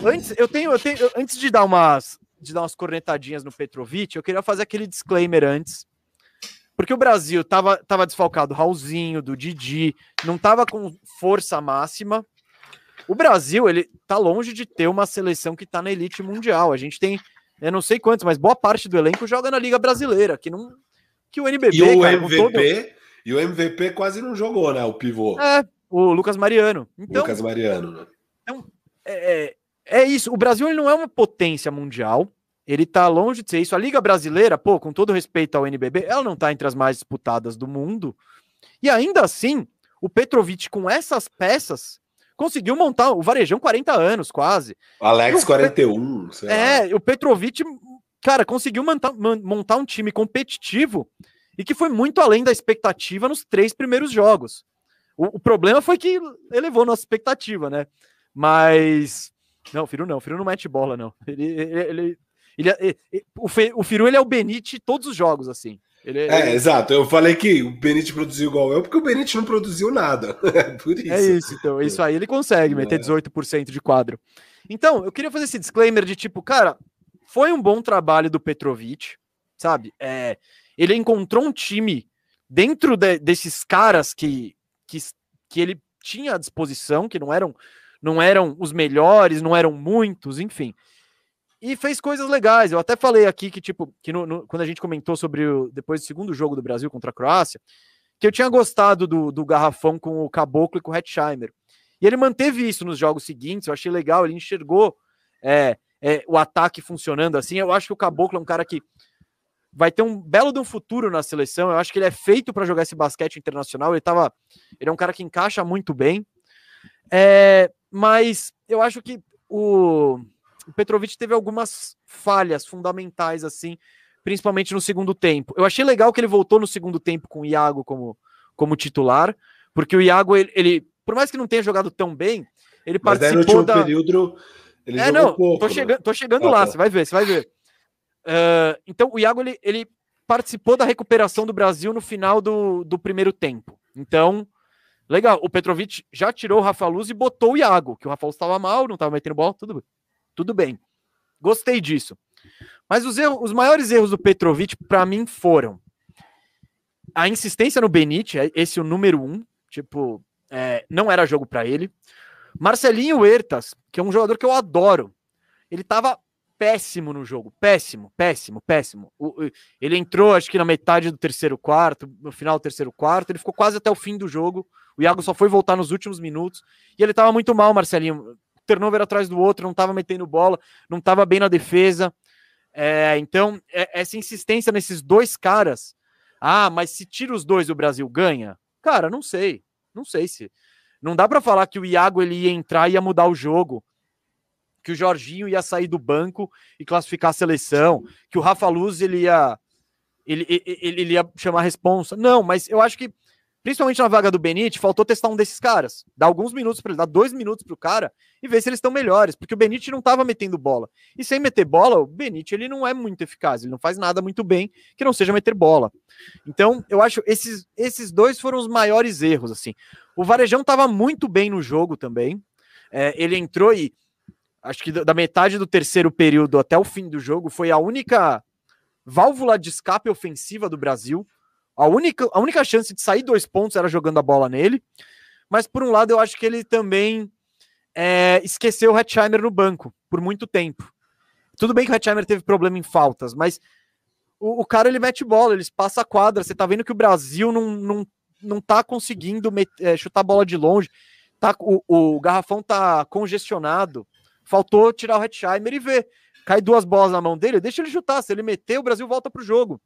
antes eu tenho, eu tenho, antes de dar umas de dar umas cornetadinhas no Petrovic, eu queria fazer aquele disclaimer antes. Porque o Brasil tava, tava desfalcado do Raulzinho, do Didi, não tava com força máxima. O Brasil, ele tá longe de ter uma seleção que tá na elite mundial. A gente tem, eu não sei quantos, mas boa parte do elenco joga na Liga Brasileira, que não que o NBB, e o cara, MVP, todo... e o MVP quase não jogou, né, o pivô. É, o Lucas Mariano. Então, Lucas Mariano, né? Então, é, é, é isso, o Brasil ele não é uma potência mundial. Ele tá longe de ser isso. A Liga Brasileira, pô, com todo respeito ao NBB, ela não tá entre as mais disputadas do mundo. E ainda assim, o Petrovic com essas peças conseguiu montar o Varejão 40 anos, quase. Alex, o 41. é, lá. o Petrovic, cara, conseguiu montar, montar um time competitivo e que foi muito além da expectativa nos três primeiros jogos. O, o problema foi que elevou nossa expectativa, né? Mas. Não, o Firu não, o Firu não mete bola, não. Ele, ele, ele, ele, ele o, o Firu ele é o Benite todos os jogos, assim. Ele, é, ele... exato. Eu falei que o Benite produziu igual eu, porque o Benite não produziu nada. *laughs* Por isso. É isso, então. Isso aí ele consegue meter 18% de quadro. Então, eu queria fazer esse disclaimer de tipo, cara, foi um bom trabalho do Petrovic, sabe? É, ele encontrou um time dentro de, desses caras que, que, que ele tinha à disposição, que não eram, não eram os melhores, não eram muitos, enfim e fez coisas legais. Eu até falei aqui que, tipo, que no, no, quando a gente comentou sobre o depois do segundo jogo do Brasil contra a Croácia, que eu tinha gostado do, do garrafão com o Caboclo e com o Hetzheimer. E ele manteve isso nos jogos seguintes, eu achei legal, ele enxergou é, é, o ataque funcionando assim. Eu acho que o Caboclo é um cara que vai ter um belo de um futuro na seleção. Eu acho que ele é feito para jogar esse basquete internacional. Ele tava, ele é um cara que encaixa muito bem. É, mas eu acho que o o Petrovic teve algumas falhas fundamentais, assim, principalmente no segundo tempo. Eu achei legal que ele voltou no segundo tempo com o Iago como, como titular, porque o Iago, ele, ele por mais que não tenha jogado tão bem, ele Mas participou da... período ele é, não, pouco, tô, né? chegando, tô chegando ah, lá, tá. você vai ver, você vai ver. Uh, então, o Iago, ele, ele participou da recuperação do Brasil no final do, do primeiro tempo. Então, legal. O Petrovic já tirou o Rafa Luz e botou o Iago, que o Rafa Luz estava mal, não estava metendo bola, tudo bem. Tudo bem. Gostei disso. Mas os, erros, os maiores erros do Petrovic, para mim, foram a insistência no Benite, é esse é o número um. Tipo, é, não era jogo para ele. Marcelinho Huertas, que é um jogador que eu adoro, ele tava péssimo no jogo, péssimo, péssimo, péssimo. O, ele entrou, acho que na metade do terceiro quarto, no final do terceiro quarto, ele ficou quase até o fim do jogo. O Iago só foi voltar nos últimos minutos e ele tava muito mal, Marcelinho turnover atrás do outro, não estava metendo bola, não estava bem na defesa. É, então, é, essa insistência nesses dois caras. Ah, mas se tira os dois, o Brasil ganha? Cara, não sei. Não sei se. Não dá para falar que o Iago ele ia entrar e ia mudar o jogo. Que o Jorginho ia sair do banco e classificar a seleção. Que o Rafa Luz ele ia. Ele, ele, ele ia chamar a responsa. Não, mas eu acho que principalmente na vaga do Benite, faltou testar um desses caras. Dar alguns minutos para ele, dar dois minutos para o cara e ver se eles estão melhores, porque o Benite não estava metendo bola. E sem meter bola, o Benite ele não é muito eficaz, ele não faz nada muito bem que não seja meter bola. Então, eu acho esses esses dois foram os maiores erros assim. O Varejão estava muito bem no jogo também. É, ele entrou e acho que da metade do terceiro período até o fim do jogo foi a única válvula de escape ofensiva do Brasil a única, a única chance de sair dois pontos era jogando a bola nele. Mas por um lado, eu acho que ele também é, esqueceu o Hetzheimer no banco por muito tempo. Tudo bem que o Hetzheimer teve problema em faltas, mas o, o cara ele mete bola, ele passa a quadra. Você tá vendo que o Brasil não, não, não tá conseguindo é, chutar a bola de longe. Tá, o, o garrafão tá congestionado. Faltou tirar o Hetzheimer e ver. Cai duas bolas na mão dele, deixa ele chutar. Se ele meter, o Brasil volta pro jogo.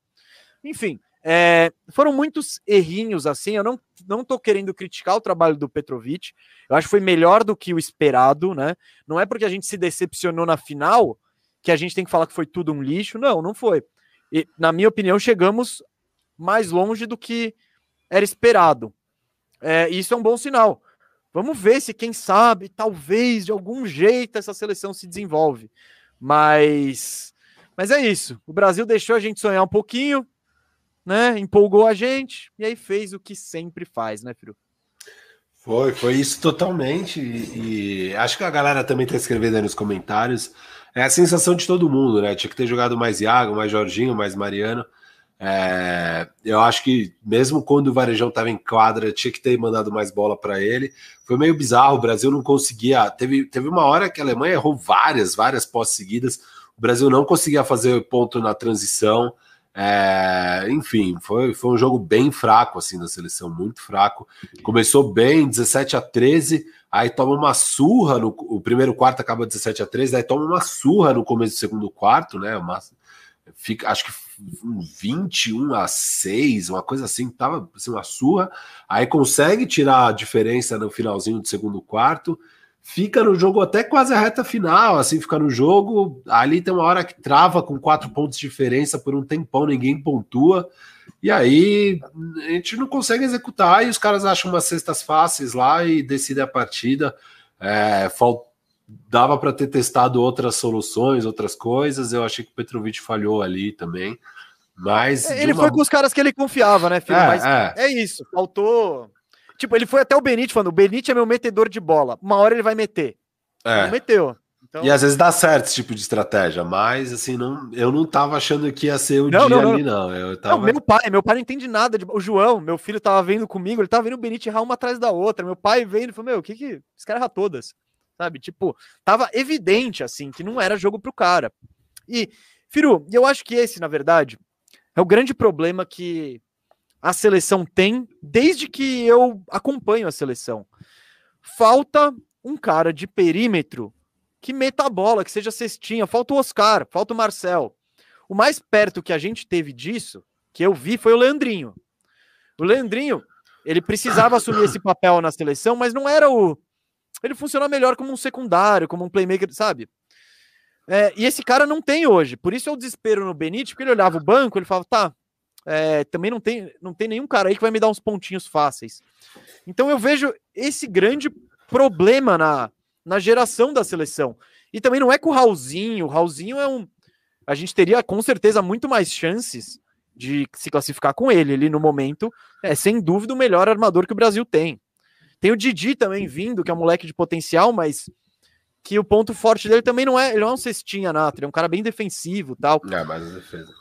Enfim, é, foram muitos errinhos assim. Eu não, não tô querendo criticar o trabalho do Petrovic. Eu acho que foi melhor do que o esperado, né? Não é porque a gente se decepcionou na final que a gente tem que falar que foi tudo um lixo. Não, não foi. E, na minha opinião, chegamos mais longe do que era esperado. É, isso é um bom sinal. Vamos ver se, quem sabe, talvez de algum jeito essa seleção se desenvolve. Mas, mas é isso. O Brasil deixou a gente sonhar um pouquinho né? Empolgou a gente e aí fez o que sempre faz, né, Firu? Foi, foi isso totalmente. E, e, acho que a galera também tá escrevendo aí nos comentários. É a sensação de todo mundo, né? Tinha que ter jogado mais Iago, mais Jorginho, mais Mariano. É, eu acho que mesmo quando o Varejão estava em quadra, tinha que ter mandado mais bola para ele. Foi meio bizarro, o Brasil não conseguia. Teve, teve uma hora que a Alemanha errou várias, várias posses seguidas. O Brasil não conseguia fazer ponto na transição. É, enfim, foi, foi um jogo bem fraco assim da seleção, muito fraco. Começou bem, 17 a 13, aí toma uma surra no o primeiro quarto acaba 17 a 13, aí toma uma surra no começo do segundo quarto, né? Uma, fica, acho que 21 a 6, uma coisa assim, tava assim, uma surra. Aí consegue tirar a diferença no finalzinho do segundo quarto fica no jogo até quase a reta final, assim, fica no jogo. Ali tem uma hora que trava com quatro pontos de diferença por um tempão, ninguém pontua. E aí a gente não consegue executar e os caras acham umas cestas fáceis lá e decidem a partida. É, falt... Dava para ter testado outras soluções, outras coisas. Eu achei que o Petrovic falhou ali também. Mas. Ele uma... foi com os caras que ele confiava, né, filho? É, Mas é. é isso, faltou Tipo, ele foi até o Benite falando: o Benite é meu metedor de bola. Uma hora ele vai meter. É. Não meteu. Então... E às vezes dá certo esse tipo de estratégia, mas assim, não, eu não tava achando que ia ser o não, dia não, ali, não. Eu tava... não. Meu pai, meu pai não entende nada. De... O João, meu filho, tava vendo comigo, ele tava vendo o Benite errar uma atrás da outra. Meu pai vendo e falou: Meu, o que que. Esse cara erra todas. Sabe? Tipo, tava evidente, assim, que não era jogo pro cara. E, Firu, eu acho que esse, na verdade, é o grande problema que a seleção tem desde que eu acompanho a seleção. Falta um cara de perímetro que meta a bola, que seja cestinha. Falta o Oscar, falta o Marcel. O mais perto que a gente teve disso, que eu vi, foi o Leandrinho. O Leandrinho, ele precisava assumir esse papel na seleção, mas não era o. Ele funciona melhor como um secundário, como um playmaker, sabe? É, e esse cara não tem hoje. Por isso é o desespero no Benítez, porque ele olhava o banco, ele falava, tá, é, também não tem, não tem nenhum cara aí que vai me dar uns pontinhos fáceis. Então eu vejo esse grande problema na, na geração da seleção. E também não é com o Raulzinho. O Raulzinho é um. A gente teria com certeza muito mais chances de se classificar com ele. Ele, no momento, é sem dúvida o melhor armador que o Brasil tem. Tem o Didi também vindo, que é um moleque de potencial, mas que o ponto forte dele também não é. Ele não é um cestinha nato, ele é um cara bem defensivo tal. É, mais defesa.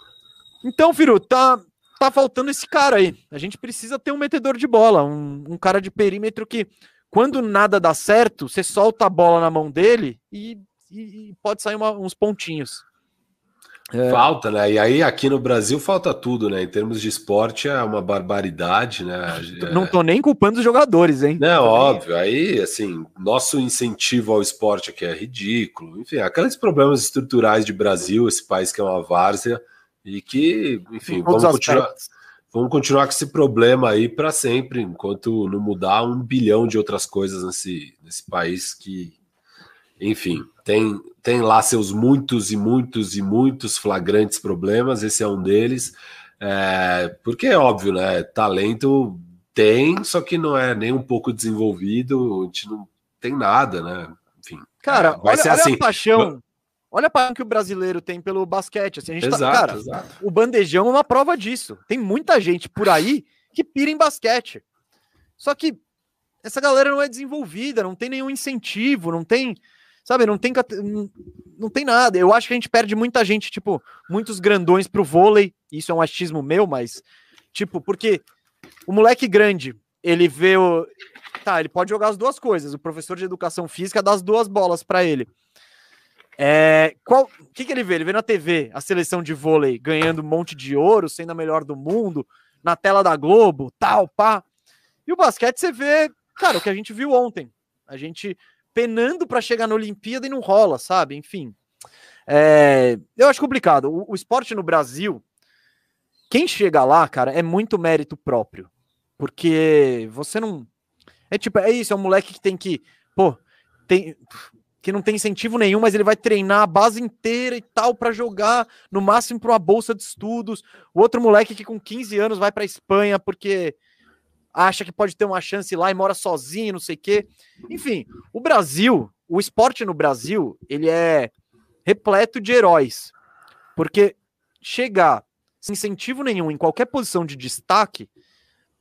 Então, Firu, tá, tá faltando esse cara aí. A gente precisa ter um metedor de bola, um, um cara de perímetro que, quando nada dá certo, você solta a bola na mão dele e, e, e pode sair uma, uns pontinhos. É. Falta, né? E aí aqui no Brasil falta tudo, né? Em termos de esporte é uma barbaridade, né? Não tô nem culpando os jogadores, hein? Não, óbvio. Aí, assim, nosso incentivo ao esporte aqui é ridículo. Enfim, aqueles problemas estruturais de Brasil, esse país que é uma várzea, e que, enfim, vamos continuar, vamos continuar com esse problema aí para sempre, enquanto não mudar um bilhão de outras coisas nesse, nesse país que, enfim, tem, tem lá seus muitos e muitos e muitos flagrantes problemas, esse é um deles. É, porque é óbvio, né? Talento tem, só que não é nem um pouco desenvolvido, a gente não tem nada, né? Enfim. Cara, vai olha, ser olha assim. a paixão. Olha a paixão que o brasileiro tem pelo basquete. Assim, a gente tá, exato, tá, cara, exato. o bandejão é uma prova disso. Tem muita gente por aí que pira em basquete. Só que essa galera não é desenvolvida, não tem nenhum incentivo, não tem, sabe, não tem, não tem nada. Eu acho que a gente perde muita gente, tipo, muitos grandões pro vôlei. Isso é um achismo meu, mas, tipo, porque o moleque grande, ele vê o. tá, ele pode jogar as duas coisas. O professor de educação física dá as duas bolas para ele. É, qual, o que, que ele vê? Ele vê na TV a seleção de vôlei ganhando um monte de ouro, sendo a melhor do mundo, na tela da Globo, tal, pá. E o basquete você vê, cara, o que a gente viu ontem. A gente penando para chegar na Olimpíada e não rola, sabe? Enfim. É, eu acho complicado. O, o esporte no Brasil, quem chega lá, cara, é muito mérito próprio. Porque você não. É tipo, é isso, é um moleque que tem que. Pô, tem. Que não tem incentivo nenhum, mas ele vai treinar a base inteira e tal para jogar, no máximo para uma bolsa de estudos. O outro moleque que com 15 anos vai para Espanha porque acha que pode ter uma chance lá e mora sozinho, não sei o quê. Enfim, o Brasil, o esporte no Brasil, ele é repleto de heróis. Porque chegar sem incentivo nenhum em qualquer posição de destaque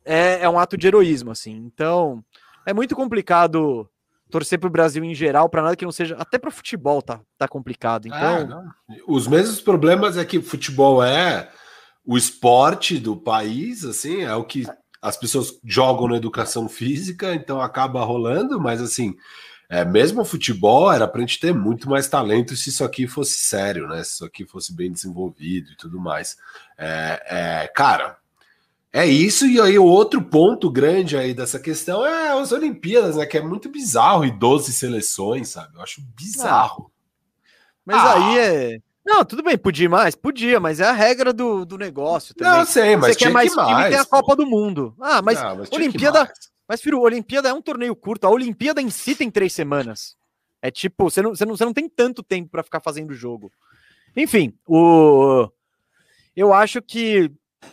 é, é um ato de heroísmo, assim. Então, é muito complicado torcer para o Brasil em geral, para nada que não seja. Até para futebol tá, tá complicado. Então. É, Os mesmos problemas é que futebol é o esporte do país, assim, é o que as pessoas jogam na educação física, então acaba rolando, mas assim, é, mesmo o futebol era para a gente ter muito mais talento se isso aqui fosse sério, né? Se isso aqui fosse bem desenvolvido e tudo mais. É, é, cara, é isso, e aí o outro ponto grande aí dessa questão é as Olimpíadas, né? Que é muito bizarro, e 12 seleções, sabe? Eu acho bizarro. Mas ah. aí é. Não, tudo bem, podia mais? Podia, mas é a regra do, do negócio também. Não, sei, mas Você quer mais que time, mais, tem a Copa do Mundo. Ah, mas, Não, mas Olimpíada... Mas, Firo, Olimpíada é um torneio curto. A Olimpíada em si tem três semanas. É tipo, você não, você não, você não tem tanto tempo para ficar fazendo jogo. Enfim, o... eu acho que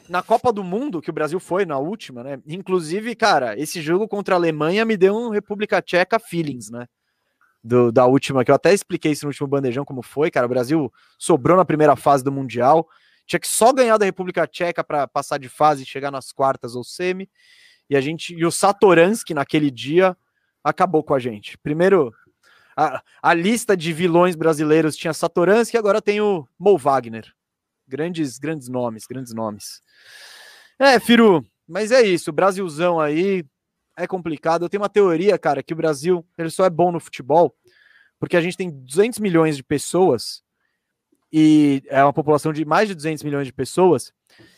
na Copa do Mundo, que o Brasil foi na última, né? Inclusive, cara, esse jogo contra a Alemanha me deu um República Tcheca feelings, né? Do, da última, que eu até expliquei isso no último bandejão como foi, cara. O Brasil sobrou na primeira fase do Mundial. Tinha que só ganhar da República Tcheca para passar de fase e chegar nas quartas ou semi. E a gente e o Satoransky naquele dia acabou com a gente. Primeiro, a, a lista de vilões brasileiros tinha Satoransky, agora tem o Mo Wagner. Grandes, grandes nomes, grandes nomes. É, Firu, mas é isso. Brasilzão aí é complicado. Eu tenho uma teoria, cara, que o Brasil ele só é bom no futebol porque a gente tem 200 milhões de pessoas e é uma população de mais de 200 milhões de pessoas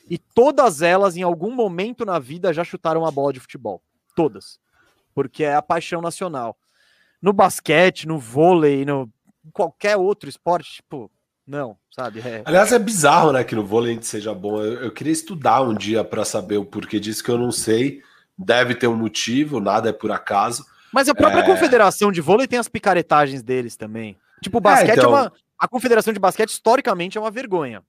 e todas elas em algum momento na vida já chutaram uma bola de futebol. Todas. Porque é a paixão nacional. No basquete, no vôlei, no qualquer outro esporte, tipo, não, sabe? É... Aliás, é bizarro, né, que no vôlei seja bom. Eu, eu queria estudar um dia para saber o porquê disso, que eu não sei. Deve ter um motivo, nada é por acaso. Mas a própria é... confederação de vôlei tem as picaretagens deles também. Tipo, o basquete é, então... é uma. A confederação de basquete, historicamente, é uma vergonha.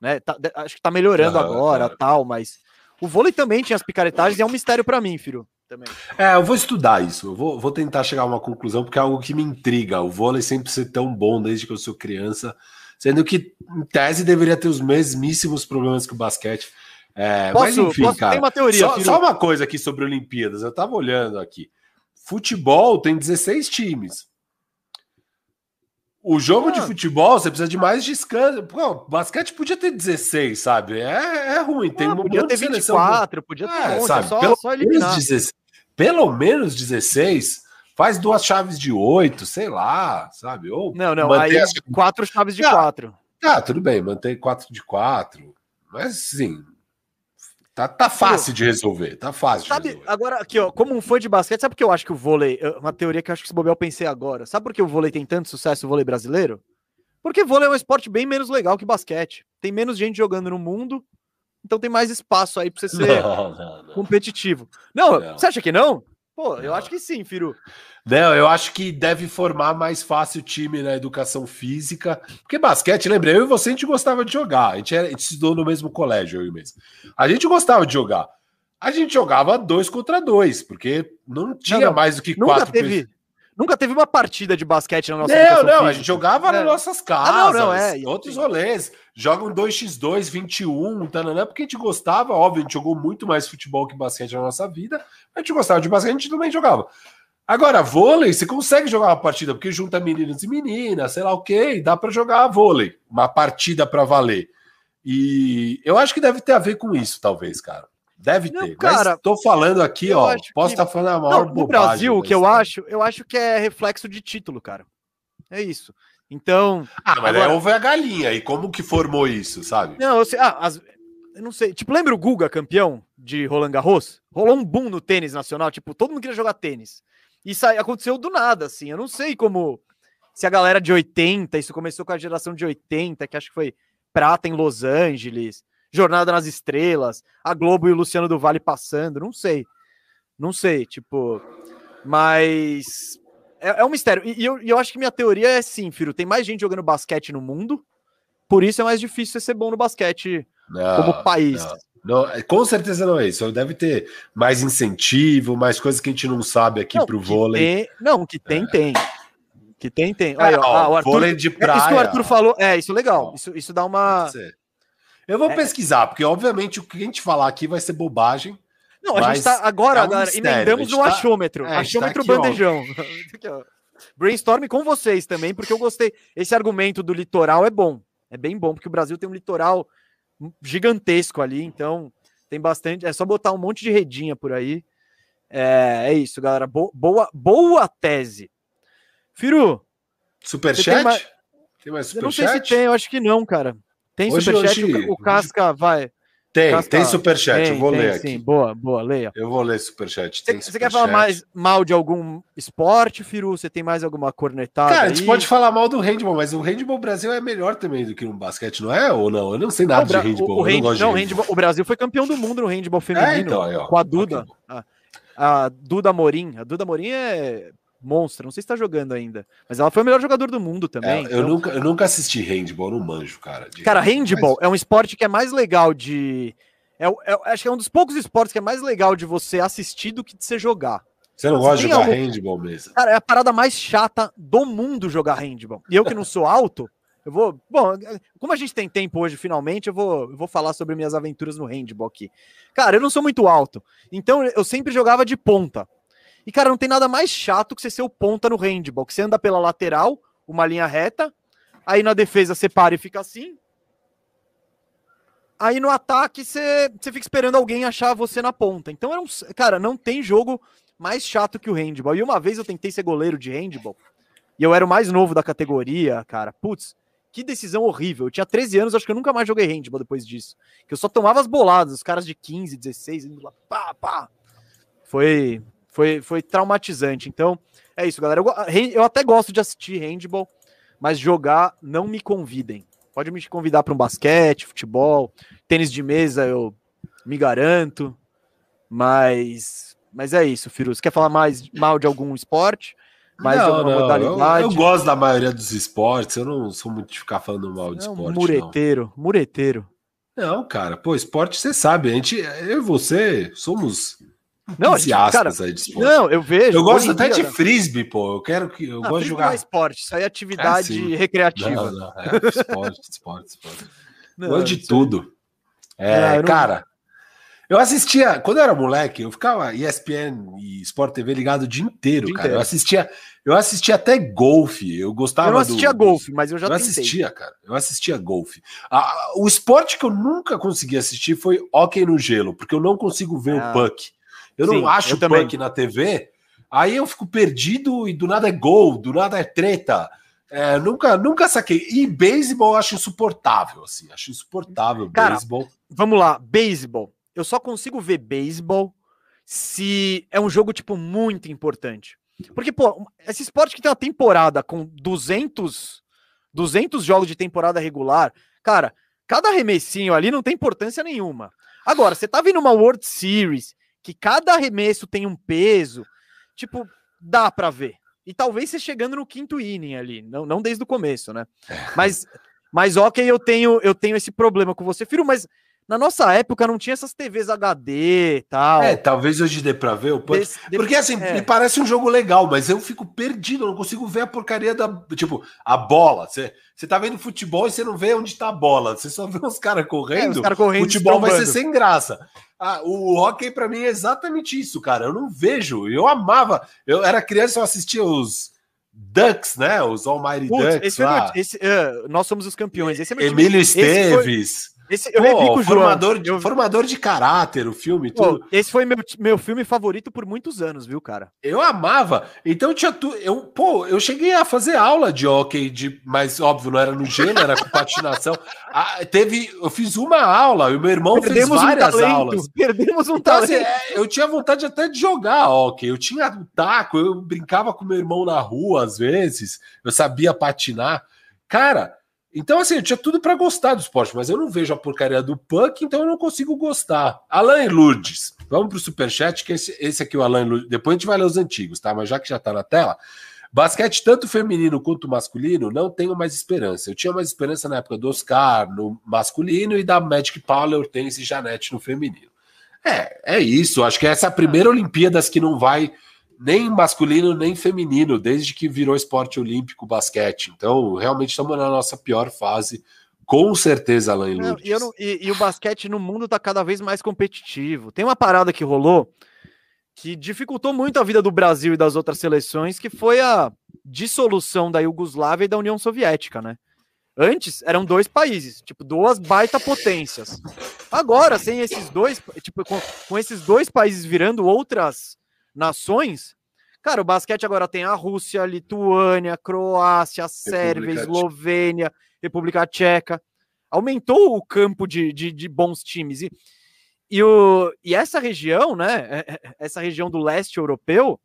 Né? Tá, acho que tá melhorando uhum, agora, tal, mas. O vôlei também tinha as picaretagens e é um mistério para mim, filho. Também. É, eu vou estudar isso. Eu vou, vou tentar chegar a uma conclusão, porque é algo que me intriga. O vôlei sempre ser tão bom desde que eu sou criança. Sendo que, em tese, deveria ter os mesmíssimos problemas que o basquete. É, posso, mas enfim, posso, cara. uma teoria, só, só, uma coisa aqui sobre Olimpíadas. Eu tava olhando aqui. Futebol tem 16 times. O jogo ah. de futebol, você precisa de mais descanso. Pô, basquete podia ter 16, sabe? É, é ruim. Tem ah, um podia ter 24, podia ter é, 11, sabe? Só, pelo, só menos 16, pelo menos 16 Faz duas chaves de oito, sei lá, sabe? Ou não, não, aí as... quatro chaves de ah, quatro. Tá, tudo bem, mantém quatro de quatro. Mas sim, tá, tá fácil de resolver, tá fácil sabe, de resolver. Agora, aqui, ó, como um fã de basquete, sabe por que eu acho que o vôlei, uma teoria que eu acho que se bobear eu pensei agora, sabe por que o vôlei tem tanto sucesso, o vôlei brasileiro? Porque vôlei é um esporte bem menos legal que basquete. Tem menos gente jogando no mundo, então tem mais espaço aí pra você ser *laughs* não, não, não. competitivo. Não, você acha que não? Pô, eu acho que sim, Firu. Não, eu acho que deve formar mais fácil o time na educação física. Porque basquete, lembra, eu e você a gente gostava de jogar. A gente, era, a gente estudou no mesmo colégio, eu e mesmo. A gente gostava de jogar. A gente jogava dois contra dois, porque não tinha não, mais do que quatro. Teve, Nunca teve uma partida de basquete na nossa Não, não, física. a gente jogava é. nas nossas casas, ah, não, não, é. outros rolês. Jogam 2x2, 21, tananã, porque a gente gostava, óbvio, a gente jogou muito mais futebol que basquete na nossa vida. A gente gostava de basquete, a gente também jogava. Agora, vôlei, você consegue jogar uma partida, porque junta meninos e meninas, sei lá o okay, que, dá para jogar vôlei, uma partida para valer. E eu acho que deve ter a ver com isso, talvez, cara. Deve não, ter. Cara, mas tô falando aqui, ó. Posso estar que... tá falando a maior não, No Brasil, o que eu acho, eu acho que é reflexo de título, cara. É isso. Então. Ah, mas agora... houve a galinha. E como que formou isso, sabe? Não, eu sei. Ah, as... eu não sei. Tipo, lembra o Guga, campeão de Roland Garros? Rolou um boom no tênis nacional. Tipo, todo mundo queria jogar tênis. Isso aconteceu do nada, assim. Eu não sei como. Se a galera de 80, isso começou com a geração de 80, que acho que foi Prata em Los Angeles. Jornada nas Estrelas, a Globo e o Luciano do Vale passando, não sei. Não sei, tipo. Mas. É, é um mistério. E, eu, eu acho que minha teoria é sim, filho. Tem mais gente jogando basquete no mundo, por isso é mais difícil ser bom no basquete não, como país. Não. Não, é, com certeza não é isso. Deve ter mais incentivo, mais coisas que a gente não sabe aqui para o vôlei. Tem, não, que tem, é. tem. Que tem, tem. Olha, é, ó, ah, o Arthur, vôlei de praia. Isso que o Arthur falou, é, isso é legal. Isso, isso dá uma. Eu vou é. pesquisar, porque obviamente o que a gente falar aqui vai ser bobagem. Não, a gente tá agora, é um galera, emendamos no tá... achômetro. É, achômetro tá aqui, bandejão. *laughs* Brainstorm com vocês também, porque eu gostei. Esse argumento do litoral é bom. É bem bom, porque o Brasil tem um litoral gigantesco ali, então tem bastante. É só botar um monte de redinha por aí. É, é isso, galera. Bo boa, boa tese. Firu. Superchat? Tem mais, tem mais superchat? Eu não sei se tem, eu acho que não, cara. Tem hoje, superchat? Hoje, o, o Casca hoje... vai. Tem, Casca... tem superchat, tem, eu vou tem, ler aqui. Sim, boa, boa, leia. Eu vou ler superchat. Você, super quer falar mais mal de algum esporte, Firu? Você tem mais alguma cornetada? Cara, aí? a gente pode falar mal do handball, mas o handball Brasil é melhor também do que no basquete, não é? Ou não? Eu não sei nada não, de handball. O, o, hand, não, handball, o Brasil foi campeão do mundo no handball feminino é, então, aí, ó, com a Duda. A, a Duda Morim. A Duda Morim é monstro. Não sei se tá jogando ainda. Mas ela foi o melhor jogador do mundo também. É, eu, então... nunca, eu nunca assisti handball, não manjo, cara. Cara, handball mas... é um esporte que é mais legal de. É, é, acho que é um dos poucos esportes que é mais legal de você assistir do que de você jogar. Você não gosta de jogar algum... handball mesmo? Cara, é a parada mais chata do mundo jogar handball. E eu que não sou alto, eu vou. Bom, como a gente tem tempo hoje, finalmente, eu vou, eu vou falar sobre minhas aventuras no handball aqui. Cara, eu não sou muito alto. Então eu sempre jogava de ponta. E, cara, não tem nada mais chato que você ser o ponta no handball, que você anda pela lateral, uma linha reta, aí na defesa você para e fica assim. Aí no ataque você, você fica esperando alguém achar você na ponta. Então, é um, cara, não tem jogo mais chato que o handball. E uma vez eu tentei ser goleiro de handball, e eu era o mais novo da categoria, cara. Putz, que decisão horrível. Eu tinha 13 anos, acho que eu nunca mais joguei handball depois disso. Que eu só tomava as boladas, os caras de 15, 16, indo lá, pá, pá. Foi, foi, foi traumatizante. Então, é isso, galera. Eu, eu até gosto de assistir handball, mas jogar não me convidem. Pode me convidar para um basquete, futebol, tênis de mesa, eu me garanto. Mas, mas é isso, Firu. Você quer falar mais mal de algum esporte? Mais não, alguma não, modalidade? Eu, eu, gosto da maioria dos esportes. Eu não sou muito de ficar falando mal de é um esporte. Mureteiro, não. mureteiro. Não, cara, pô, esporte você sabe. A gente, eu e você somos não, cara, de esporte. Não, eu vejo. Eu gosto até de frisbee, pô. Eu quero que eu ah, gosto de jogar. Não é esporte, isso aí é atividade é, recreativa. Não, não, é *laughs* esporte, esporte, esporte. Não, gosto de tudo. É, cara, eu assistia, quando eu era moleque, eu ficava ESPN e Sport TV ligado o dia inteiro, dia cara. Inteiro. Eu assistia, eu assistia até golfe. Eu gostava. Eu não assistia do, golfe, mas eu já Eu tentei. assistia, cara. Eu assistia golfe. Ah, o esporte que eu nunca consegui assistir foi hockey no gelo, porque eu não consigo ver ah. o puck. Eu Sim, não acho eu punk na TV, aí eu fico perdido e do nada é gol, do nada é treta. É, nunca, nunca saquei. E beisebol eu acho insuportável, assim, acho insuportável Cara, beisebol. Vamos lá, beisebol. Eu só consigo ver beisebol se é um jogo, tipo, muito importante. Porque, pô, esse esporte que tem uma temporada com 200, 200 jogos de temporada regular, cara, cada arremessinho ali não tem importância nenhuma. Agora, você tá vendo uma World Series que cada arremesso tem um peso, tipo, dá para ver. E talvez você chegando no quinto inning ali, não, não desde o começo, né? É. Mas, mas ok, eu tenho, eu tenho esse problema com você, Firo, mas na nossa época não tinha essas TVs HD e tal. É, talvez hoje dê pra ver. Desse, Porque assim, é. me parece um jogo legal, mas eu fico perdido, eu não consigo ver a porcaria da. Tipo, a bola. Você, tá vendo futebol e você não vê onde tá a bola. Você só vê os caras correndo. É, os cara correndo futebol vai ser sem graça. Ah, o hockey para mim é exatamente isso, cara. Eu não vejo. Eu amava. Eu era criança, eu assistia os. Ducks, né? Os Almighty Putz, Ducks. Esse lá. Esse, uh, nós somos os campeões. Esse é Emílio Esteves. Esse, eu Pô, formador, de, eu... formador de caráter, o filme. Pô, esse foi meu, meu filme favorito por muitos anos, viu, cara? Eu amava. Então tinha tu, eu, pô, eu cheguei a fazer aula de hockey, de, mas óbvio, não era no gelo, era com patinação. *laughs* Ah, teve, eu fiz uma aula e o meu irmão Perdemos fez várias um aulas. Perdemos um então, assim, é, eu tinha vontade até de jogar hockey. Eu tinha um taco, eu brincava com meu irmão na rua às vezes. Eu sabia patinar. Cara, então, assim, eu tinha tudo para gostar do esporte, mas eu não vejo a porcaria do punk, então eu não consigo gostar. Alan Lourdes, vamos para o superchat, que esse, esse aqui, o Alan Lourdes, depois a gente vai ler os antigos, tá? Mas já que já está na tela, basquete tanto feminino quanto masculino, não tenho mais esperança. Eu tinha mais esperança na época do Oscar no masculino e da Magic Paula, Hortense e Janete no feminino. É, é isso. Acho que essa é a primeira Olimpíadas que não vai nem masculino nem feminino, desde que virou esporte olímpico basquete. Então, realmente estamos na nossa pior fase, com certeza, Alain não, e, não, e, e, o basquete no mundo está cada vez mais competitivo. Tem uma parada que rolou que dificultou muito a vida do Brasil e das outras seleções, que foi a dissolução da Iugoslávia e da União Soviética, né? Antes eram dois países, tipo, duas baita potências. Agora, sem esses dois, tipo, com, com esses dois países virando outras nações, cara, o basquete agora tem a Rússia, Lituânia, Croácia, Sérvia, República Eslovênia, República Tcheca. Aumentou o campo de, de, de bons times. E, e, o, e essa região, né? É, é, essa região do leste europeu,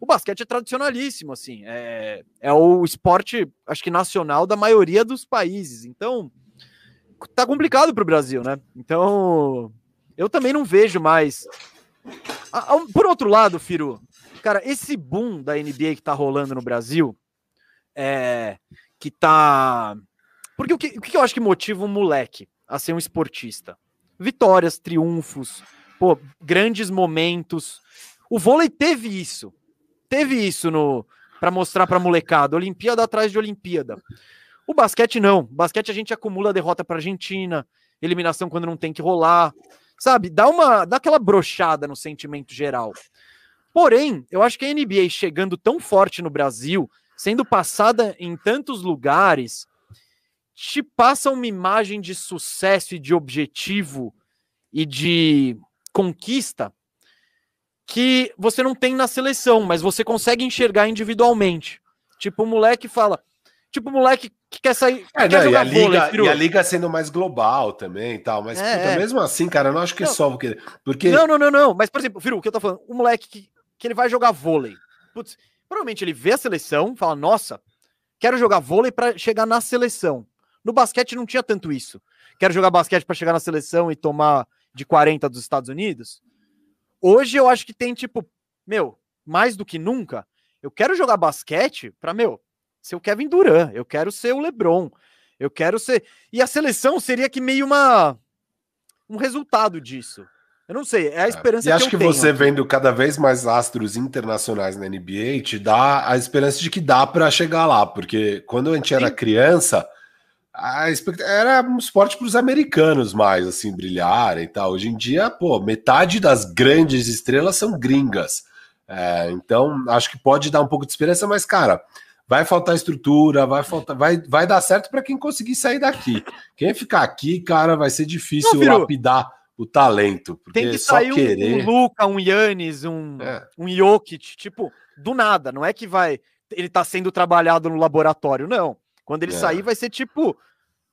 o basquete é tradicionalíssimo, assim. É, é o esporte, acho que nacional da maioria dos países. Então, tá complicado para o Brasil, né? Então, eu também não vejo mais por outro lado, Firo, cara, esse boom da NBA que tá rolando no Brasil, é, que tá. Porque o que, o que eu acho que motiva um moleque a ser um esportista? Vitórias, triunfos, pô, grandes momentos. O vôlei teve isso. Teve isso no para mostrar para molecada, Olimpíada atrás de Olimpíada. O basquete não. O basquete a gente acumula derrota para Argentina, eliminação quando não tem que rolar sabe, dá uma dá aquela brochada no sentimento geral. Porém, eu acho que a NBA chegando tão forte no Brasil, sendo passada em tantos lugares, te passa uma imagem de sucesso e de objetivo e de conquista que você não tem na seleção, mas você consegue enxergar individualmente. Tipo, o moleque fala: Tipo, moleque que quer sair. É, quer não, e, a liga, e a liga sendo mais global também e tal. Mas, é, puta, é. mesmo assim, cara, eu não acho que não, só porque. porque... Não, não, não, não. Mas, por exemplo, Firu, o que eu tô falando? O moleque que, que ele vai jogar vôlei. Putz, provavelmente ele vê a seleção, fala, nossa, quero jogar vôlei para chegar na seleção. No basquete não tinha tanto isso. Quero jogar basquete para chegar na seleção e tomar de 40 dos Estados Unidos. Hoje eu acho que tem, tipo, meu, mais do que nunca, eu quero jogar basquete para, meu, ser o Kevin Durant, eu quero ser o LeBron, eu quero ser. E a seleção seria que meio uma um resultado disso. Eu não sei, é a é, esperança é. e que acho que tenho. você vendo cada vez mais astros internacionais na NBA te dá a esperança de que dá para chegar lá, porque quando a gente era Sim. criança, a expect... era um esporte para os americanos mais assim brilharem e tal. Hoje em dia, pô, metade das grandes estrelas são gringas. É, então, acho que pode dar um pouco de esperança, mas cara, vai faltar estrutura, vai faltar, vai, vai dar certo para quem conseguir sair daqui. Quem ficar aqui, cara, vai ser difícil Não, lapidar o talento. Tem que sair querer... um, Luca, um Yannis, um, é. um Jokic, tipo, do nada. Não é que vai. Ele tá sendo trabalhado no laboratório, não. Quando ele é. sair, vai ser tipo.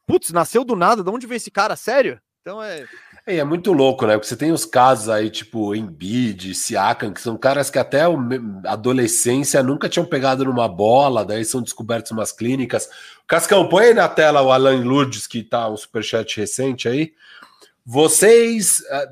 Putz, nasceu do nada, de onde veio esse cara? Sério? Então é. É, é muito louco, né? Porque você tem os casos aí, tipo Embiid, Siakam, que são caras que até a adolescência nunca tinham pegado numa bola, daí são descobertos umas clínicas. Cascão, põe aí na tela o Alan Lourdes, que tá um superchat recente aí. Vocês, eh,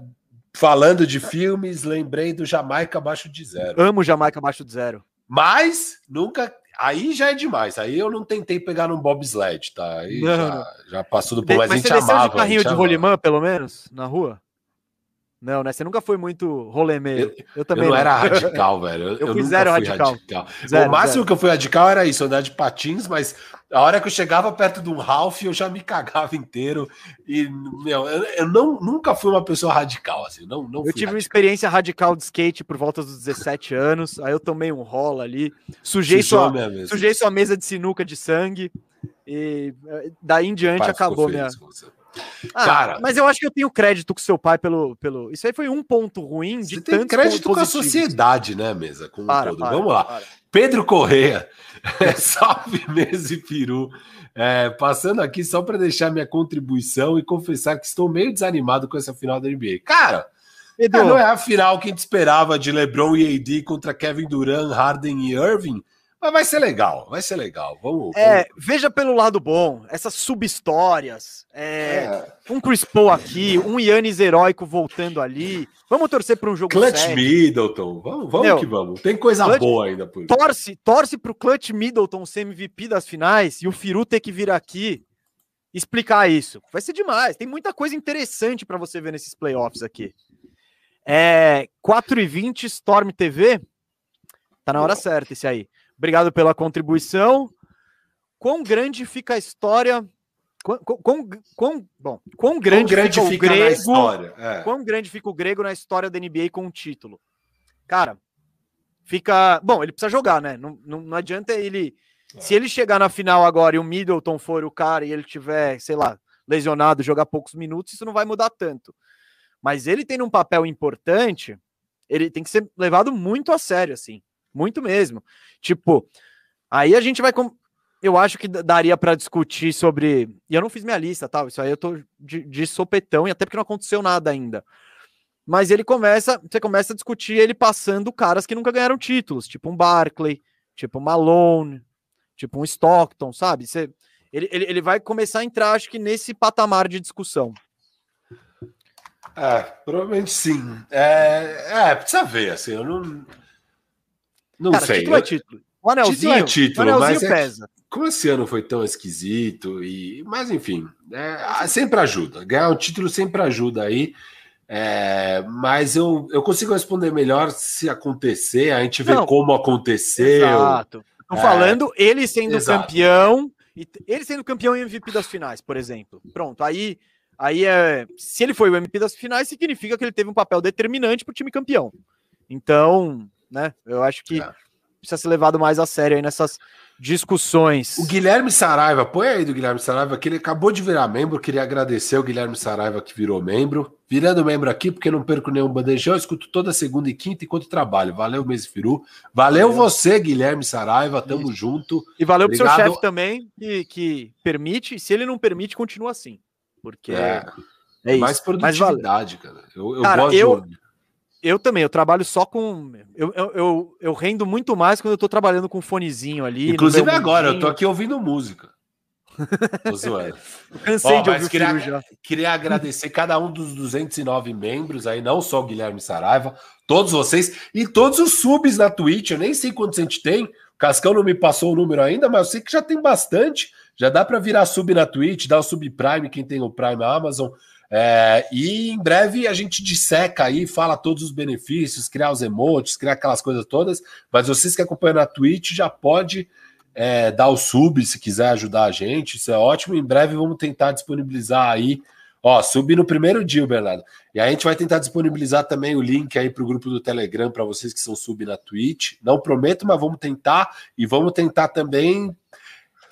falando de filmes, lembrei do Jamaica Abaixo de Zero. Amo Jamaica Abaixo de Zero. Mas nunca Aí já é demais. Aí eu não tentei pegar num bobsled, tá? Aí já, já, passou do ponto. Mas, mas a gente você amava. de carrinho de rolimã, pelo menos, na rua? Não, né? Você nunca foi muito rolemeiro. Eu, eu também. Eu não, não, era *laughs* radical, velho. Eu, eu fui zero fui radical. radical. Zero, o máximo zero. que eu fui radical era isso, andar de patins, mas a hora que eu chegava perto de um Ralph, eu já me cagava inteiro. E, meu, eu, eu não, nunca fui uma pessoa radical, assim. Não, não eu tive radical. uma experiência radical de skate por volta dos 17 *laughs* anos. Aí eu tomei um rola ali, sujei, sua, sujei sua mesa de sinuca de sangue. E eh, daí em diante acabou minha. Ah, Cara, mas eu acho que eu tenho crédito com seu pai pelo. pelo... Isso aí foi um ponto ruim de tanto. Tem crédito com a sociedade, né, mesa? Com para, todo. Para, Vamos lá. Para. Pedro Correia. *laughs* Salve, mesa e peru. É, passando aqui só para deixar minha contribuição e confessar que estou meio desanimado com essa final da NBA. Cara, Edu, não é a final que a gente esperava de LeBron e AD contra Kevin Durant, Harden e Irving. Mas vai ser legal, vai ser legal. Vamos, é, veja pelo lado bom, essas sub-histórias. É, é. Um Chris Paul aqui, um Yannis heróico voltando ali. Vamos torcer para um jogo Clutch sério. Middleton, vamos, vamos Meu, que vamos. Tem coisa Clutch, boa ainda por Torce, torce para o Clutch Middleton ser MVP das finais e o Firu ter que vir aqui explicar isso. Vai ser demais. Tem muita coisa interessante para você ver nesses playoffs aqui. É 4 e 20 Storm TV. Tá na hora certa esse aí. Obrigado pela contribuição. Quão grande fica a história? Quão, quão, quão bom, quão grande, quão grande fica, fica, o grego? história, é. Quão grande fica o grego na história da NBA com o título? Cara, fica. Bom, ele precisa jogar, né? Não, não, não adianta ele. É. Se ele chegar na final agora e o Middleton for o cara e ele tiver, sei lá, lesionado, jogar poucos minutos, isso não vai mudar tanto. Mas ele tem um papel importante, ele tem que ser levado muito a sério, assim. Muito mesmo. Tipo, aí a gente vai. Com... Eu acho que daria para discutir sobre. E eu não fiz minha lista, tal. Isso aí eu tô de, de sopetão, e até porque não aconteceu nada ainda. Mas ele começa. Você começa a discutir ele passando caras que nunca ganharam títulos, tipo um Barkley, tipo um Malone, tipo um Stockton, sabe? Você, ele, ele, ele vai começar a entrar, acho que nesse patamar de discussão. É, provavelmente sim. É, é, precisa ver, assim, eu não. Não Cara, sei. Título é título. O anelzinho, título é título, o anelzinho mas pesa. É, como esse ano foi tão esquisito, e mas enfim, é, sempre ajuda. Ganhar um título sempre ajuda aí. É, mas eu, eu consigo responder melhor se acontecer, a gente vê Não, como aconteceu. Exato. Estou é, falando ele sendo exato. campeão, ele sendo campeão e MVP das finais, por exemplo. Pronto, aí, aí é, se ele foi o MVP das finais, significa que ele teve um papel determinante para o time campeão. Então, né? Eu acho que é. precisa ser levado mais a sério aí nessas discussões. O Guilherme Saraiva, põe aí do Guilherme Saraiva, que ele acabou de virar membro. Queria agradecer o Guilherme Saraiva que virou membro. Virando membro aqui, porque não perco nenhum bandejão, escuto toda segunda e quinta enquanto trabalho. Valeu, Mês Firu. Valeu, valeu, você, Guilherme Saraiva. Tamo Isso. junto. E valeu Obrigado. pro seu chefe também, que, que permite. Se ele não permite, continua assim. Porque. É, é, mais produtividade, cara. Eu, eu cara, gosto eu, de eu também, eu trabalho só com. Eu, eu, eu, eu, rendo muito mais quando eu tô trabalhando com fonezinho ali. Inclusive agora, eu tô aqui ouvindo música. *laughs* Tô zoando. Cansei oh, de ouvir queria, já. queria agradecer cada um dos 209 membros aí, não só o Guilherme Saraiva, todos vocês e todos os subs na Twitch. Eu nem sei quantos a gente tem. O Cascão não me passou o número ainda, mas eu sei que já tem bastante. Já dá para virar sub na Twitch, dar o sub Prime, quem tem o Prime Amazon. É, e em breve a gente disseca aí, fala todos os benefícios, criar os emotes, criar aquelas coisas todas. Mas vocês que acompanham na Twitch já pode é, dar o sub se quiser ajudar a gente. Isso é ótimo. Em breve vamos tentar disponibilizar aí. Ó, sub no primeiro dia, Bernardo. E a gente vai tentar disponibilizar também o link aí para o grupo do Telegram para vocês que são sub na Twitch. Não prometo, mas vamos tentar. E vamos tentar também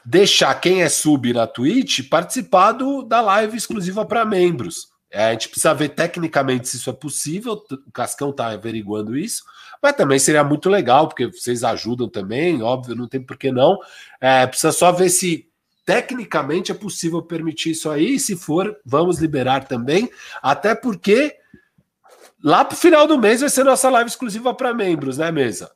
deixar quem é sub na Twitch participar do, da live exclusiva para membros. É, a gente precisa ver tecnicamente se isso é possível, o Cascão está averiguando isso, mas também seria muito legal, porque vocês ajudam também, óbvio, não tem por que não. É, precisa só ver se tecnicamente é possível permitir isso aí, e se for, vamos liberar também, até porque lá para o final do mês vai ser nossa live exclusiva para membros, né, Mesa?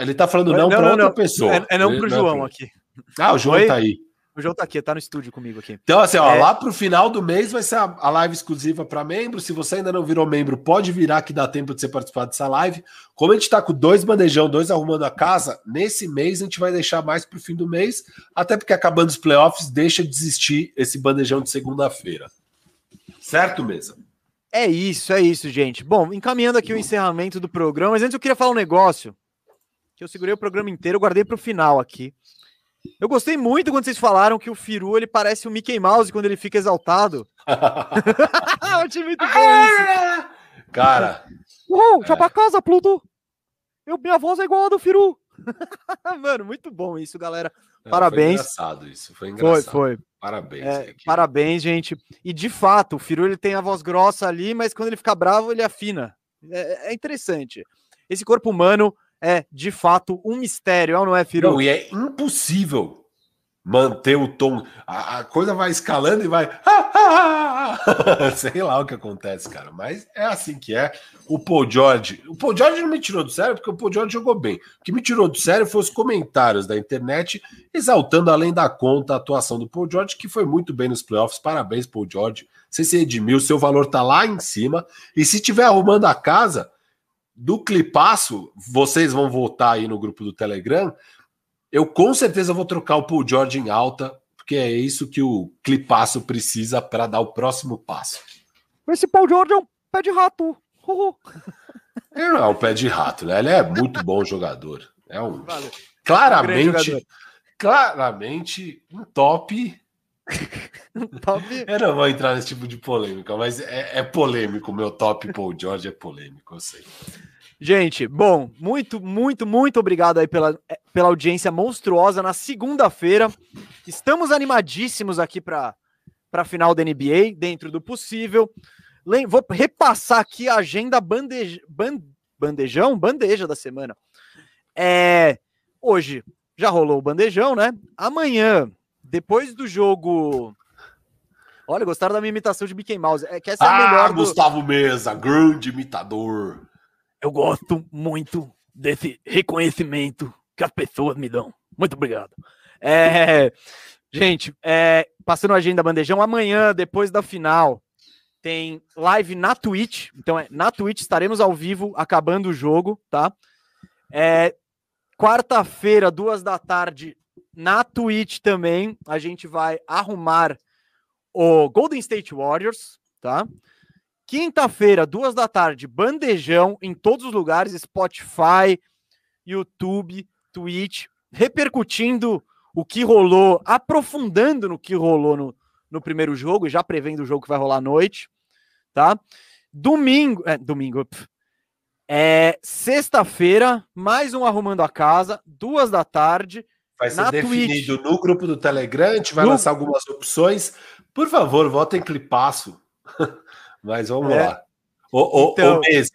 Ele está falando não, não para outra não. pessoa. É, é não para o João aqui. *laughs* Ah, o João Oi? tá aí. O João tá aqui, tá no estúdio comigo aqui. Então, assim, ó, é... lá pro final do mês vai ser a, live exclusiva para membros. Se você ainda não virou membro, pode virar que dá tempo de você participar dessa live. Como a gente tá com dois bandejão, dois arrumando a casa, nesse mês a gente vai deixar mais pro fim do mês, até porque acabando os playoffs, deixa de existir esse bandejão de segunda-feira. Certo, mesa? É isso, é isso, gente. Bom, encaminhando aqui o encerramento do programa, mas antes eu queria falar um negócio que eu segurei o programa inteiro, guardei pro final aqui. Eu gostei muito quando vocês falaram que o Firu ele parece o Mickey Mouse quando ele fica exaltado. *laughs* *laughs* eu achei muito bom isso. Cara. Uhul, já é. pra casa, Pluto. Eu, minha voz é igual a do Firu. *laughs* Mano, muito bom isso, galera. É, parabéns. Foi engraçado isso, foi engraçado. Foi, foi. Parabéns. É, parabéns, gente. E de fato, o Firu ele tem a voz grossa ali, mas quando ele fica bravo, ele afina. É, é interessante. Esse corpo humano é, de fato, um mistério, não é, Firu? Não, e é impossível manter o tom. A, a coisa vai escalando e vai. *laughs* Sei lá o que acontece, cara. Mas é assim que é. O Paul George. O Paul George não me tirou do sério porque o Paul George jogou bem. O que me tirou do sério foi os comentários da internet exaltando além da conta a atuação do Paul George, que foi muito bem nos playoffs. Parabéns, Paul George. Você se redimiu, seu valor tá lá em cima. E se tiver arrumando a casa do clipaço, vocês vão votar aí no grupo do Telegram eu com certeza vou trocar o Paul George em alta, porque é isso que o Clipaço precisa para dar o próximo passo. Esse Paul George é um pé de rato. Ele não é um pé de rato, né? Ele é muito bom jogador. É um Valeu. claramente, um claramente um top. *laughs* top. Eu não vou entrar nesse tipo de polêmica, mas é, é polêmico. Meu top Paul George é polêmico, eu sei. Gente, bom, muito, muito, muito obrigado aí pela, pela audiência monstruosa na segunda-feira. Estamos animadíssimos aqui para a final da NBA, dentro do possível. Vou repassar aqui a agenda bandeja, bandejão, bandeja da semana. É, hoje já rolou o bandejão, né? Amanhã, depois do jogo. Olha, gostaram da minha imitação de Mickey Mouse. É que essa é a ah, melhor. Do... Gustavo Mesa, grande imitador. Eu gosto muito desse reconhecimento que as pessoas me dão. Muito obrigado. É, gente, é, passando a agenda bandejão, amanhã, depois da final, tem live na Twitch. Então, é, na Twitch estaremos ao vivo, acabando o jogo, tá? É, Quarta-feira, duas da tarde, na Twitch também, a gente vai arrumar o Golden State Warriors, tá? Quinta-feira, duas da tarde, bandejão em todos os lugares: Spotify, YouTube, Twitch, repercutindo o que rolou, aprofundando no que rolou no, no primeiro jogo, e já prevendo o jogo que vai rolar à noite, tá? Domingo, é, domingo, é sexta-feira, mais um Arrumando a Casa, duas da tarde. Vai ser definido Twitch. no grupo do Telegram, a gente vai no... lançar algumas opções. Por favor, votem clipaço. *laughs* Mas vamos é. lá. Ô, ô, então... Mesa,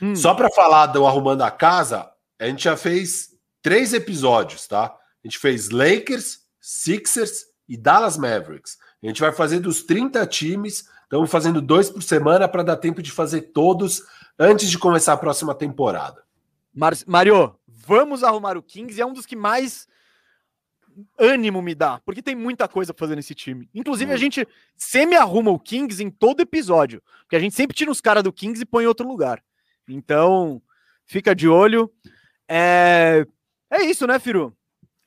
hum. só para falar do Arrumando a Casa, a gente já fez três episódios, tá? A gente fez Lakers, Sixers e Dallas Mavericks. A gente vai fazer dos 30 times, estamos fazendo dois por semana para dar tempo de fazer todos antes de começar a próxima temporada. Mar Mario, vamos arrumar o Kings, é um dos que mais ânimo me dá, porque tem muita coisa pra fazer nesse time. Inclusive, a gente semi-arruma o Kings em todo episódio, porque a gente sempre tira os caras do Kings e põe em outro lugar. Então, fica de olho. É, é isso, né, Firu?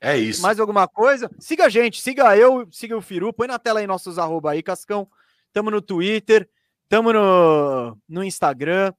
É isso. Mais alguma coisa? Siga a gente, siga eu, siga o Firu, põe na tela aí nossos arroba aí, Cascão. Tamo no Twitter, tamo no, no Instagram.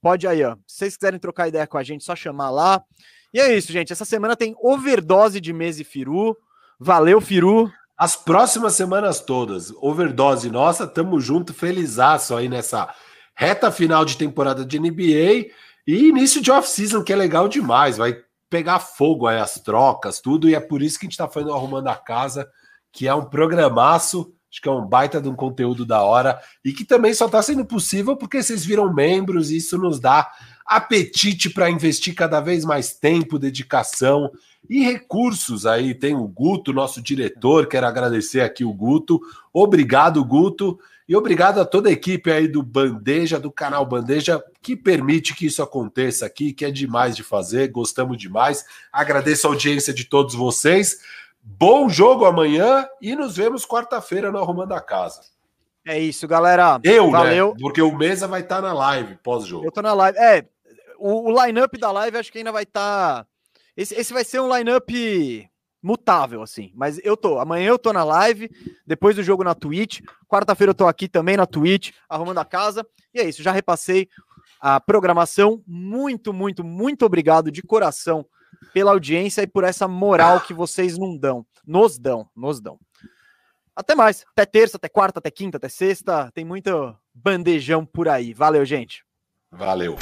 Pode aí, ó. Se vocês quiserem trocar ideia com a gente, só chamar lá. E é isso, gente. Essa semana tem overdose de mês e Firu. Valeu, Firu. As próximas semanas todas, overdose nossa, tamo junto, felizaço aí nessa reta final de temporada de NBA e início de off-season, que é legal demais. Vai pegar fogo aí as trocas, tudo, e é por isso que a gente tá fazendo Arrumando a Casa, que é um programaço. Acho que é um baita de um conteúdo da hora e que também só está sendo possível porque vocês viram membros e isso nos dá apetite para investir cada vez mais tempo, dedicação e recursos aí. Tem o Guto, nosso diretor, quero agradecer aqui o Guto. Obrigado, Guto. E obrigado a toda a equipe aí do Bandeja, do canal Bandeja, que permite que isso aconteça aqui, que é demais de fazer, gostamos demais. Agradeço a audiência de todos vocês. Bom jogo amanhã e nos vemos quarta-feira no Arrumando a Casa. É isso, galera. Eu, né? Valeu. Né? Porque o Mesa vai estar tá na live pós-jogo. Eu tô na live. É, o, o line-up da live acho que ainda vai estar. Tá... Esse, esse vai ser um line-up mutável, assim. Mas eu tô. Amanhã eu tô na live, depois do jogo na Twitch. Quarta-feira eu tô aqui também na Twitch, arrumando a casa. E é isso, já repassei a programação. Muito, muito, muito obrigado de coração pela audiência e por essa moral que vocês não dão. Nos dão, nos dão. Até mais. Até terça, até quarta, até quinta, até sexta. Tem muito bandejão por aí. Valeu, gente. Valeu.